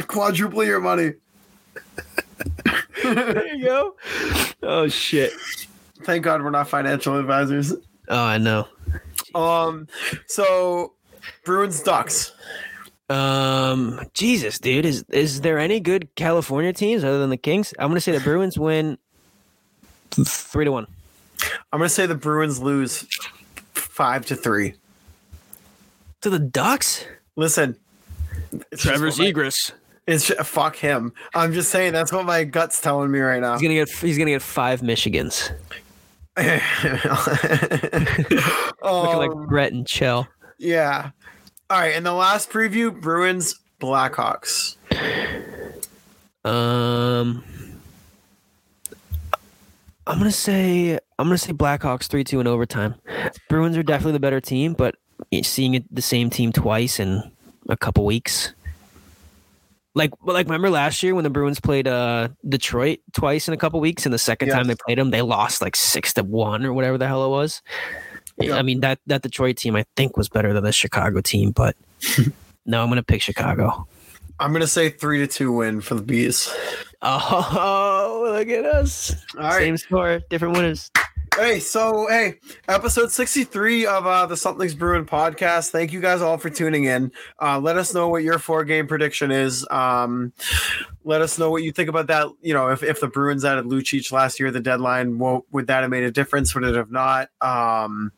Quadruple your money. there you go. Oh shit. Thank God we're not financial advisors. Oh, I know. Um, so Bruins Ducks. Um, Jesus, dude, is is there any good California teams other than the Kings? I'm gonna say the Bruins win three to one. I'm gonna say the Bruins lose five to three. To the Ducks? Listen, it's just what. It's ju- fuck him. I'm just saying that's what my gut's telling me right now. He's gonna get he's gonna get five Michigans. Looking like Um, Brett and Chell. yeah. All right. In the last preview, Bruins Blackhawks. Um I'm gonna say I'm gonna say Blackhawks three two in overtime. Bruins are definitely the better team, but seeing it the same team twice in a couple weeks. Like, like remember last year when the Bruins played uh Detroit twice in a couple weeks, and the second time they played them, they lost like six to one or whatever the hell it was. Yeah. I mean that that Detroit team I think was better than the Chicago team, but no, I'm gonna pick Chicago. I'm gonna say three to two win for the bees. Oh, look at us! All right. Same score, different winners. Hey, so hey, episode 63 of uh, the Something's Bruin podcast. Thank you guys all for tuning in. Uh, let us know what your four game prediction is. Um, let us know what you think about that. You know, if, if the Bruins added Lucic last year, the deadline, what, would that have made a difference? Would it have not? Um,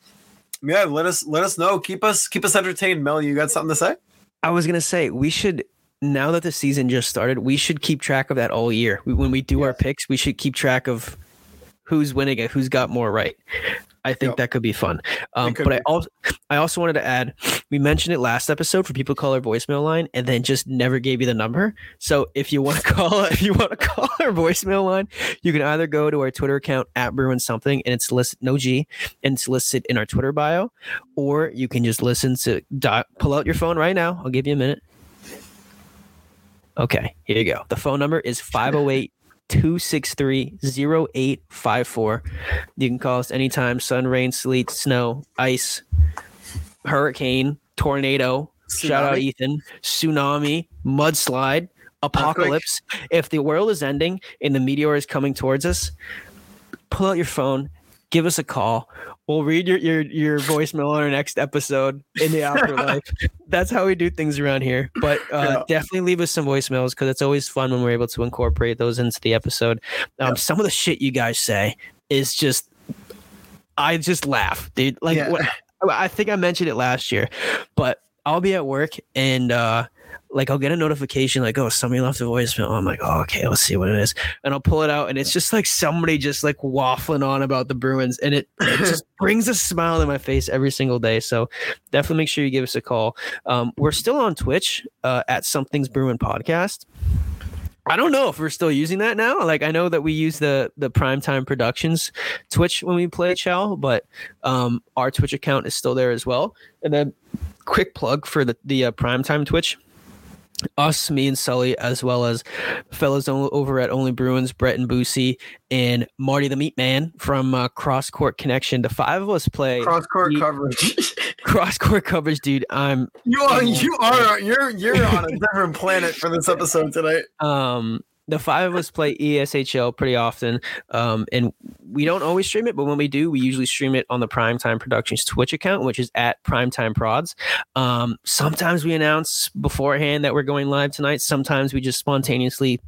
yeah, let us let us know. Keep us keep us entertained. Mel, you got something to say? I was gonna say we should now that the season just started, we should keep track of that all year. We, when we do our picks, we should keep track of who's winning it, who's got more right. I think Yep. that could be fun. Um, could but I also I also wanted to add we mentioned it last episode for people to call our voicemail line and then just never gave you the number. So if you want to call if you want to call our voicemail line, you can either go to our Twitter account at Bruin something and it's listed no G and it's listed in our Twitter bio, or you can just listen to di- pull out your phone right now. I'll give you a minute. Okay, here you go. The phone number is 508 263 0854. You can call us anytime sun, rain, sleet, snow, ice, hurricane, tornado. Shout out Tsunami. Ethan. Tsunami, mudslide, apocalypse. If the world is ending and the meteor is coming towards us, pull out your phone, give us a call. We'll read your your, your voicemail on our next episode in the afterlife. That's how we do things around here. But uh, definitely leave us some voicemails because it's always fun when we're able to incorporate those into the episode. Um, Some of the shit you guys say is just, I just laugh, dude. Like, Yeah. what, I think I mentioned it last year, but I'll be at work and uh, like I'll get a notification like, oh, somebody left a voicemail. I'm like, oh, okay, let's see what it is, and I'll pull it out, and it's just like somebody just like waffling on about the Bruins, and it, it just brings a smile to my face every single day. So definitely make sure you give us a call. Um, we're still on Twitch uh, at Something's Bruin Podcast. I don't know if we're still using that now. Like I know that we use the the Primetime Productions Twitch when we play Chow, but um, our Twitch account is still there as well. And then quick plug for the the uh, Primetime Twitch. Us, me and Sully, as well as fellas over at Only Bruins, Brett and Boosie, and Marty the Meat Man from uh, Cross Court Connection. The five of us play Cross court coverage. cross court coverage, dude. I'm you are you are you're you're on a different planet for this episode tonight. um the five of us play ESHL pretty often, um, and we don't always stream it, but when we do, we usually stream it on the Primetime Productions Twitch account, which is at Primetime Prods. Um, sometimes we announce beforehand that we're going live tonight. Sometimes we just spontaneously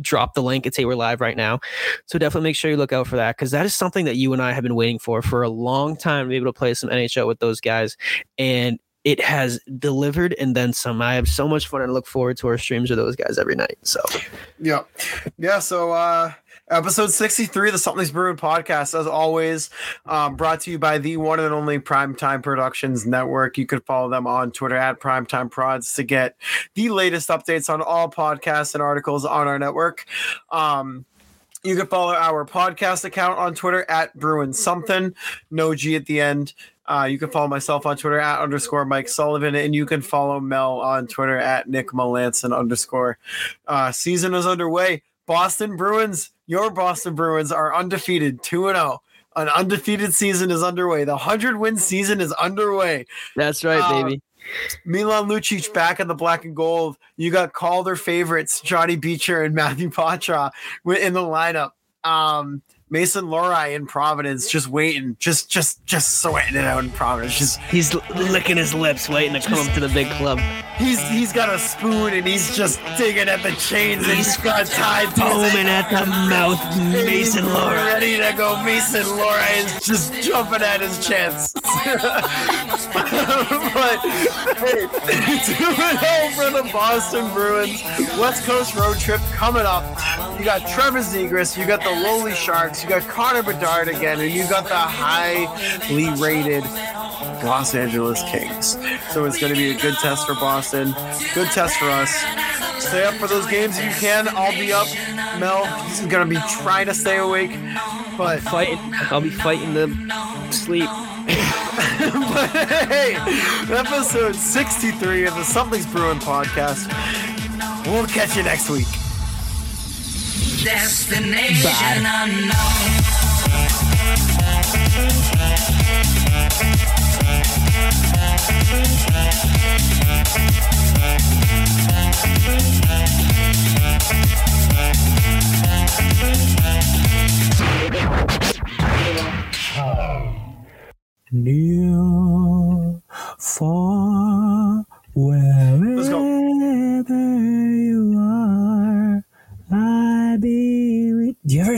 drop the link and say we're live right now. So definitely make sure you look out for that because that is something that you and I have been waiting for for a long time to be able to play some NHL with those guys, and it has delivered and then some. I have so much fun and look forward to our streams with those guys every night. So. Yeah. Yeah. So, uh, episode 63 of the Something's Bruin podcast, as always, um, brought to you by the one and only Primetime Productions Network. You can follow them on Twitter at Primetime Prods to get the latest updates on all podcasts and articles on our network. Um, you can follow our podcast account on Twitter at Bruin Something, no G at the end. Uh, you can follow myself on Twitter at underscore Mike Sullivan, and you can follow Mel on Twitter at Nick Melanson underscore. Uh, season is underway. Boston Bruins, your Boston Bruins are undefeated, 2 0. An undefeated season is underway. The 100 win season is underway. That's right, Uh, baby. Milan Lucic back in the black and gold. You got Calder favorites, Johnny Beecher and Matthew Poitras in the lineup. Um, Mason Lohrei in Providence, just waiting, just just just sweating it out in Providence. Just He's licking his lips, waiting to come up to the big club. he's he's got a spoon and he's just digging at the chains and he's got tied Foaming at the mouth, Mason Lohrei. ready to go. Mason Lohrei is just jumping at his chance. but hey, 2 0 for the Boston Bruins. West Coast road trip coming up. You got Trevor Zegras, you got the Lowly Sharks, you got Connor Bedard again, and you got the highly rated Los Angeles Kings. So it's going to be a good test for Boston, good test for us. Stay up for those games if you can. I'll be up. Mel is going to be trying to stay awake, but Fighting, I'll be fighting the sleep. but hey, episode 63 of the Something's Bruin podcast. We'll catch you next week. Destination unknown. near, far,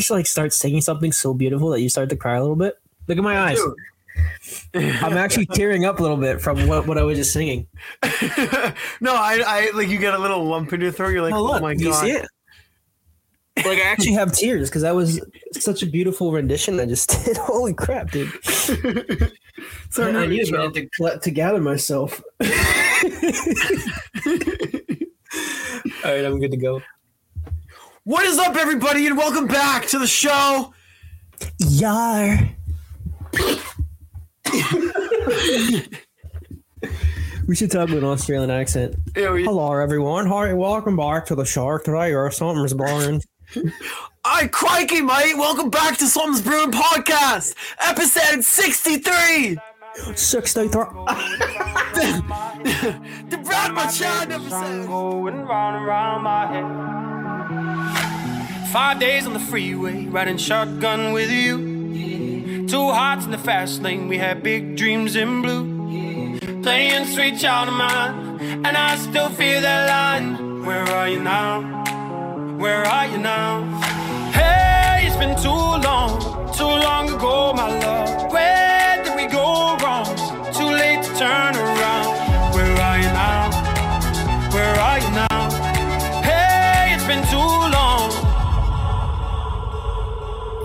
be with. Do you ever like start singing something so beautiful that you start to cry a little bit? Look at my eyes. I'm actually tearing up a little bit from what, what I was just singing. no, I, I like you get a little lump in your throat. You're like, Oh, oh, my you god. Like I actually have tears because that was such a beautiful rendition I just did. Holy crap, dude! Our I new need a minute to, to gather myself. All right, I'm good to go. What is up, everybody, and welcome back to the show. Yar. we should talk with an Australian accent. Yeah, we- Hello, everyone. Hi, welcome back to the show today. Or something's boring. Aye, crikey, mate. Welcome back to Something's Bruin Podcast, episode 63. 63. The Brad Machado episode. going round and round my head. Five days on the freeway, riding shotgun with you. Two hearts in the fast lane, we had big dreams in blue. Playing sweet child of mine, and I still feel that line. Where are you now? Where are you now? Hey, it's been too long, too long ago, my love. Where did we go wrong? Too late to turn around.